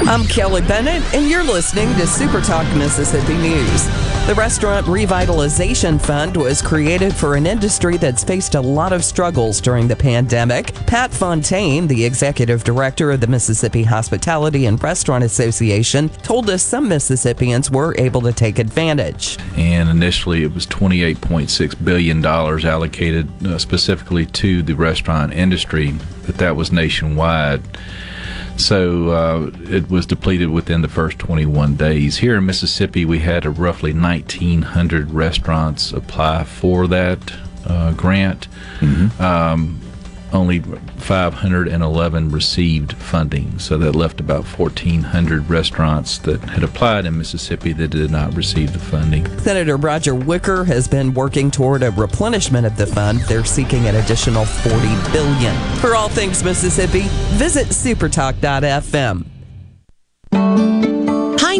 I'm Kelly Bennett, and you're listening to Super Talk Mississippi News. The Restaurant Revitalization Fund was created for an industry that's faced a lot of struggles during the pandemic. Pat Fontaine, the executive director of the Mississippi Hospitality and Restaurant Association, told us some Mississippians were able to take advantage. and initially it was $28.6 billion allocated uh, specifically to the restaurant industry, but that was nationwide. So uh, it was depleted within the first 21 days. Here in Mississippi, we had a roughly 1,900 restaurants apply for that uh, grant. Um, only 511 received funding, so that left about 1,400 restaurants that had applied in Mississippi that did not receive the funding. Senator Roger Wicker has been working toward a replenishment of the fund. They're seeking an additional 40 billion. For all things Mississippi, visit supertalk.fm.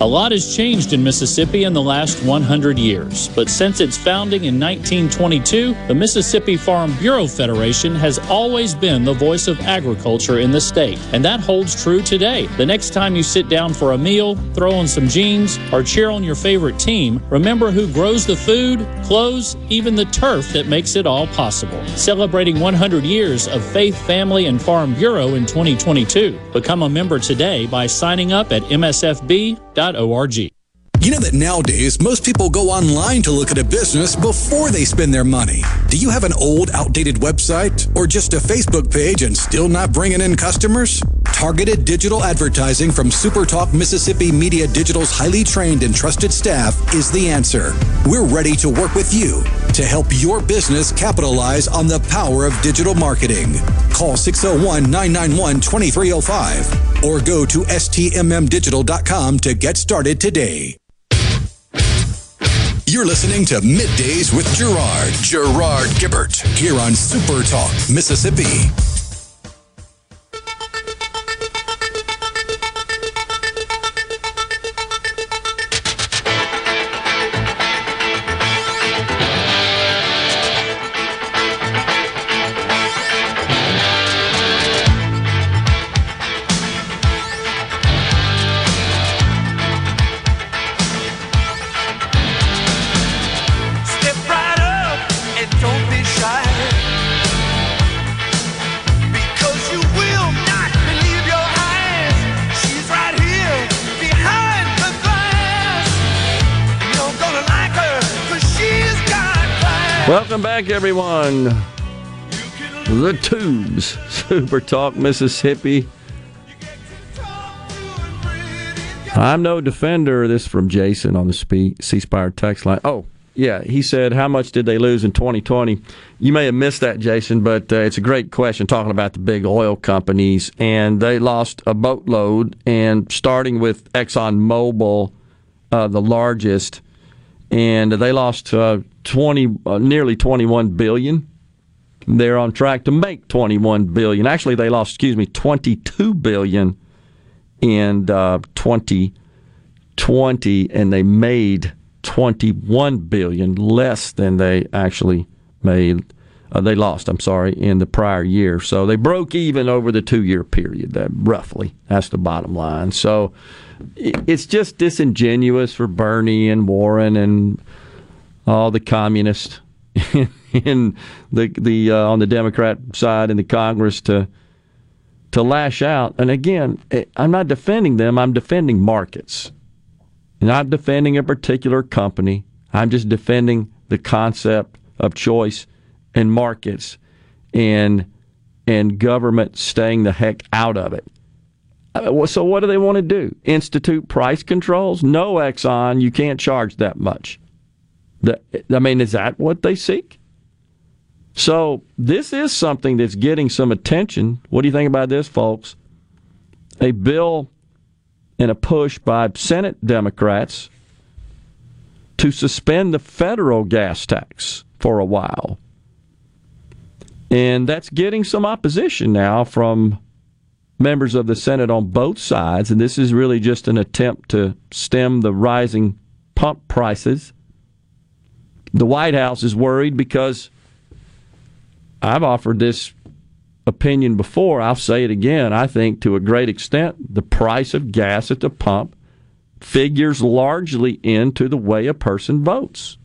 A lot has changed in Mississippi in the last 100 years, but since its founding in 1922, the Mississippi Farm Bureau Federation has always been the voice of agriculture in the state, and that holds true today. The next time you sit down for a meal, throw on some jeans, or cheer on your favorite team, remember who grows the food, clothes, even the turf that makes it all possible. Celebrating 100 years of Faith, Family, and Farm Bureau in 2022. Become a member today by signing up at You know that nowadays most people go online to look at a business before they spend their money. Do you have an old, outdated website or just a Facebook page and still not bringing in customers? Targeted digital advertising from SuperTalk Mississippi Media Digital's highly trained and trusted staff is the answer. We're ready to work with you to help your business capitalize on the power of digital marketing. Call 601 991 2305 or go to stmmdigital.com to get started today. You're listening to Middays with Gerard, Gerard Gibert, here on Super Talk, Mississippi. Welcome back, everyone. The Tubes, Super Talk, Mississippi. I'm no defender. This from Jason on the C Spire text line. Oh, yeah, he said, how much did they lose in 2020? You may have missed that, Jason, but uh, it's a great question talking about the big oil companies. And they lost a boatload, and starting with ExxonMobil, uh, the largest, and they lost uh, 20, uh, nearly 21 billion. They're on track to make 21 billion. Actually, they lost, excuse me, 22 billion in uh, 2020, and they made 21 billion less than they actually made. Uh, they lost, I'm sorry, in the prior year. So they broke even over the two year period, that roughly. That's the bottom line. So it's just disingenuous for Bernie and Warren and all the communists in the the uh, on the Democrat side in the Congress to to lash out. And again, eh, I'm not defending them. I'm defending markets. Not defending a particular company. I'm just defending the concept of choice and markets and and government staying the heck out of it. Uh, So what do they want to do? Institute price controls? No, Exxon, you can't charge that much. I mean, is that what they seek? So this is something that's getting some attention. What do you think about this, folks? A bill and a push by Senate Democrats to suspend the federal gas tax for a while. And that's getting some opposition now from members of the Senate on both sides. And this is really just an attempt to stem the rising pump prices. The White House is worried because I've offered this opinion before. I'll say it again. I think to a great extent, the price of gas at the pump figures largely into the way a person votes.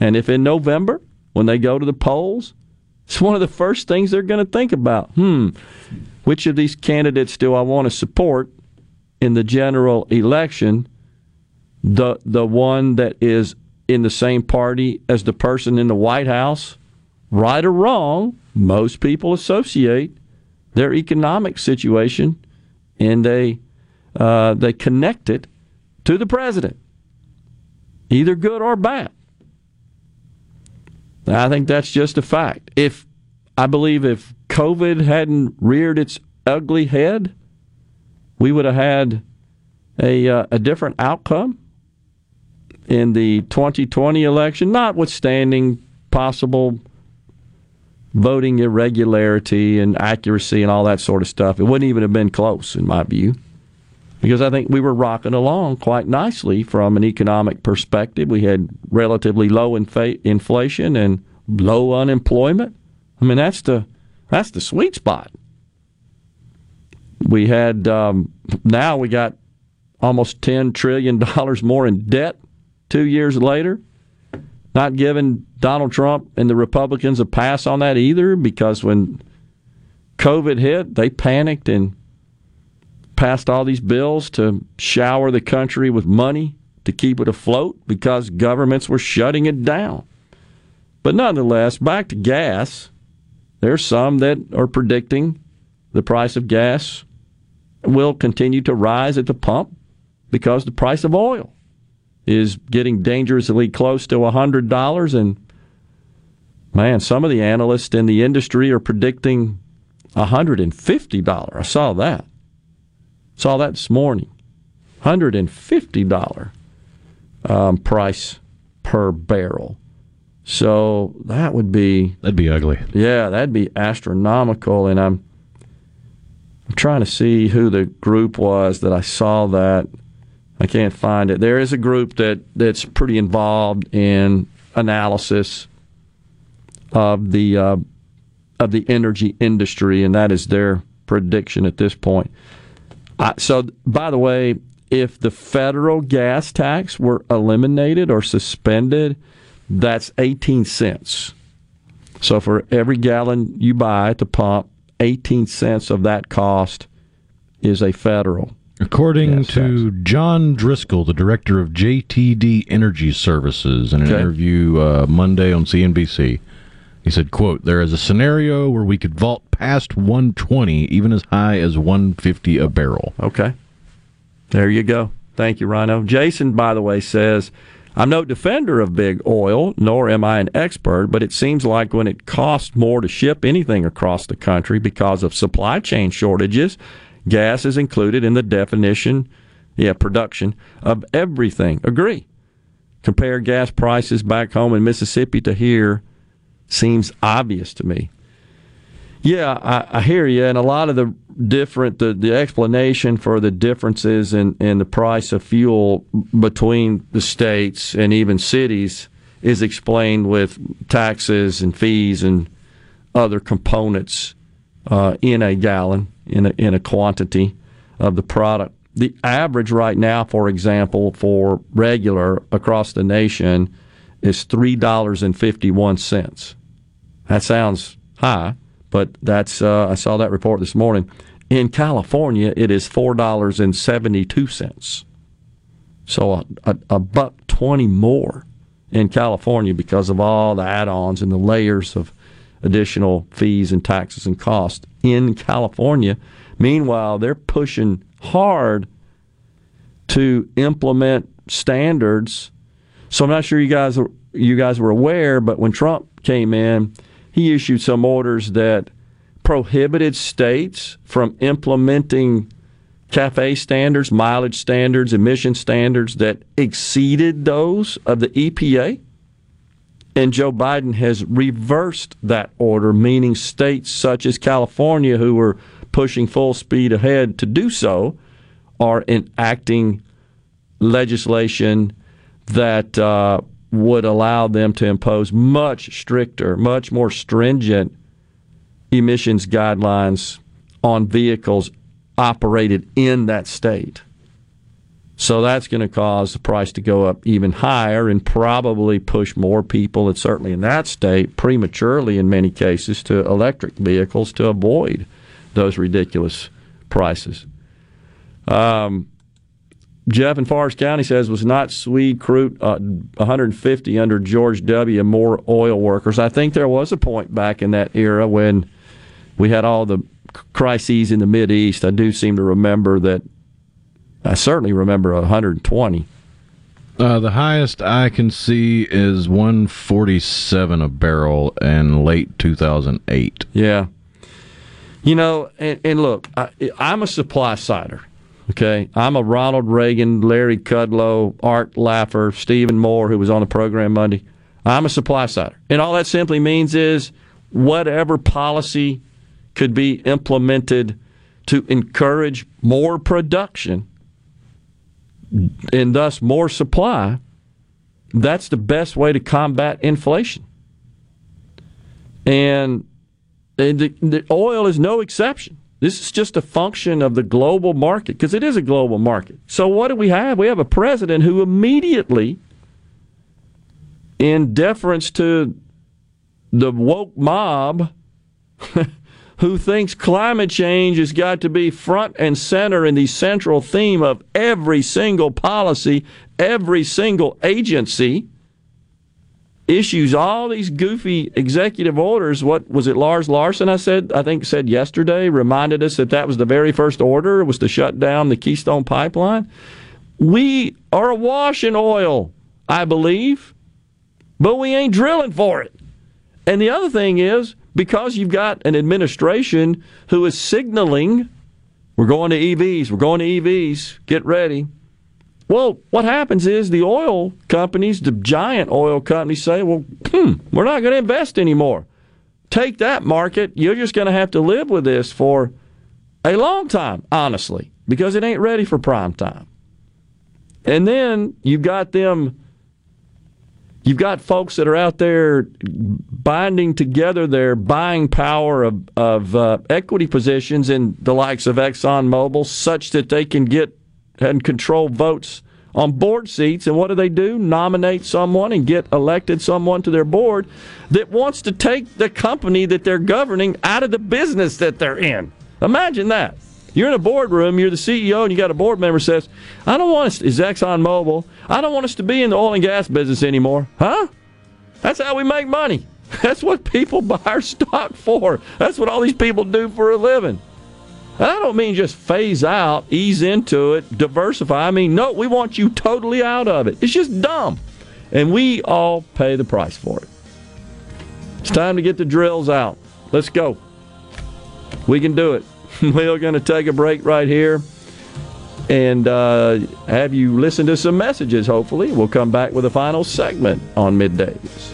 And if in November, when they go to the polls, it's one of the first things they're going to think about. Hmm, which of these candidates do I want to support in the general election? The the one that is in the same party as the person in the White House, right or wrong, most people associate their economic situation and they uh, they connect it to the president, either good or bad. I think that's just a fact. If I believe if COVID hadn't reared its ugly head, we would have had a uh, a different outcome in the 2020 election, notwithstanding possible voting irregularity and accuracy and all that sort of stuff. It wouldn't even have been close, in my view, because I think we were rocking along quite nicely from an economic perspective. We had relatively low inflation and low unemployment. I mean, that's the that's the sweet spot. We had um, now we got almost ten trillion dollars more in debt two years later. Not giving Donald Trump and the Republicans a pass on that either, because when COVID hit, they panicked and passed all these bills to shower the country with money to keep it afloat because governments were shutting it down. But nonetheless, back to gas, there's some that are predicting the price of gas will continue to rise at the pump because the price of oil is getting dangerously close to $100 and man some of the analysts in the industry are predicting $150 i saw that. Saw that this morning. $150 um, price per barrel. So that would be that'd be ugly. Yeah that'd be astronomical and i'm i'm trying to see who the group was that i saw that I can't find it. There is a group that, that's pretty involved in analysis of the uh, of the energy industry, and that is their prediction at this point. I, so, by the way, if the federal gas tax were eliminated or suspended, that's 18 cents. So, for every gallon you buy at the pump, 18 cents of that cost is a federal. According to John Driscoll, the director of JTD Energy Services, in an Okay. interview uh, Monday on CNBC, he said, "quote There is a scenario where we could vault past 120, even as high as 150 a barrel." Okay. There you go. Thank you, Rhino. Jason, by the way, says, I'm no defender of big oil, nor am I an expert, but it seems like when it costs more to ship anything across the country because of supply chain shortages, gas is included in the definition, yeah, production of everything. Agree. Compare gas prices back home in Mississippi to here seems obvious to me. Yeah, I, I hear you, and a lot of the different the, the explanation for the differences in, in the price of fuel between the states and even cities is explained with taxes and fees and other components uh, in a gallon in a, in a quantity of the product. The average right now, for example, for regular across the nation is three dollars and fifty one cents. That sounds high, but that's uh, I saw that report this morning. In California, it is four dollars and seventy two cents. So a, a, a buck twenty more in California because of all the add-ons and the layers of additional fees and taxes and costs in California. Meanwhile, they're pushing hard to implement standards. So I'm not sure you guys you guys were aware, but when Trump came in, he issued some orders that prohibited states from implementing cafe standards, mileage standards, emission standards that exceeded those of the EPA. And Joe Biden has reversed that order, meaning states such as California, who were pushing full speed ahead to do so, are enacting legislation that uh, would allow them to impose much stricter, much more stringent emissions guidelines on vehicles operated in that state. So that's going to cause the price to go up even higher and probably push more people, and certainly in that state, prematurely in many cases, to electric vehicles to avoid those ridiculous prices. Um, Jeff in Forrest County says was not sweet crude uh, 150 under George W. More oil workers. I think there was a point back in that era when we had all the crises in the Mid East. I do seem to remember that. I certainly remember 120. Uh, the highest I can see is 147 a barrel in late 2008. Yeah. You know, and, and look, I, I'm a supply sider. Okay, I'm a Ronald Reagan, Larry Kudlow, Art Laffer, Stephen Moore, who was on the program Monday. I'm a supply sider, and all that simply means is whatever policy could be implemented to encourage more production and thus more supply, that's the best way to combat inflation. And, the, the oil is no exception. This is just a function of the global market because it is a global market. So, what do we have? We have a president who immediately, in deference to the woke mob, who thinks climate change has got to be front and center in the central theme of every single policy, every single agency, issues all these goofy executive orders. What was it, Lars Larson? I said, I think said yesterday, reminded us that that was the very first order was to shut down the Keystone Pipeline. We are awash in oil, I believe, but we ain't drilling for it. And the other thing is, because you've got an administration who is signaling, we're going to EVs, we're going to EVs, get ready. Well, what happens is the oil companies, the giant oil companies say, well, hmm, we're not going to invest anymore. Take that market. You're just going to have to live with this for a long time, honestly, because it ain't ready for prime time. And then you've got them You've got folks that are out there binding together their buying power of, of uh, equity positions in the likes of ExxonMobil such that they can get and control votes on board seats. And what do they do? Nominate someone and get elected someone to their board that wants to take the company that they're governing out of the business that they're in. Imagine that. You're in a boardroom, you're the CEO, and you got a board member says, I don't want us, is ExxonMobil, I don't want us to be in the oil and gas business anymore. Huh? That's how we make money. That's what people buy our stock for. That's what all these people do for a living. And I don't mean just phase out, ease into it, diversify. I mean, no, we want you totally out of it. It's just dumb. And we all pay the price for it. It's time to get the drills out. Let's go. We can do it. We're going to take a break right here and uh, have you listen to some messages, hopefully. We'll come back with a final segment on middays.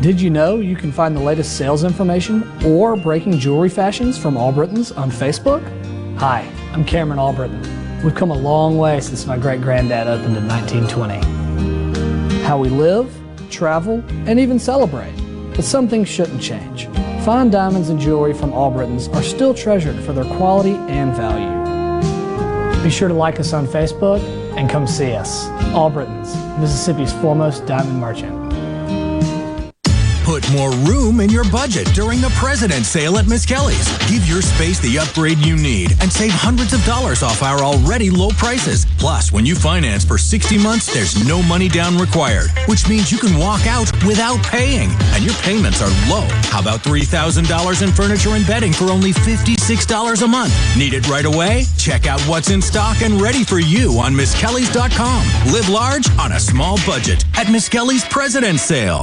Did you know you can find the latest sales information or breaking jewelry fashions from Albritton's on Facebook? Hi, I'm Cameron Albritton. We've come a long way since my great granddad opened in 1920. How we live, travel, and even celebrate. But some things shouldn't change. Fine diamonds and jewelry from Albritton's are still treasured for their quality and value. Be sure to like us on Facebook and come see us. Albritton's, Mississippi's foremost diamond merchant. Put more room in your budget during the President's Sale at Miss Kelly's. Give your space the upgrade you need and save hundreds of dollars off our already low prices. Plus, when you finance for 60 months, there's no money down required, which means you can walk out without paying, and your payments are low. How about $3,000 in furniture and bedding for only $56 a month? Need it right away? Check out what's in stock and ready for you on MissKellys.com. Live large on a small budget at Miss Kelly's President's Sale.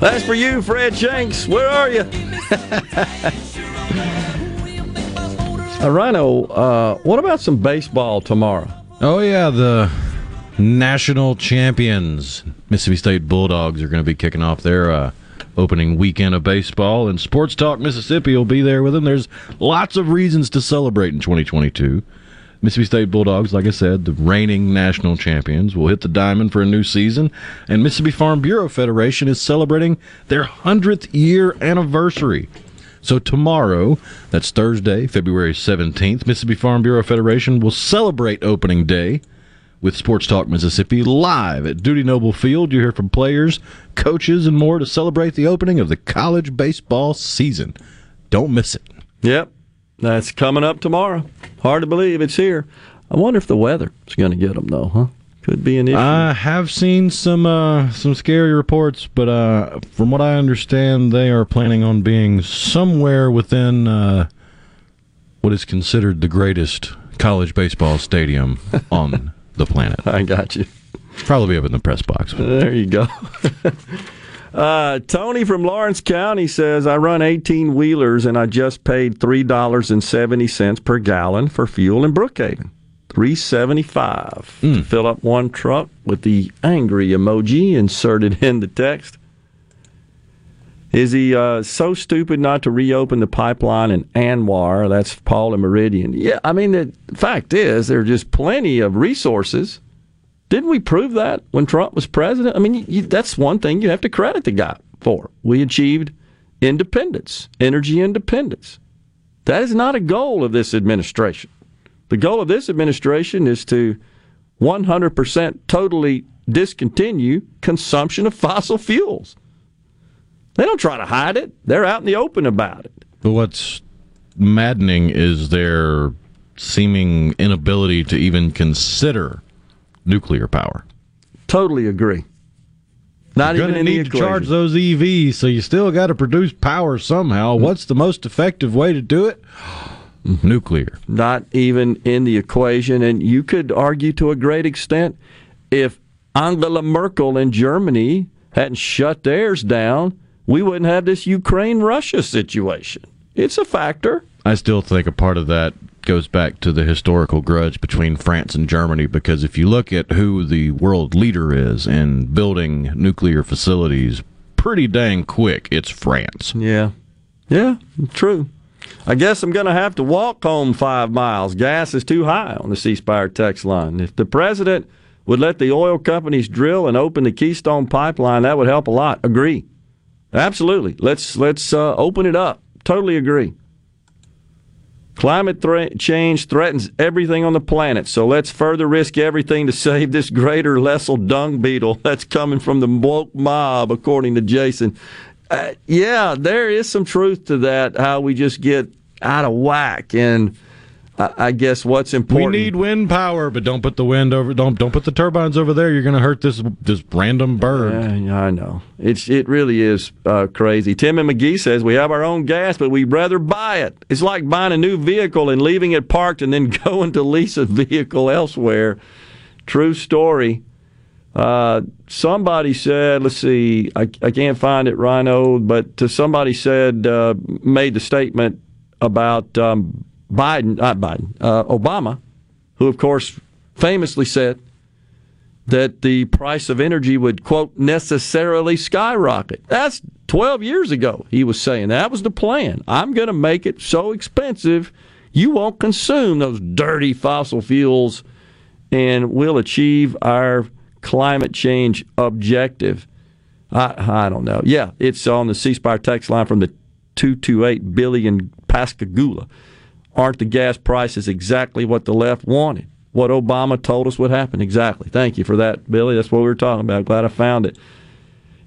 That's for you, Fred Shanks. Where are you? uh, Rhino, uh, what about some baseball tomorrow? Oh yeah, the national champions Mississippi State Bulldogs are going to be kicking off their uh, opening weekend of baseball, and Sports Talk Mississippi will be there with them. There's lots of reasons to celebrate in 2022. Mississippi State Bulldogs, like I said, the reigning national champions, will hit the diamond for a new season, and Mississippi Farm Bureau Federation is celebrating their 100th year anniversary. So tomorrow, that's Thursday, February 17th, Mississippi Farm Bureau Federation will celebrate opening day with Sports Talk Mississippi live at Dudy Noble Field. You hear from players, coaches, and more to celebrate the opening of the college baseball season. Don't miss it. Yep, that's coming up tomorrow. Hard to believe it's here. I wonder if the weather is going to get them, though, huh? Could be an issue. I have seen some uh, some scary reports, but uh, from what I understand, they are planning on being somewhere within uh, what is considered the greatest college baseball stadium on the planet. I got you. Probably up in the press box. There you go. Uh, Tony from Lawrence County says, I run 18 wheelers and I just paid $3.70 per gallon for fuel in Brookhaven. 375 to fill up one truck with the angry emoji inserted in the text. Is he uh, so stupid not to reopen the pipeline in ANWR? That's Paul and Meridian. Yeah, I mean, the fact is, there are just plenty of resources. Didn't we prove that when Trump was president? I mean, you, that's one thing you have to credit the guy for. We achieved independence, energy independence. That is not a goal of this administration. The goal of this administration is to 100% totally discontinue consumption of fossil fuels. They don't try to hide it. They're out in the open about it. But what's maddening is their seeming inability to even consider nuclear power. Totally agree. Not You're even gonna in the need to charge those EVs, so you still got to produce power somehow. Mm-hmm. What's the most effective way to do it? Mm-hmm. Nuclear. Not even in the equation. And you could argue to a great extent if Angela Merkel in Germany hadn't shut theirs down, we wouldn't have this Ukraine Russia situation. It's a factor. I still think a part of that goes back to the historical grudge between France and Germany because if you look at who the world leader is in building nuclear facilities pretty dang quick, it's France. Yeah. Yeah, true. I guess I'm going to have to walk home five miles. Gas is too high on the C Spire text line. If the president would let the oil companies drill and open the Keystone pipeline, that would help a lot. Agree. Absolutely. Let's let's uh, open it up. Totally agree. Climate thre- change threatens everything on the planet, so let's further risk everything to save this greater Lessel dung beetle that's coming from the woke mob, according to Jason. Uh, yeah, there is some truth to that. How we just get out of whack, and I, I guess what's important. We need wind power, but don't put the wind over. Don't don't put the turbines over there. You're going to hurt this this random bird. Yeah, I know. It's it really is uh, crazy. Tim and Magee says we have our own gas, but we'd rather buy it. It's like buying a new vehicle and leaving it parked and then going to lease a vehicle elsewhere. True story. Uh, somebody said, let's see, I, I can't find it, Rhino, but to somebody said, uh, made the statement about um, Biden, not Biden, uh, Obama, who, of course, famously said that the price of energy would, quote, necessarily skyrocket. That's 12 years ago, he was saying. That was the plan. I'm going to make it so expensive you won't consume those dirty fossil fuels and we'll achieve our climate change objective. I, I don't know. Yeah, it's on the C Spire text line from the 228 billion Pascagoula. Aren't the gas prices exactly what the left wanted? What Obama told us would happen? Exactly. Thank you for that, Billy. That's what we were talking about. Glad I found it.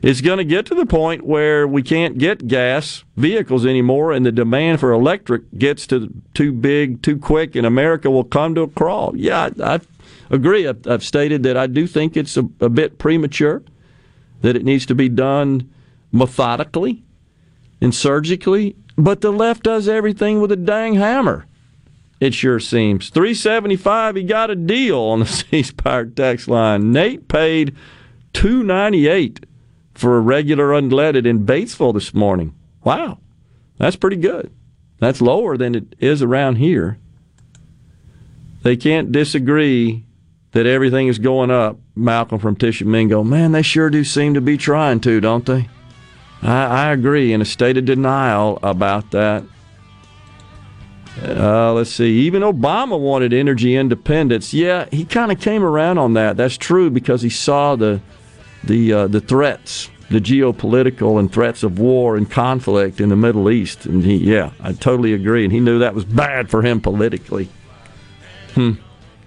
It's going to get to the point where we can't get gas vehicles anymore, and the demand for electric gets to too big, too quick, and America will come to a crawl. Yeah, I, I agree. I've, I've stated that I do think it's a, a bit premature, that it needs to be done methodically and surgically, but the left does everything with a dang hammer. It sure seems. 375, he got a deal on the C Spire text line. Nate paid 298 for a regular unleaded in Batesville this morning. Wow, that's pretty good. That's lower than it is around here. They can't disagree that everything is going up. Malcolm from Tishomingo, man, they sure do seem to be trying to, don't they? I, I agree, in a state of denial about that. Uh, let's see. Even Obama wanted energy independence. Yeah, he kind of came around on that. That's true because he saw the the uh, the threats, the geopolitical and threats of war and conflict in the Middle East. And he, yeah, I totally agree. And he knew that was bad for him politically. Hmm.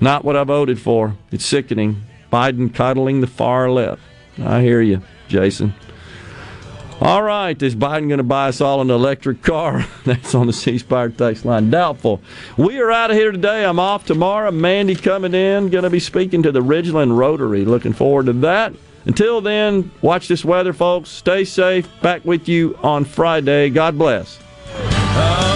Not what I voted for. It's sickening. Biden coddling the far left. I hear you, Jason. All right, is Biden going to buy us all an electric car? That's on the C Spire text line. Doubtful. We are out of here today. I'm off tomorrow. Mandy coming in, going to be speaking to the Ridgeland Rotary. Looking forward to that. Until then, watch this weather, folks. Stay safe. Back with you on Friday. God bless. Oh.